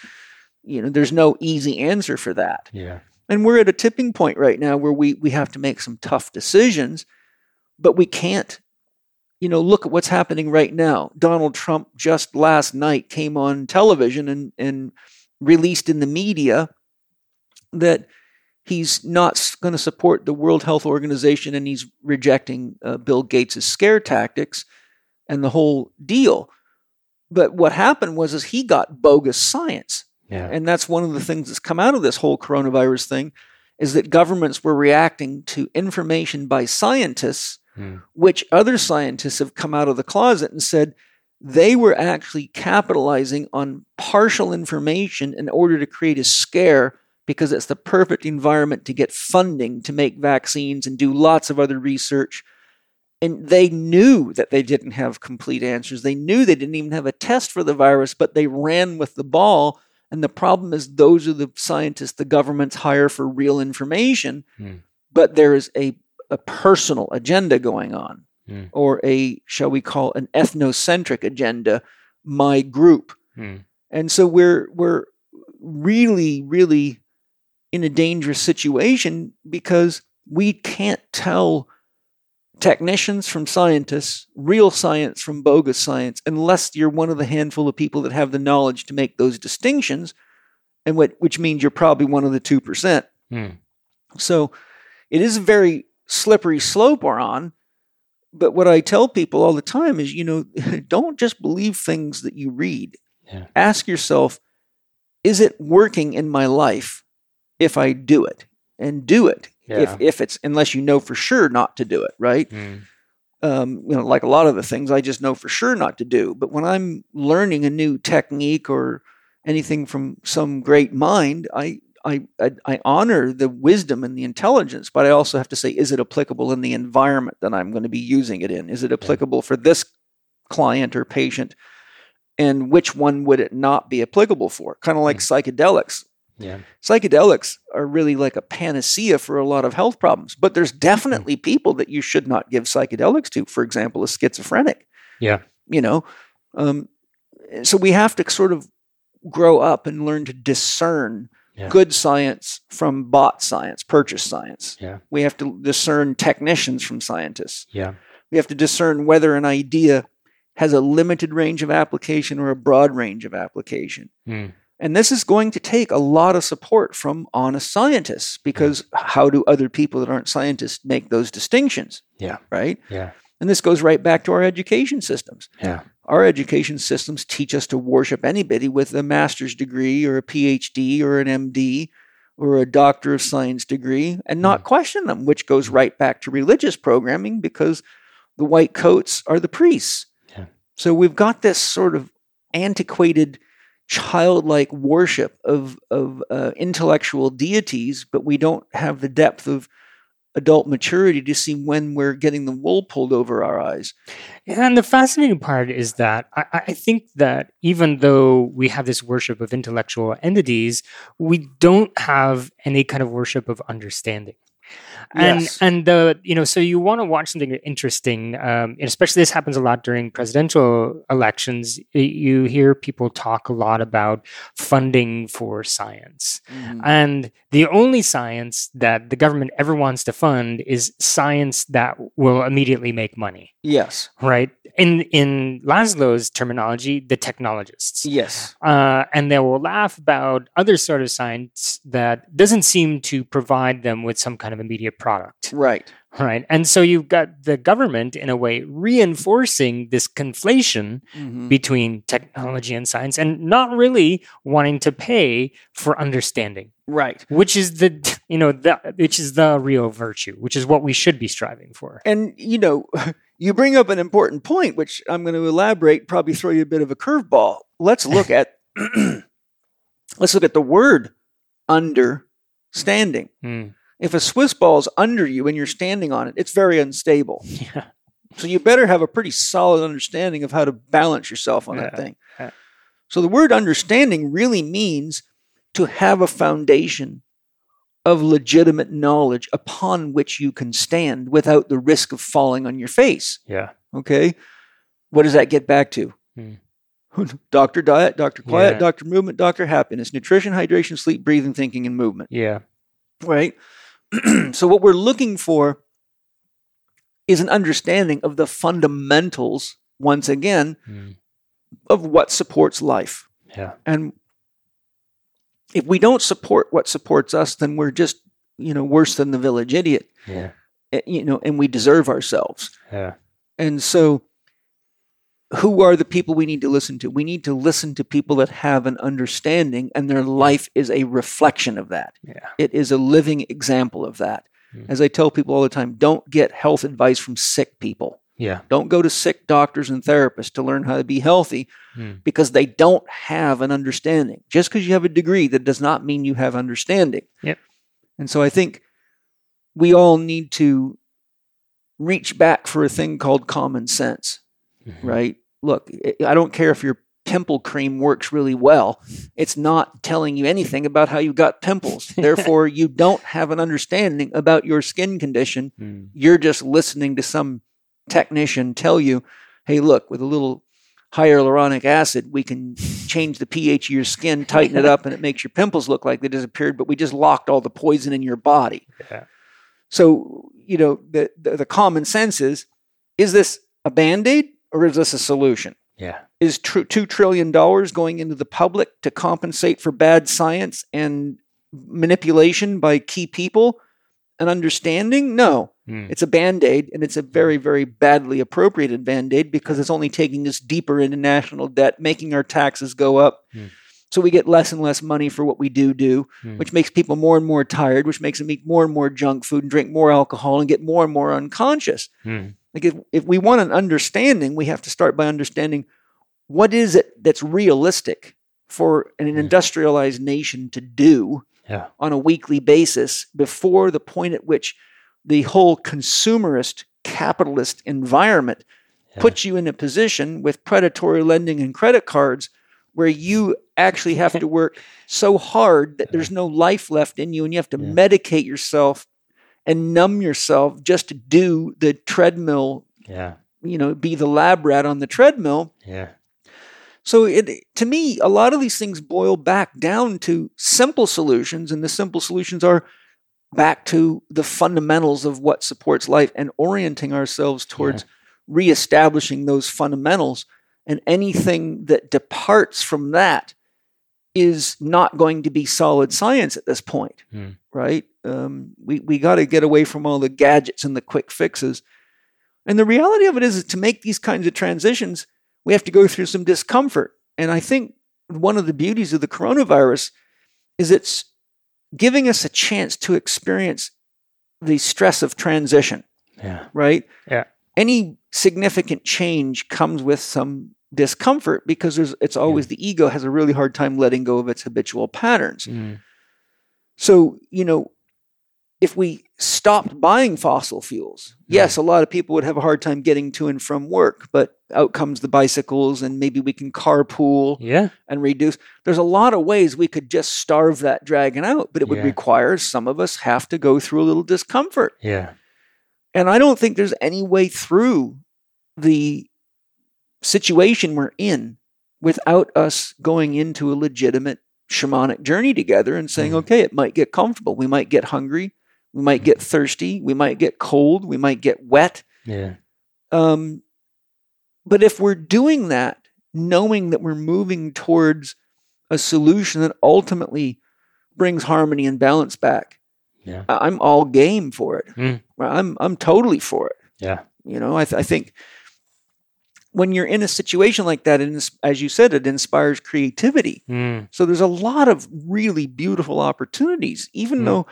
you know, there's no easy answer for that. Yeah. And we're at a tipping point right now where we we have to make some tough decisions, but we can't. You know, look at what's happening right now. Donald Trump just last night came on television and and released in the media that he's not going to support the World Health Organization and he's rejecting uh, Bill Gates' scare tactics and the whole deal. But what happened was is he got bogus science. Yeah. And that's one of the things that's come out of this whole coronavirus thing is that governments were reacting to information by scientists, hmm. which other scientists have come out of the closet and said they were actually capitalizing on partial information in order to create a scare because it's the perfect environment to get funding to make vaccines and do lots of other research. And they knew that they didn't have complete answers. They knew they didn't even have a test for the virus, but they ran with the ball. And the problem is, those are the scientists the governments hire for real information, mm. but there is a, a personal agenda going on, mm. or a, shall we call, an ethnocentric agenda, my group. Mm. And so we're, we're really, really in a dangerous situation because we can't tell technicians from scientists, real science from bogus science, unless you're one of the handful of people that have the knowledge to make those distinctions, and what, which means you're probably one of the 2%. Hmm. So it is a very slippery slope we're on. But what I tell people all the time is, you know, don't just believe things that you read. Yeah. Ask yourself, is it working in my life? if I do it. and do it Yeah. if if it's unless you know for sure not to do it, right? Mm. um, you know, like a lot of the things I just know for sure not to do. But when I'm learning a new technique or anything from some great mind, I, I, I, I honor the wisdom and the intelligence, but I also have to say, is it applicable in the environment that I'm going to be using it in? Is it applicable for this client or patient? And which one would it not be applicable for? Kind of like psychedelics Yeah. psychedelics are really like a panacea for a lot of health problems. But there's definitely people that you should not give psychedelics to. For example, a schizophrenic. Yeah. You know, um, so we have to sort of grow up and learn to discern Yeah. good science from bot science, purchase science. Yeah. We have to discern technicians from scientists. Yeah. We have to discern whether an idea has a limited range of application or a broad range of application. Mm. And this is going to take a lot of support from honest scientists because how do other people that aren't scientists make those distinctions? Yeah. Right? Yeah. And this goes right back to our education systems. Yeah. Our education systems teach us to worship anybody with a master's degree or a PhD or an MD or a doctor of science degree and not question them, which goes right back to religious programming because the white coats are the priests. Yeah. So we've got this sort of antiquated childlike worship of of uh, intellectual deities, but we don't have the depth of adult maturity to see when we're getting the wool pulled over our eyes. And the fascinating part is that I, I think that even though we have this worship of intellectual entities, we don't have any kind of worship of understanding. And Yes. and the you know so you want to watch something interesting, um, and especially this happens a lot during presidential elections. You hear people talk a lot about funding for science, and the only science that the government ever wants to fund is science that will immediately make money Yes. right? In in Laszlo's terminology, the technologists, Yes. uh, and they will laugh about other sort of science that doesn't seem to provide them with some kind of immediate product, Right. right? And so you've got the government in a way reinforcing this conflation Mhm. between technology and science, and not really wanting to pay for understanding. Right. Which is the you know the which is the real virtue, which is what we should be striving for. And you know, you bring up an important point, which I'm going to elaborate, probably throw you a bit of a curveball. Let's look at let's look at the word understanding. Mm. If a Swiss ball is under you and you're standing on it, it's very unstable. Yeah. So you better have a pretty solid understanding of how to balance yourself on that thing. yeah. So the word understanding really means to have a foundation of legitimate knowledge upon which you can stand without the risk of falling on your face. Yeah. Okay. What does that get back to? Hmm. Doctor diet, doctor quiet, Yeah. doctor movement, doctor happiness, nutrition, hydration, sleep, breathing, thinking, and movement Yeah. right? so what we're looking for is an understanding of the fundamentals once again Mm. of what supports life. Yeah. And if we don't support what supports us, then we're just, you know, worse than the village idiot. Yeah. You know, and we deserve ourselves. Yeah. And so who are the people we need to listen to? We need to listen to people that have an understanding and their life is a reflection of that. Yeah. It is a living example of that. Mm. As I tell people all the time, don't get health advice from sick people. Yeah. Don't go to sick doctors and therapists to learn how to be healthy Mm. because they don't have an understanding. Just because you have a degree, that does not mean you have understanding. Yep. And so I think we all need to reach back for a thing called common sense, Mhm. right? Look, I- I don't care if your pimple cream works really well. It's not telling you anything about how you got pimples. Therefore, you don't have an understanding about your skin condition Mm. you're just listening to some technician tell you, hey, look, with a little hyaluronic acid, we can change the pH of your skin, tighten it up, and it makes your pimples look like they disappeared, but we just locked all the poison in your body. Yeah. So, you know, the, the, the common sense is is this a band aid or is this a solution? Yeah. Is tr- $2 trillion going into the public to compensate for bad science and manipulation by key people an understanding? No. Mm. It's a band aid, and it's a very, very badly appropriated band aid because it's only taking us deeper into national debt, making our taxes go up, Hmm. So we get less and less money for what we do do, Hmm. which makes people more and more tired, which makes them eat more and more junk food and drink more alcohol and get more and more unconscious. Hmm. Like if, if we want an understanding, we have to start by understanding what is it that's realistic for an industrialized nation to do Yeah. on a weekly basis before the point at which the whole consumerist capitalist environment Yeah. puts you in a position with predatory lending and credit cards where you actually have to work so hard that there's no life left in you and you have to Yeah. medicate yourself and numb yourself just to do the treadmill Yeah. you know be the lab rat on the treadmill Yeah. So it to me, a lot of these things boil back down to simple solutions, and the simple solutions are back to the fundamentals of what supports life and orienting ourselves towards reestablishing those fundamentals. And anything that departs from that is not going to be solid science at this point, Hmm. right? Um, we we got to get away from all the gadgets and the quick fixes. And the reality of it is, is to make these kinds of transitions, we have to go through some discomfort. And I think one of the beauties of the coronavirus is it's giving us a chance to experience the stress of transition, Yeah. right? Yeah. Any significant change comes with some discomfort because there's it's always the ego has a really hard time letting go of its habitual patterns. Hmm. So, you know, if we stopped buying fossil fuels, yes, a lot of people would have a hard time getting to and from work, but out comes the bicycles and maybe we can carpool Yeah. and reduce. There's a lot of ways we could just starve that dragon out, but it would Yeah. require some of us have to go through a little discomfort. Yeah. And I don't think there's any way through the situation we're in without us going into a legitimate shamanic journey together and saying, Mhm. okay, it might get comfortable. We might get hungry. We might get thirsty. We might get cold. We might get wet. Yeah. Um, but if we're doing that, knowing that we're moving towards a solution that ultimately brings harmony and balance back, Yeah. I'm all game for it. Mm. I'm I'm totally for it. Yeah. You know, I, th- I think when you're in a situation like that, and as you said, it inspires creativity. Hmm. So there's a lot of really beautiful opportunities, even Mm. though,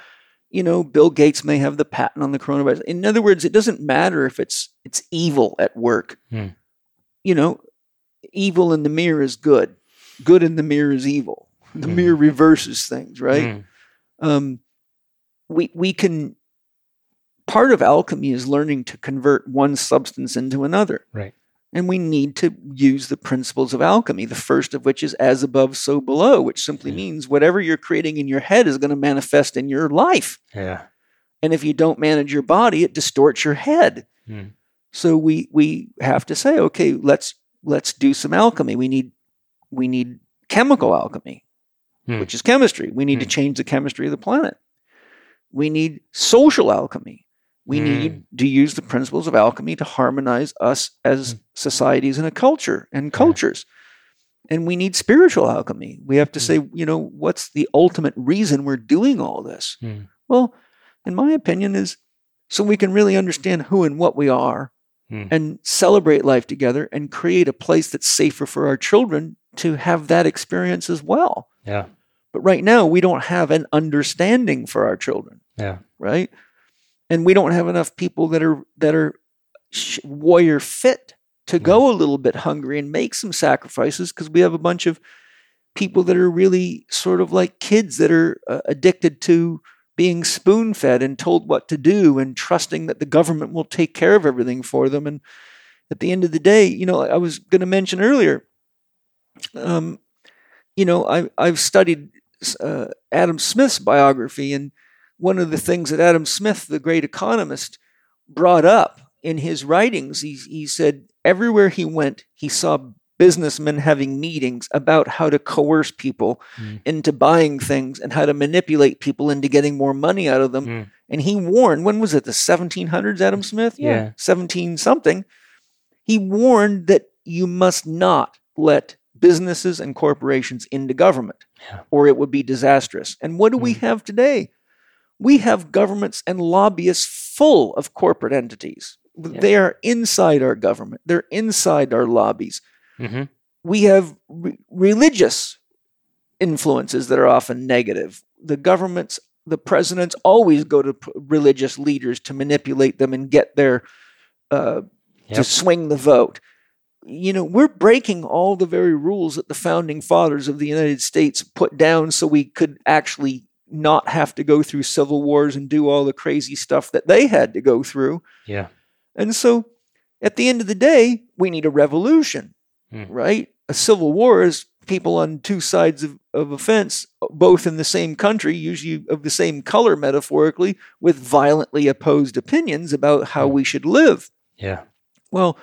you know, Bill Gates may have the patent on the coronavirus. In other words, it doesn't matter if it's it's evil at work. Mm. You know, evil in the mirror is good. Good in the mirror is evil. The Mhm. mirror reverses things, right? Hmm. um, we we can part of alchemy is learning to convert one substance into another Right. And we need to use the principles of alchemy the first of which is as above so below which simply Yeah. means whatever you're creating in your head is going to manifest in your life Yeah. and if you don't manage your body it distorts your head Hmm. so we we have to say okay let's let's do some alchemy we need we need chemical alchemy Hmm. which is chemistry. We need to Hmm. change the chemistry of the planet. We need social alchemy. We Hmm. need to use the principles of alchemy to harmonize us as Hmm. societies and a culture and cultures. And we need spiritual alchemy. We have to Hmm. say, you know, what's the ultimate reason we're doing all this? Hmm. Well, in my opinion, is so we can really understand who and what we are Hmm. and celebrate life together and create a place that's safer for our children to have that experience as well. Yeah. But right now, we don't have an understanding for our children, Yeah. right? And we don't have enough people that are that are sh- warrior fit to go a little bit hungry and make some sacrifices because we have a bunch of people that are really sort of like kids that are uh, addicted to being spoon fed and told what to do and trusting that the government will take care of everything for them. And at the end of the day, you know, I was going to mention earlier, um, you know, I, I've studied uh, Adam Smith's biography, and one of the things that Adam Smith, the great economist, brought up in his writings, he, he said everywhere he went, he saw businessmen having meetings about how to coerce people Mm. into buying things and how to manipulate people into getting more money out of them. Mm. And he warned, when was it, the 1700s, Adam Smith? Yeah. 17 something. He warned that you must not let businesses and corporations into government Yeah. or it would be disastrous. And what do we Mm. have today? We have governments and lobbyists full of corporate entities. Yeah. They are inside our government, they're inside our lobbies. hmm We have re- religious influences that are often negative. The governments, the presidents always go to p- religious leaders to manipulate them and get their uh, to swing the vote. You know, we're breaking all the very rules that the founding fathers of the United States put down so we could actually not have to go through civil wars and do all the crazy stuff that they had to go through. Yeah. And so at the end of the day, we need a revolution, Hmm. right? A civil war is people on two sides of, of a fence, both in the same country, usually of the same color metaphorically, with violently opposed opinions about how Hmm. we should live. Yeah. Well,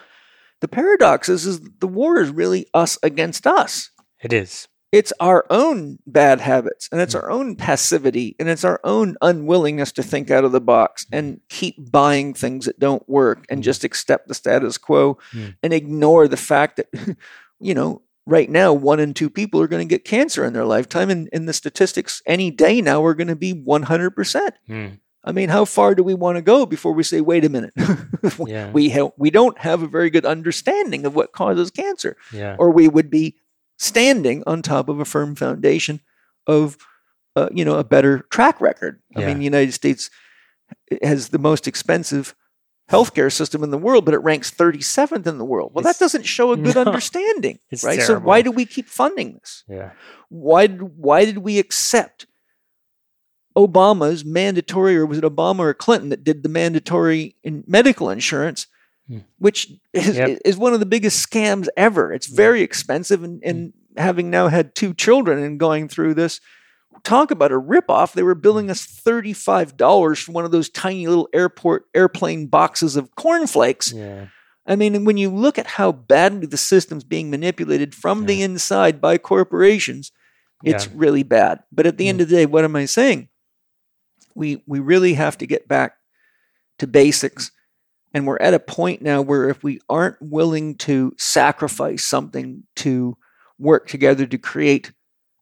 the paradox is, is the war is really us against us. It is. It's our own bad habits and it's Hmm. our own passivity and it's our own unwillingness to think out of the box and keep buying things that don't work and Hmm. just accept the status quo Hmm. and ignore the fact that, you know, right now, one in two people are going to get cancer in their lifetime. And in the statistics, any day now, we're going to be 100%. Mm. I mean, how far do we want to go before we say, wait a minute? Yeah. we, ha- we don't have a very good understanding of what causes cancer Yeah. or we would be standing on top of a firm foundation of uh, you know a better track record. I Yeah. mean, the United States has the most expensive healthcare system in the world, but it ranks 37th in the world. Well, It's- that doesn't show a good No. understanding, right? So why do we keep funding this? Yeah. Why did, why did we accept Obama's mandatory, or was it Obama or Clinton that did the mandatory in medical insurance, Hmm. which is, Yep. is one of the biggest scams ever. It's very expensive, and, and having now had two children and going through this, talk about a ripoff. They were billing us thirty five dollars for one of those tiny little airport airplane boxes of cornflakes. Yeah. I mean, when you look at how badly the system's being manipulated from the inside by corporations, it's Yeah. really bad. But at the end Mm. of the day, what am I saying? We we really have to get back to basics. And we're at a point now where if we aren't willing to sacrifice something to work together to create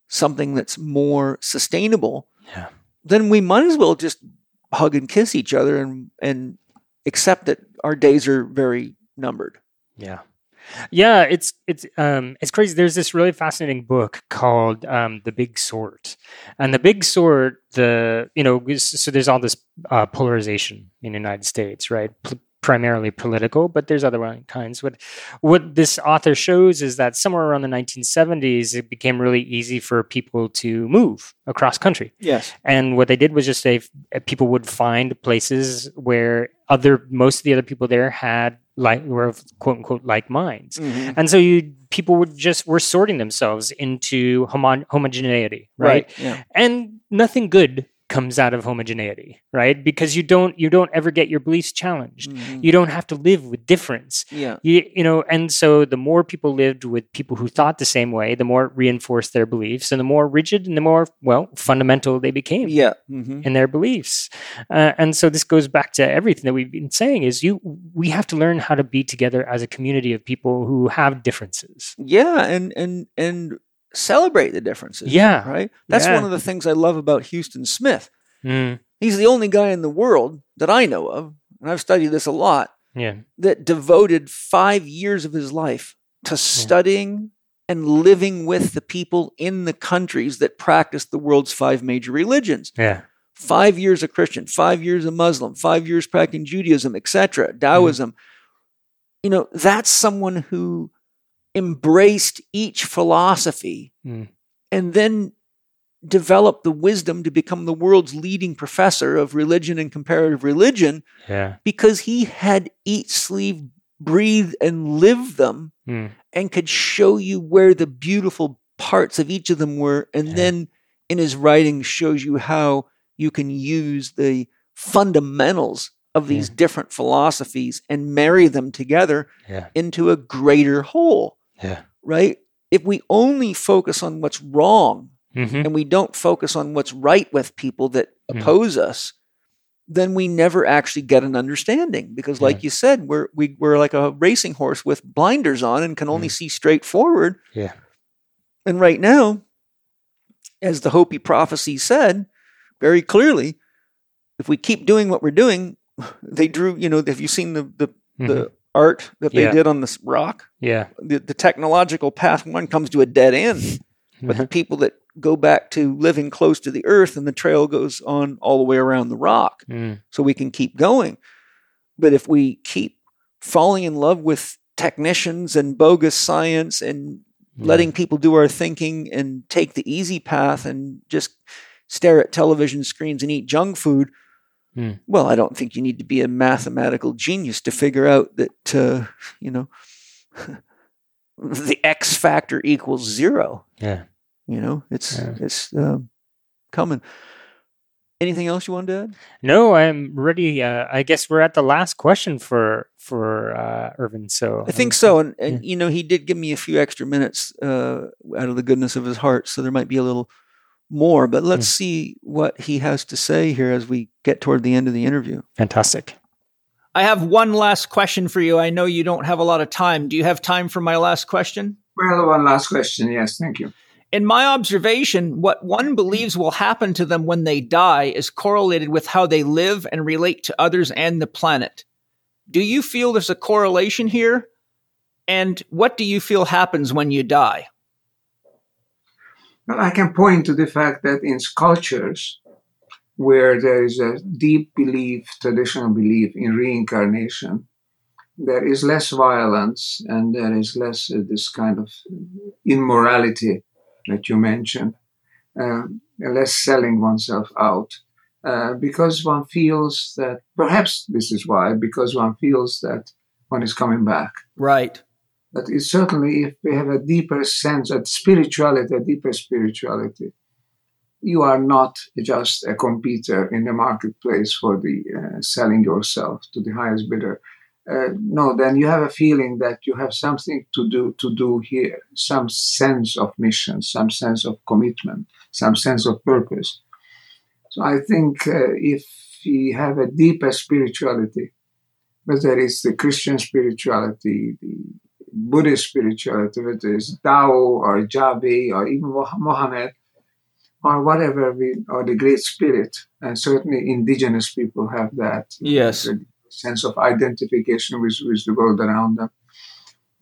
something that's more sustainable, Yeah. then we might as well just hug and kiss each other and and accept that our days are very numbered. Yeah. Yeah, it's it's um it's crazy. There's this really fascinating book called um The Big Sort, and the Big Sort, the you know so there's all this uh, polarization in the United States, right? P- primarily political, but there's other kinds. What what this author shows is that somewhere around the 1970s, it became really easy for people to move across country. Yes. And what they did was just say people would find places where other most of the other people there had like were of quote unquote like minds. Mm-hmm. And so you people would just were sorting themselves into homo- homogeneity, right? Yeah. And nothing good comes out of homogeneity, right? Because you don't you don't ever get your beliefs challenged. Mhm. You don't have to live with difference. Yeah. You, you know, and so the more people lived with people who thought the same way, the more it reinforced their beliefs, and the more rigid and the more well fundamental they became Yeah. hmm in their beliefs. Uh, and so this goes back to everything that we've been saying: is you we have to learn how to be together as a community of people who have differences. Yeah, and and and celebrate the differences. Yeah. Right? That's Yeah. one of the things I love about Huston Smith. Mm, He's the only guy in the world that I know of, and I've studied this a lot, yeah, that devoted 5 years of his life to studying and living with the people in the countries that practice the world's five major religions. yeah, five years a Christian, five years a Muslim, five years practicing Judaism, etc., Taoism. You know, that's someone who embraced each philosophy Mm. and then developed the wisdom to become the world's leading professor of religion and comparative religion yeah. because he had eat, sleep, breathe, and live them Mm, and could show you where the beautiful parts of each of them were and Yeah. then in his writing shows you how you can use the fundamentals of these different philosophies and marry them together yeah, into a greater whole yeah. right if we only focus on what's wrong hmm and we don't focus on what's right with people that Mhm. oppose us then we never actually get an understanding because like Yeah. you said we're we, we're like a racing horse with blinders on and can only see straight forward Yeah. and right now as the hopi prophecy said very clearly if we keep doing what we're doing they drew you know have you seen the the, the art that they Mm-hmm. Yeah. did on this rock Yeah. the, the technological path one comes to a dead end but the people that go back to living close to the earth and the trail goes on all the way around the rock Mm. so we can keep going. But if we keep falling in love with technicians and bogus science and letting people do our thinking and take the easy path and just stare at television screens and eat junk food, Hmm. well, I don't think you need to be a mathematical genius to figure out that, uh, you know, the X factor equals zero. Yeah. You know, it's Yeah. it's um, coming. Anything else you wanted to add? No, I'm ready. Uh, I guess we're at the last question for for uh, Ervin. So I think um, so, and, and you know, he did give me a few extra minutes uh, out of the goodness of his heart, so there might be a little more. But let's hmm. see what he has to say here as we get toward the end of the interview. Fantastic. I have one last question for you. I know you don't have a lot of time. Do you have time for my last question? Well, one last question. Yes, thank you. In my observation, what one believes will happen to them when they die is correlated with how they live and relate to others and the planet. Do you feel there's a correlation here? And what do you feel happens when you die? Well, I can point to the fact that in cultures where there is a deep belief, traditional belief in reincarnation, there is less violence and there is less uh, this kind of immorality that you mentioned, um, less selling oneself out. Uh, because one feels that perhaps this is why, because one feels that one is coming back. Right. But it's certainly if we have a deeper sense of spirituality, a deeper spirituality, you are not just a competitor in the marketplace for the uh, selling yourself to the highest bidder. Uh, no, then you have a feeling that you have something to do to do here, some sense of mission, some sense of commitment, some sense of purpose. So I think uh, if we have a deeper spirituality, whether it's the Christian spirituality, the Buddhist spirituality, whether it's Tao or Javi or even Mohammed or whatever, we, or the Great Spirit, and certainly indigenous people have that Yes. sense of identification with, with the world around them.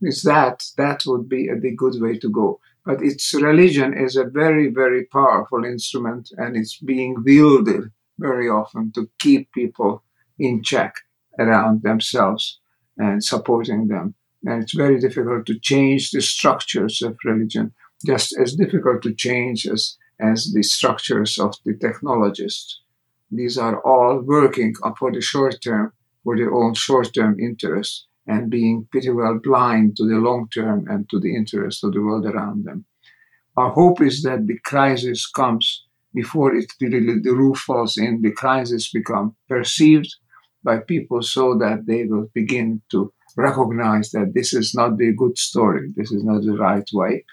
Is that that would be a the good way to go. But its religion is a very, very powerful instrument, and it's being wielded very often to keep people in check around themselves and supporting them. And it's very difficult to change the structures of religion, just as difficult to change as, as the structures of the technologists. These are all working for the short term, for their own short term interests, and being pretty well blind to the long term and to the interests of the world around them. Our hope is that the crisis comes before it really, the roof falls in, the crisis become perceived by people so that they will begin to recognize that this is not the good story, this is not the right way.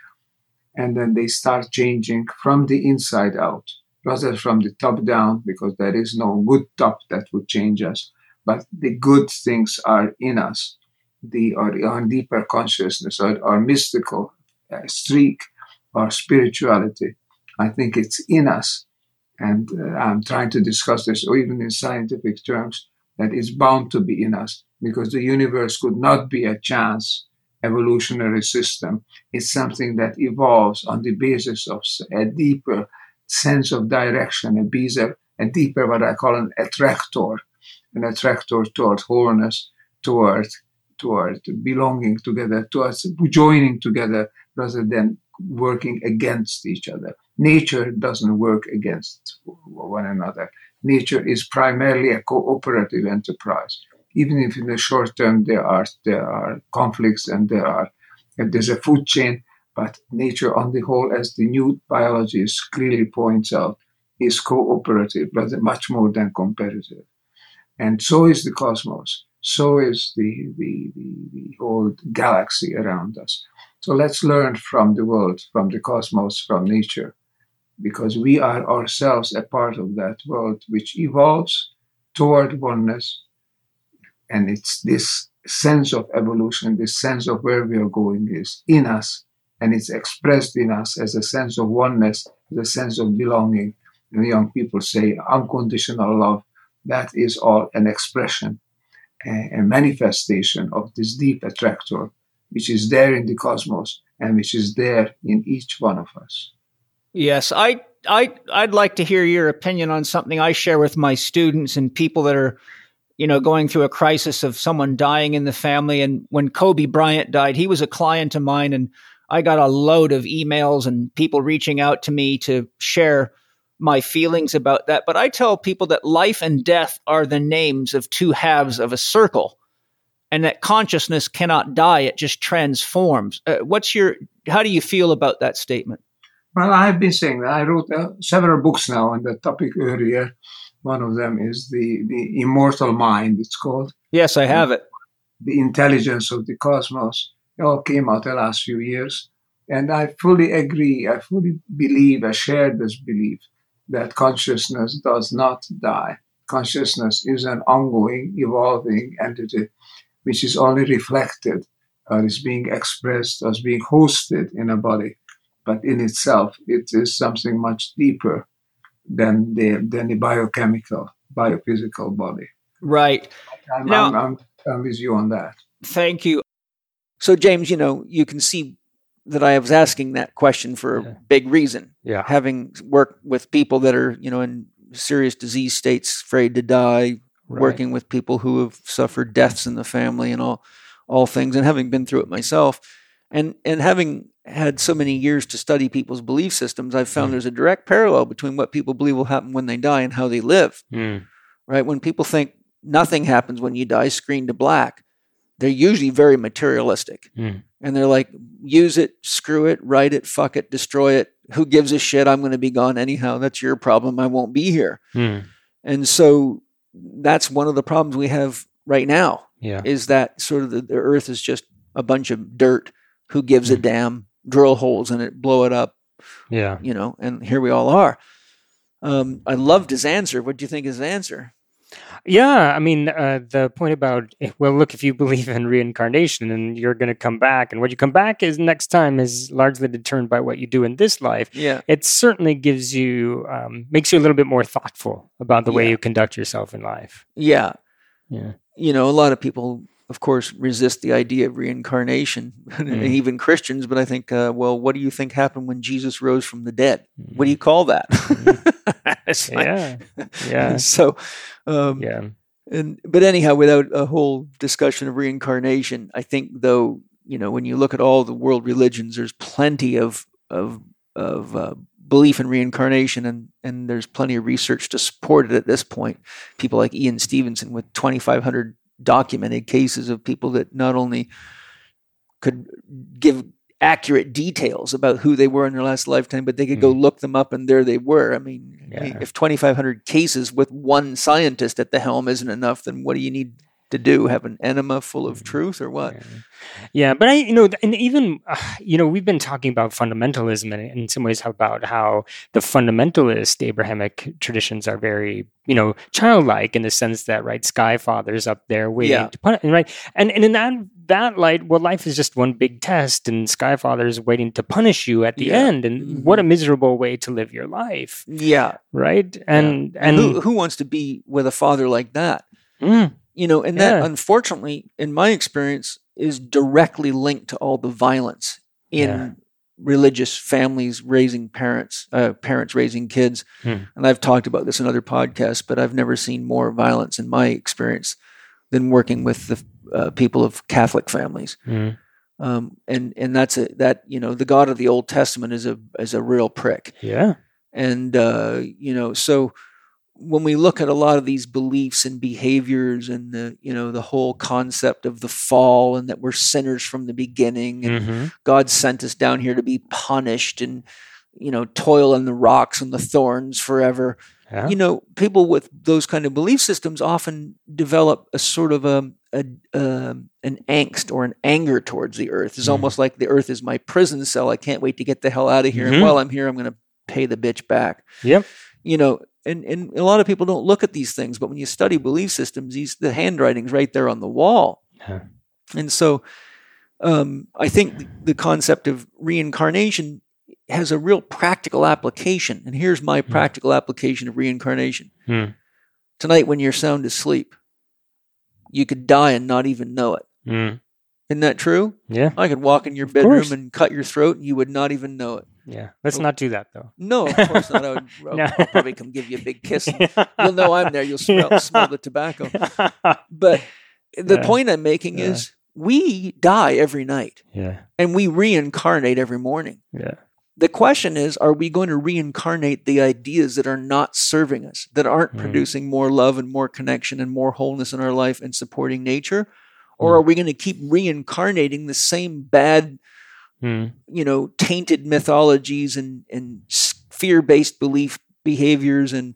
And then they start changing from the inside out rather from the top down, because there is no good top that would change us. But the good things are in us, the or on deeper consciousness, or our mystical uh, streak, or spirituality. I think it's in us, and uh, I'm trying to discuss this, or even in scientific terms, that it's bound to be in us because the universe could not be a chance evolutionary system. It's something that evolves on the basis of a deeper sense of direction, a deeper, a deeper what I call an attractor, an attractor toward wholeness, toward toward belonging together, towards joining together rather than working against each other. Nature doesn't work against one another. Nature is primarily a cooperative enterprise. Even if in the short term there are there are conflicts and there are and there's a food chain, but nature on the whole, as the new biologist clearly points out, is cooperative, rather much more than competitive. And so is the cosmos. So is the, the, the, the whole galaxy around us. So let's learn from the world, from the cosmos, from nature, because we are ourselves a part of that world which evolves toward oneness. And it's this sense of evolution, this sense of where we are going is in us, and it's expressed in us as a sense of oneness, as a sense of belonging. And young people say unconditional love. That is all an expression, a, a manifestation of this deep attractor, which is there in the cosmos and which is there in each one of us. Yes, I I I'd like to hear your opinion on something I share with my students and people that are you know going through a crisis of someone dying in the family and when Kobe Bryant died, he was a client of mine and I got a load of emails and people reaching out to me to share my feelings about that. But I tell people that life and death are the names of two halves of a circle and that consciousness cannot die. It just transforms. Uh, what's your, how do you feel about that statement? Well, I've been saying that. I wrote uh, several books now on that topic earlier. One of them is the, the immortal mind, it's called. Yes, I have it. The intelligence of the cosmos. It all came out the last few years. And I fully agree, I fully believe, I share this belief that consciousness does not die. Consciousness is an ongoing, evolving entity which is only reflected or is being expressed as being hosted in a body. But in itself, it is something much deeper than the, than the biochemical, biophysical body. Right. I'm, now, I'm, I'm, I'm with you on that. Thank you. So, James, you know, you can see that I was asking that question for yeah. a big reason. Yeah. Having worked with people that are, you know, in serious disease states, afraid to die, right. working with people who have suffered deaths in the family and all all things and having been through it myself and and having had so many years to study people's belief systems, I've found mm. there's a direct parallel between what people believe will happen when they die and how they live. Mm. Right? When people think nothing happens when you die, screen to black, they're usually very materialistic. Mm. And they're like, use it, screw it, write it, fuck it, destroy it. Who gives a shit? I'm going to be gone anyhow. That's your problem. I won't be here. Mm. And so that's one of the problems we have right now. Yeah. Is that sort of the, the earth is just a bunch of dirt. Who gives a damn? Drill holes in it, blow it up. Yeah. You know, and here we all are. Um, I loved his answer. What do you think is his answer? Yeah, I mean, uh, the point about eh, well, look, if you believe in reincarnation and you're going to come back, and what you come back is next time is largely determined by what you do in this life. Yeah, it certainly gives you um, makes you a little bit more thoughtful about the yeah. way you conduct yourself in life. Yeah, yeah. You know, a lot of people, of course, resist the idea of reincarnation, mm. even Christians. But I think, uh, well, what do you think happened when Jesus rose from the dead? Mm. What do you mm. call that? Mm. yeah, yeah. so, um, yeah. And but anyhow, without a whole discussion of reincarnation, I think though you know when you look at all the world religions, there's plenty of of of uh, belief in reincarnation, and and there's plenty of research to support it at this point. People like Ian Stevenson with 2,500 documented cases of people that not only could give accurate details about who they were in their last lifetime, but they could go hmm. look them up and there they were. I mean, yeah. if 2,500 cases with one scientist at the helm isn't enough, then what do you need to do? Have an enema full of truth or what? Yeah, yeah but I, you know, and even, uh, you know, we've been talking about fundamentalism and in some ways about how the fundamentalist Abrahamic traditions are very, you know, childlike in the sense that, right, Sky Father's up there waiting yeah. to punish, right? And, and in that, that light, well, life is just one big test and Sky Father's waiting to punish you at the yeah. end. And mm-hmm. what a miserable way to live your life. Yeah. Right. And, and who, who wants to be with a father like that? Mm you know, and yeah. that unfortunately, in my experience, is directly linked to all the violence in yeah. religious families raising parents, uh, parents raising kids. Hmm. And I've talked about this in other podcasts, but I've never seen more violence in my experience than working with the uh, people of Catholic families. Hmm. Um, and and that's a that you know the God of the Old Testament is a is a real prick. Yeah. And uh, you know so when we look at a lot of these beliefs and behaviors and the you know the whole concept of the fall and that we're sinners from the beginning and mm-hmm. God sent us down here to be punished and you know toil in the rocks and the thorns forever. Yeah. you know people with those kind of belief systems often develop a sort of a, a uh, an angst or an anger towards the earth. It's mm almost like the earth is my prison cell. I can't wait to get the hell out of here mm-hmm. and while i'm here i'm going to pay the bitch back. Yep you know and and a lot of people don't look at these things, but when you study belief systems, these the handwriting's right there on the wall. Huh. And so, um, I think the concept of reincarnation has a real practical application. And here's my hmm. practical application of reincarnation. Hmm. Tonight, when you're sound asleep, you could die and not even know it. Hmm. Isn't that true? Yeah. I could walk in your bedroom and cut your throat and you would not even know it. Yeah. Let's not do that though. No, of course not. I would, I'll, No. I'll probably come give you a big kiss. You'll know I'm there. You'll smell, smell the tobacco. But the Yeah. point I'm making Yeah. is we die every night yeah. and we reincarnate every morning. Yeah. The question is, are we going to reincarnate the ideas that are not serving us, that aren't Mhm. producing more love and more connection and more wholeness in our life and supporting nature? Or Mm. are we going to keep reincarnating the same bad, Mm. you know, tainted mythologies and, and fear based belief behaviors? And,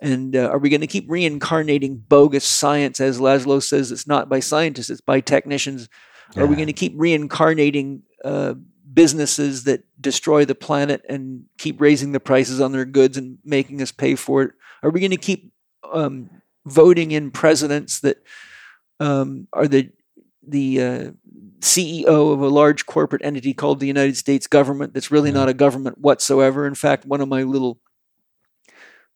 and uh, are we going to keep reincarnating bogus science, as Laszlo says, it's not by scientists, it's by technicians? Are we going to keep reincarnating uh, businesses that destroy the planet and keep raising the prices on their goods and making us pay for it? Are we going to keep um, voting in presidents that um, are the the uh, CEO of a large corporate entity called the United States government that's really Yeah. not a government whatsoever? In fact, one of my little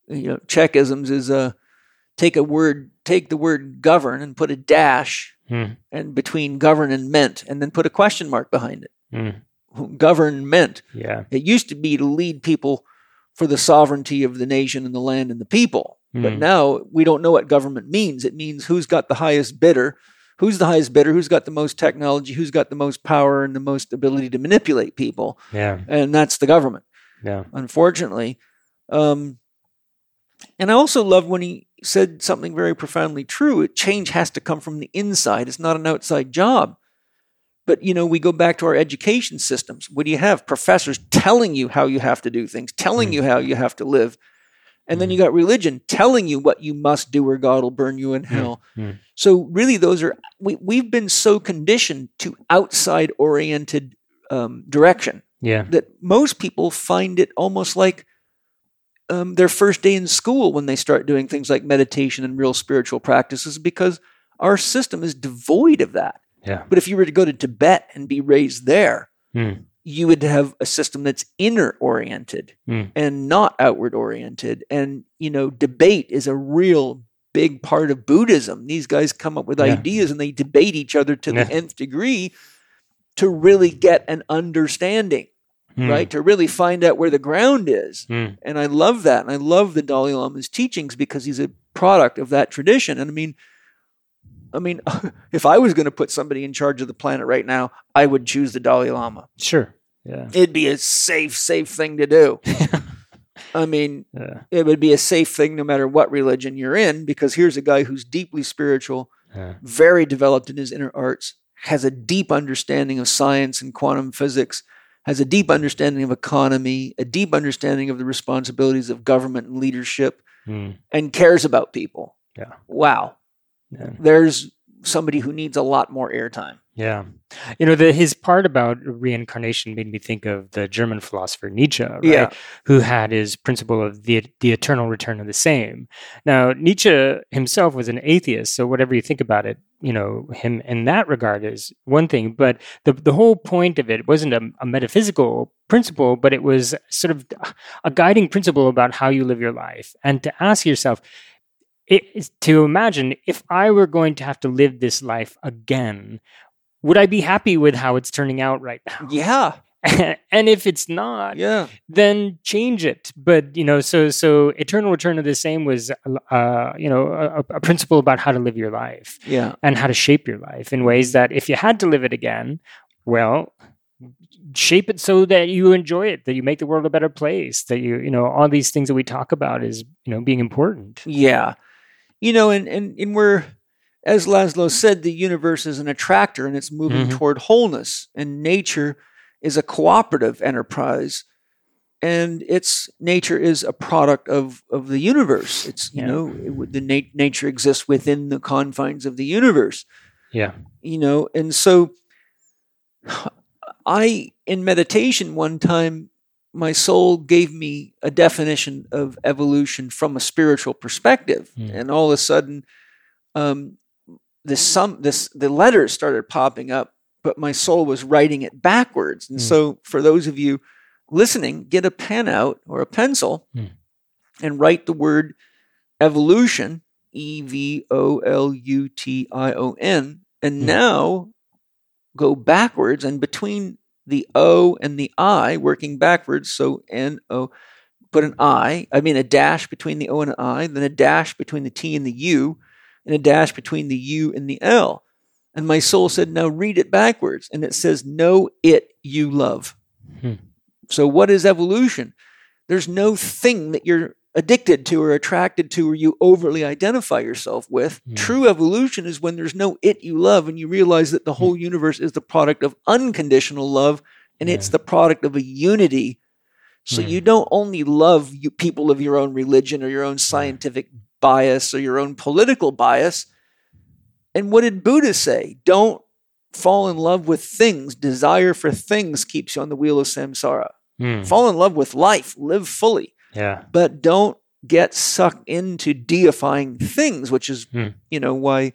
you know Chekisms is uh, take a word, take the word govern and put a dash Mm. and between govern and meant, and then put a question mark behind it. Mm. Govern meant. Yeah. It used to be to lead people for the sovereignty of the nation and the land and the people. But Mm. now we don't know what government means. It means who's got the highest bidder, who's the highest bidder, who's got the most technology, who's got the most power and the most ability to manipulate people, Yeah. and that's the government Yeah. unfortunately. Um, and I also love when he said something very profoundly true. It, change has to come from the inside. It's not an outside job. But you know, we go back to our education systems. What do you have? Professors telling you how you have to do things, telling Mm. you how you have to live. And then you got religion telling you what you must do or God will burn you in hell. Mm. So really those are we, we've been so conditioned to outside oriented um, direction Yeah. that most people find it almost like um, their first day in school when they start doing things like meditation and real spiritual practices because our system is devoid of that. Yeah. But if you were to go to Tibet and be raised there, Mm. You would have a system that's inner oriented Mm. and not outward oriented. And, you know, debate is a real big part of Buddhism. These guys come up with Yeah. ideas and they debate each other to Yeah. the nth degree to really get an understanding Mm. right? To really find out where the ground is. Mm. And I love that. And I love the Dalai Lama's teachings because he's a product of that tradition. And I mean, I mean, if I was going to put somebody in charge of the planet right now, I would choose the Dalai Lama. Sure. Yeah. It'd be a safe, safe thing to do. I mean, Yeah. it would be a safe thing no matter what religion you're in, because here's a guy who's deeply spiritual, Yeah. very developed in his inner arts, has a deep understanding of science and quantum physics, has a deep understanding of economy, a deep understanding of the responsibilities of government and leadership, Mm. and cares about people. Yeah. Wow. Yeah. There's somebody who needs a lot more airtime. Yeah. You know, the, his part about reincarnation made me think of the German philosopher Nietzsche, right? Yeah. Who had his principle of the, the eternal return of the same. Now, Nietzsche himself was an atheist. So, whatever you think about it, you know, him in that regard is one thing. But the, the whole point of it wasn't a, a metaphysical principle, but it was sort of a guiding principle about how you live your life. And to ask yourself, it, is to imagine if I were going to have to live this life again, would I be happy with how it's turning out right now? Yeah. and if it's not, Yeah. then change it. But you know, so so eternal return of the same was, uh, you know, a, a principle about how to live your life Yeah. and how to shape your life in ways that if you had to live it again, well, shape it so that you enjoy it, that you make the world a better place, that you you know all these things that we talk about is you know being important. Yeah. You know, and, and, and we're, as Laszlo said, the universe is an attractor and it's moving Mhm. toward wholeness. And nature is a cooperative enterprise. And its nature is a product of, of the universe. It's, you Yeah. know, it, the na- nature exists within the confines of the universe. Yeah. you know and so i in meditation one time my soul gave me a definition of evolution from a spiritual perspective Hmm. and all of a sudden um this some this the letters started popping up but my soul was writing it backwards and Hmm. so for those of you listening get a pen out or a pencil Hmm. and write the word evolution E V O L U T I O N. And Hmm. now go backwards and between the O and the I working backwards. So N O, put an I, I mean a dash between the O and an I, then a dash between the T and the U, and a dash between the U and the L. And my soul said, Now read it backwards. And it says, Know it you love. Hmm. So, what is evolution? There's no thing that you're addicted to or attracted to or you overly identify yourself with. Hmm. True evolution is when there's no it you love and you realize that the whole universe is the product of unconditional love and it's the product of a unity. So Hmm. you don't only love you, people of your own religion or your own scientific bias or your own political bias. And what did Buddha say? Don't fall in love with things. Desire for things keeps you on the wheel of samsara. Hmm. Fall in love with life, live fully, Yeah. but don't get sucked into deifying things, which is, Hmm. you know, why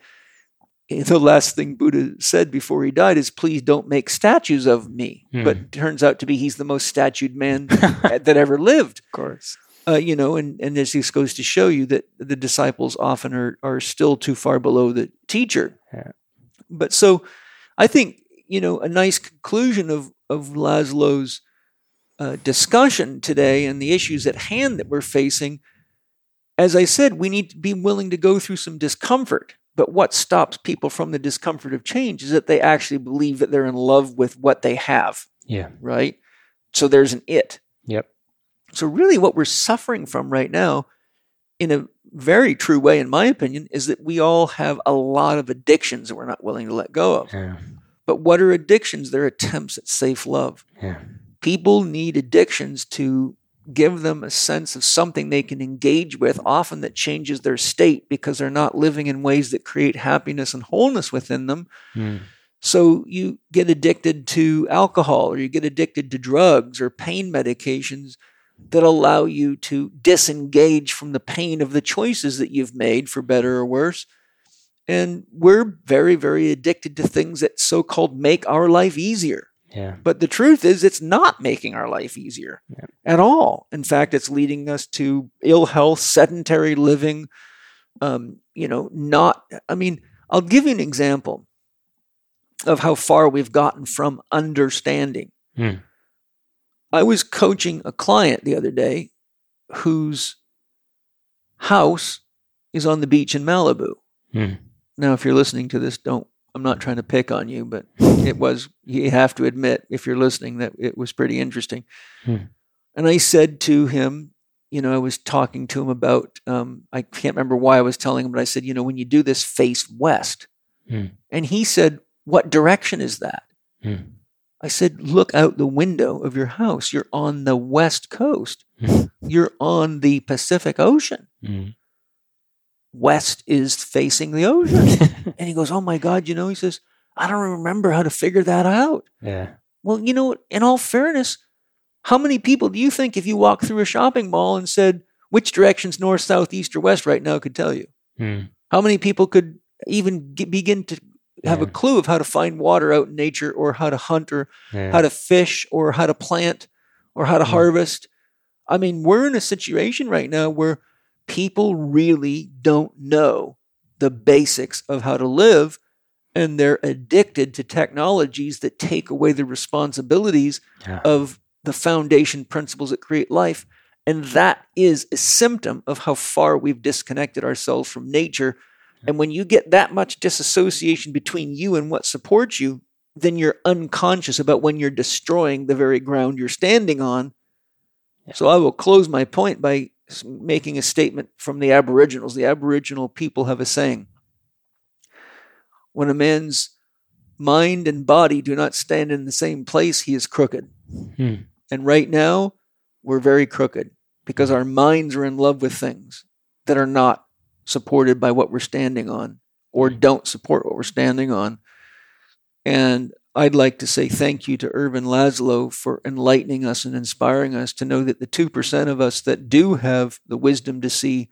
the last thing Buddha said before he died is, please don't make statues of me. Hmm. But turns out to be he's the most statued man that ever lived Of course. uh, you know, and, and this just goes to show you that the disciples often are, are still too far below the teacher. Yeah. But so I think, you know, a nice conclusion of, of Laszlo's uh, discussion today and the issues at hand that we're facing, as I said, we need to be willing to go through some discomfort. But what stops people from the discomfort of change is that they actually believe that they're in love with what they have, Yeah. right? So there's an it. Yep. So, really, what we're suffering from right now, in a very true way, in my opinion, is that we all have a lot of addictions that we're not willing to let go of. Yeah. But what are addictions? They're attempts at safe love. Yeah. People need addictions to give them a sense of something they can engage with, often that changes their state because they're not living in ways that create happiness and wholeness within them. Hmm. So you get addicted to alcohol or you get addicted to drugs or pain medications that allow you to disengage from the pain of the choices that you've made for better or worse. And we're very, very addicted to things that so called make our life easier. Yeah. But the truth is, it's not making our life easier Yeah. at all. In fact, it's leading us to ill health, sedentary living. Um, you know, not, I mean, I'll give you an example of how far we've gotten from understanding. Hmm. I was coaching a client the other day whose house is on the beach in Malibu. Hmm. Now, if you're listening to this, don't, I'm not trying to pick on you, but it was, you have to admit, if you're listening, that it was pretty interesting. Hmm. And I said to him, you know, I was talking to him about, um, I can't remember why I was telling him, but I said, you know, when you do this, face west. Hmm. And he said, what direction is that? Hmm. I said, look out the window of your house. You're on the west coast. Hmm. You're on the Pacific Ocean. Hmm. West is facing the ocean. and he goes, oh my God, you know, he says, I don't remember how to figure that out. Yeah. Well, you know, in all fairness, how many people do you think if you walk through a shopping mall and said which direction's north, south, east, or west right now could tell you? Hmm. How many people could even get, begin to have a clue of how to find water out in nature or how to hunt or Yeah. how to fish or how to plant or how to Mm. harvest? I mean, we're in a situation right now where people really don't know the basics of how to live and they're addicted to technologies that take away the responsibilities Yeah. of the foundation principles that create life. And that is a symptom of how far we've disconnected ourselves from nature. And when you get that much disassociation between you and what supports you, then you're unconscious about when you're destroying the very ground you're standing on. So I will close my point by making a statement from the Aboriginals. The Aboriginal people have a saying When a man's mind and body do not stand in the same place, he is crooked. Hmm. And right now, we're very crooked because our minds are in love with things that are not supported by what we're standing on or don't support what we're standing on. And I'd like to say thank you to Ervin Laszlo for enlightening us and inspiring us to know that the 2% of us that do have the wisdom to see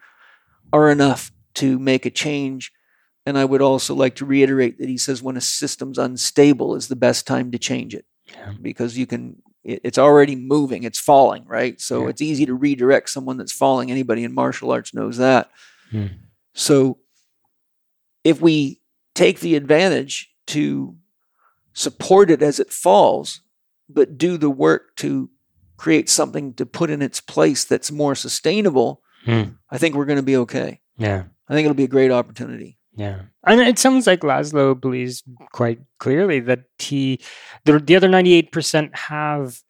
are enough to make a change. And I would also like to reiterate that he says when a system's unstable is the best time to change it Yeah. because you can it's already moving it's falling right so Yeah. it's easy to redirect someone that's falling anybody in martial arts knows that Hmm. so if we take the advantage to support it as it falls but do the work to create something to put in its place that's more sustainable, Hmm. I think we're going to be okay. Yeah. I think it'll be a great opportunity. Yeah. And it sounds like Laszlo believes quite clearly that he, the, the other 98% have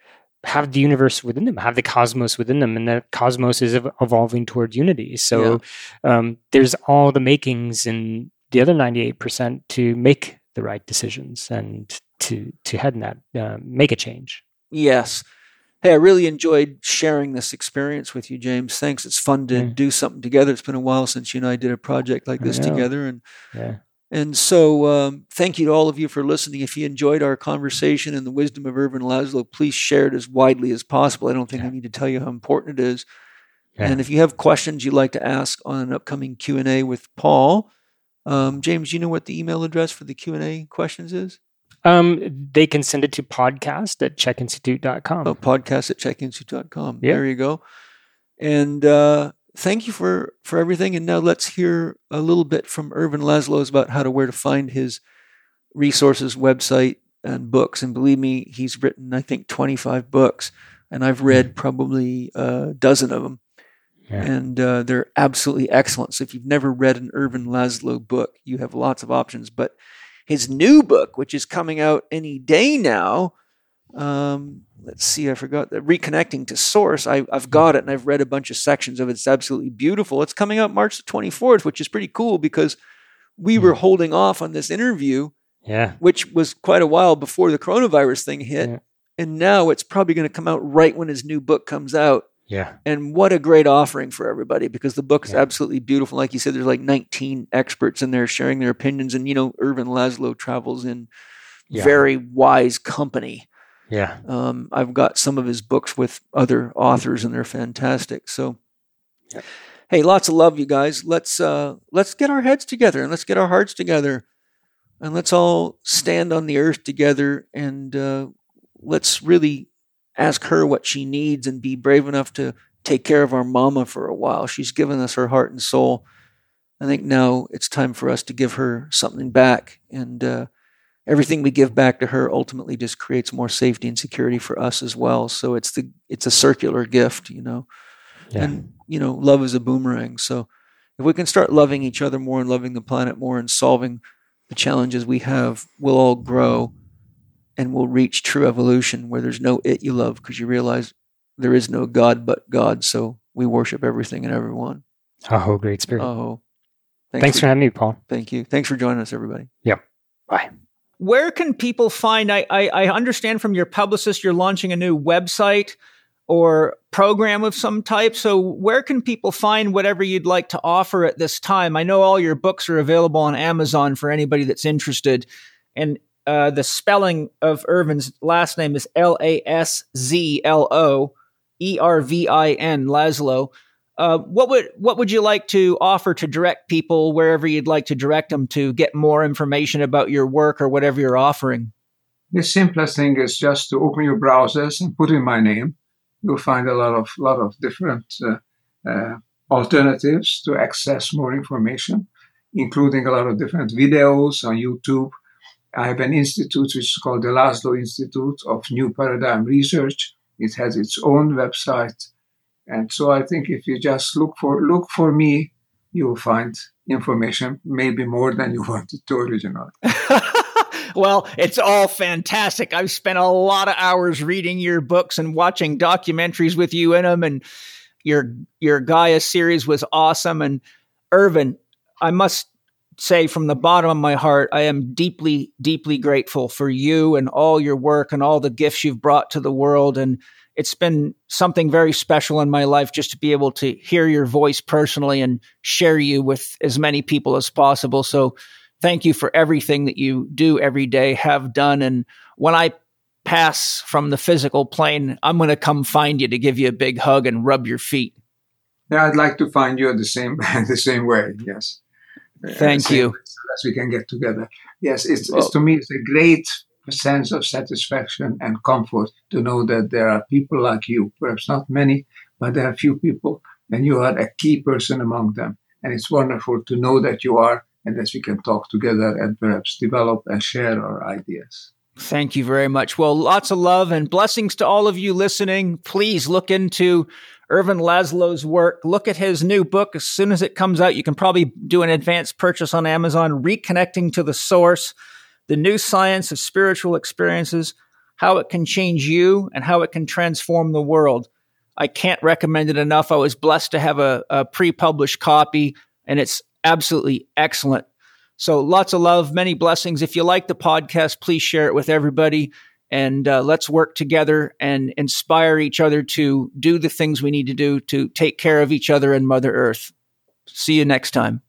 have the universe within them, have the cosmos within them, and that cosmos is evolving toward unity. So um, there's all the makings in the other 98% to make the right decisions and to to head in that, uh, make a change. Yes. Hey, I really enjoyed sharing this experience with you, James. Thanks. It's fun to Yeah. do something together. It's been a while since you and I did a project like this together, and Yeah. And so, um, thank you to all of you for listening. If you enjoyed our conversation and the wisdom of Ervin Laszlo, please share it as widely as possible. I don't think I need to tell you how important it is. Yeah. And if you have questions you'd like to ask on an upcoming Q and A with Paul, um, James, you know what the email address for the Q and A questions is? Um, they can send it to podcast at chekinstitute.com. Oh, podcast at chekinstitute.com. Yeah. There you go. And uh, thank you for for everything. And now let's hear a little bit from Ervin Laszlo about how to where to find his resources, website, and books. And believe me, he's written I think twenty five books, and I've read probably a dozen of them. Yeah. And uh, they're absolutely excellent. So if you've never read an Ervin Laszlo book, you have lots of options. But his new book, which is coming out any day now, um, let's see, I forgot that reconnecting to source. I, I've got it and I've read a bunch of sections of it. It's absolutely beautiful. It's coming out March the 24th, which is pretty cool because we were holding off on this interview, Yeah. which was quite a while before the coronavirus thing hit. Yeah. And now it's probably going to come out right when his new book comes out. Yeah. And what a great offering for everybody because the book is Yeah. absolutely beautiful. Like you said, there's like 19 experts in there sharing their opinions. And, you know, Ervin Laszlo travels in Yeah. very wise company. Yeah. Um, I've got some of his books with other authors, and they're fantastic. So, hey, lots of love, you guys. Let's uh, let's get our heads together and let's get our hearts together, and let's all stand on the earth together, and uh, let's really ask her what she needs and be brave enough to take care of our mama for a while. She's given us her heart and soul. I think now it's time for us to give her something back, and uh, everything we give back to her ultimately just creates more safety and security for us as well. So it's the it's a circular gift, you know. Yeah. And you know, love is a boomerang. So if we can start loving each other more and loving the planet more and solving the challenges we have, we'll all grow and we'll reach true evolution where there's no it you love because you realize there is no God but God. So we worship everything and everyone. Oh, great spirit. Oh, Thanks for having me, Paul. thank you. Thanks for joining us, everybody. Yep. Bye. Where can people find? I, I, I understand from your publicist you're launching a new website or program of some type. So, where can people find whatever you'd like to offer at this time? I know all your books are available on Amazon for anybody that's interested. And uh, the spelling of Ervin's last name is L A S Z L O E R V I N, Laszlo. Uh, what would what would you like to offer to direct people wherever you'd like to direct them to get more information about your work or whatever you're offering? The simplest thing is just to open your browsers and put in my name. You'll find a lot of lot of different uh, uh, alternatives to access more information, including a lot of different videos on YouTube. I have an institute which is called the Laszlo Institute of New Paradigm Research. It has its own website, and so I think if you just look for look for me, you will find information, maybe more than you wanted to originally. well, it's all fantastic. I've spent a lot of hours reading your books and watching documentaries with you in them, and your your Gaia series was awesome. And Ervin, I must say from the bottom of my heart, I am deeply, deeply grateful for you and all your work and all the gifts you've brought to the world. And it's been something very special in my life just to be able to hear your voice personally and share you with as many people as possible. So thank you for everything that you do every day, have done. And when I pass from the physical plane, I'm going to come find you to give you a big hug and rub your feet. Yeah, I'd like to find you the same the same way. Yes. Thank you. As we can get together. Yes, it's, Well- it's to me it's a great sense of satisfaction and comfort to know that there are people like you. Perhaps not many, but there are few people, and you are a key person among them. And it's wonderful to know that you are, and that we can talk together and perhaps develop and share our ideas. Thank you very much. Well, lots of love and blessings to all of you listening. Please look into Ervin Laszlo's work. Look at his new book. As soon as it comes out, you can probably do an advanced purchase on Amazon, Reconnecting to the Source, the new science of spiritual experiences, how it can change you and how it can transform the world. I can't recommend it enough. I was blessed to have a, a pre published copy, and it's absolutely excellent. So lots of love, many blessings. If you like the podcast, please share it with everybody and uh, let's work together and inspire each other to do the things we need to do to take care of each other and Mother Earth. See you next time.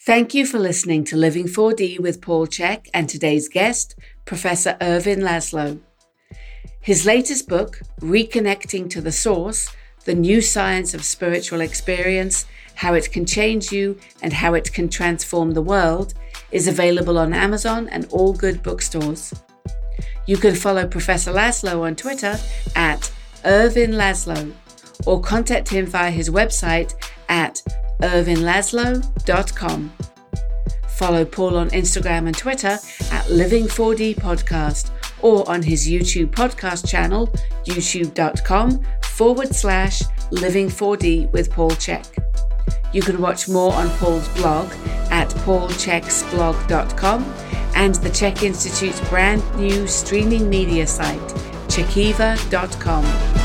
Thank you for listening to Living 4D with Paul Chek and today's guest, Professor Ervin Laszlo. His latest book, Reconnecting to the Source The New Science of Spiritual Experience How It Can Change You and How It Can Transform the World, is available on Amazon and all good bookstores. You can follow Professor Laszlo on Twitter at Ervin Laszlo or contact him via his website at ervinlaszlo.com. Follow Paul on Instagram and Twitter at Living4D Podcast or on his YouTube podcast channel, youtube.com forward slash Living4D with Paul Chek. You can watch more on Paul's blog at paulcheksblog.com and the Chek Institute's brand new streaming media site, chekiva.com.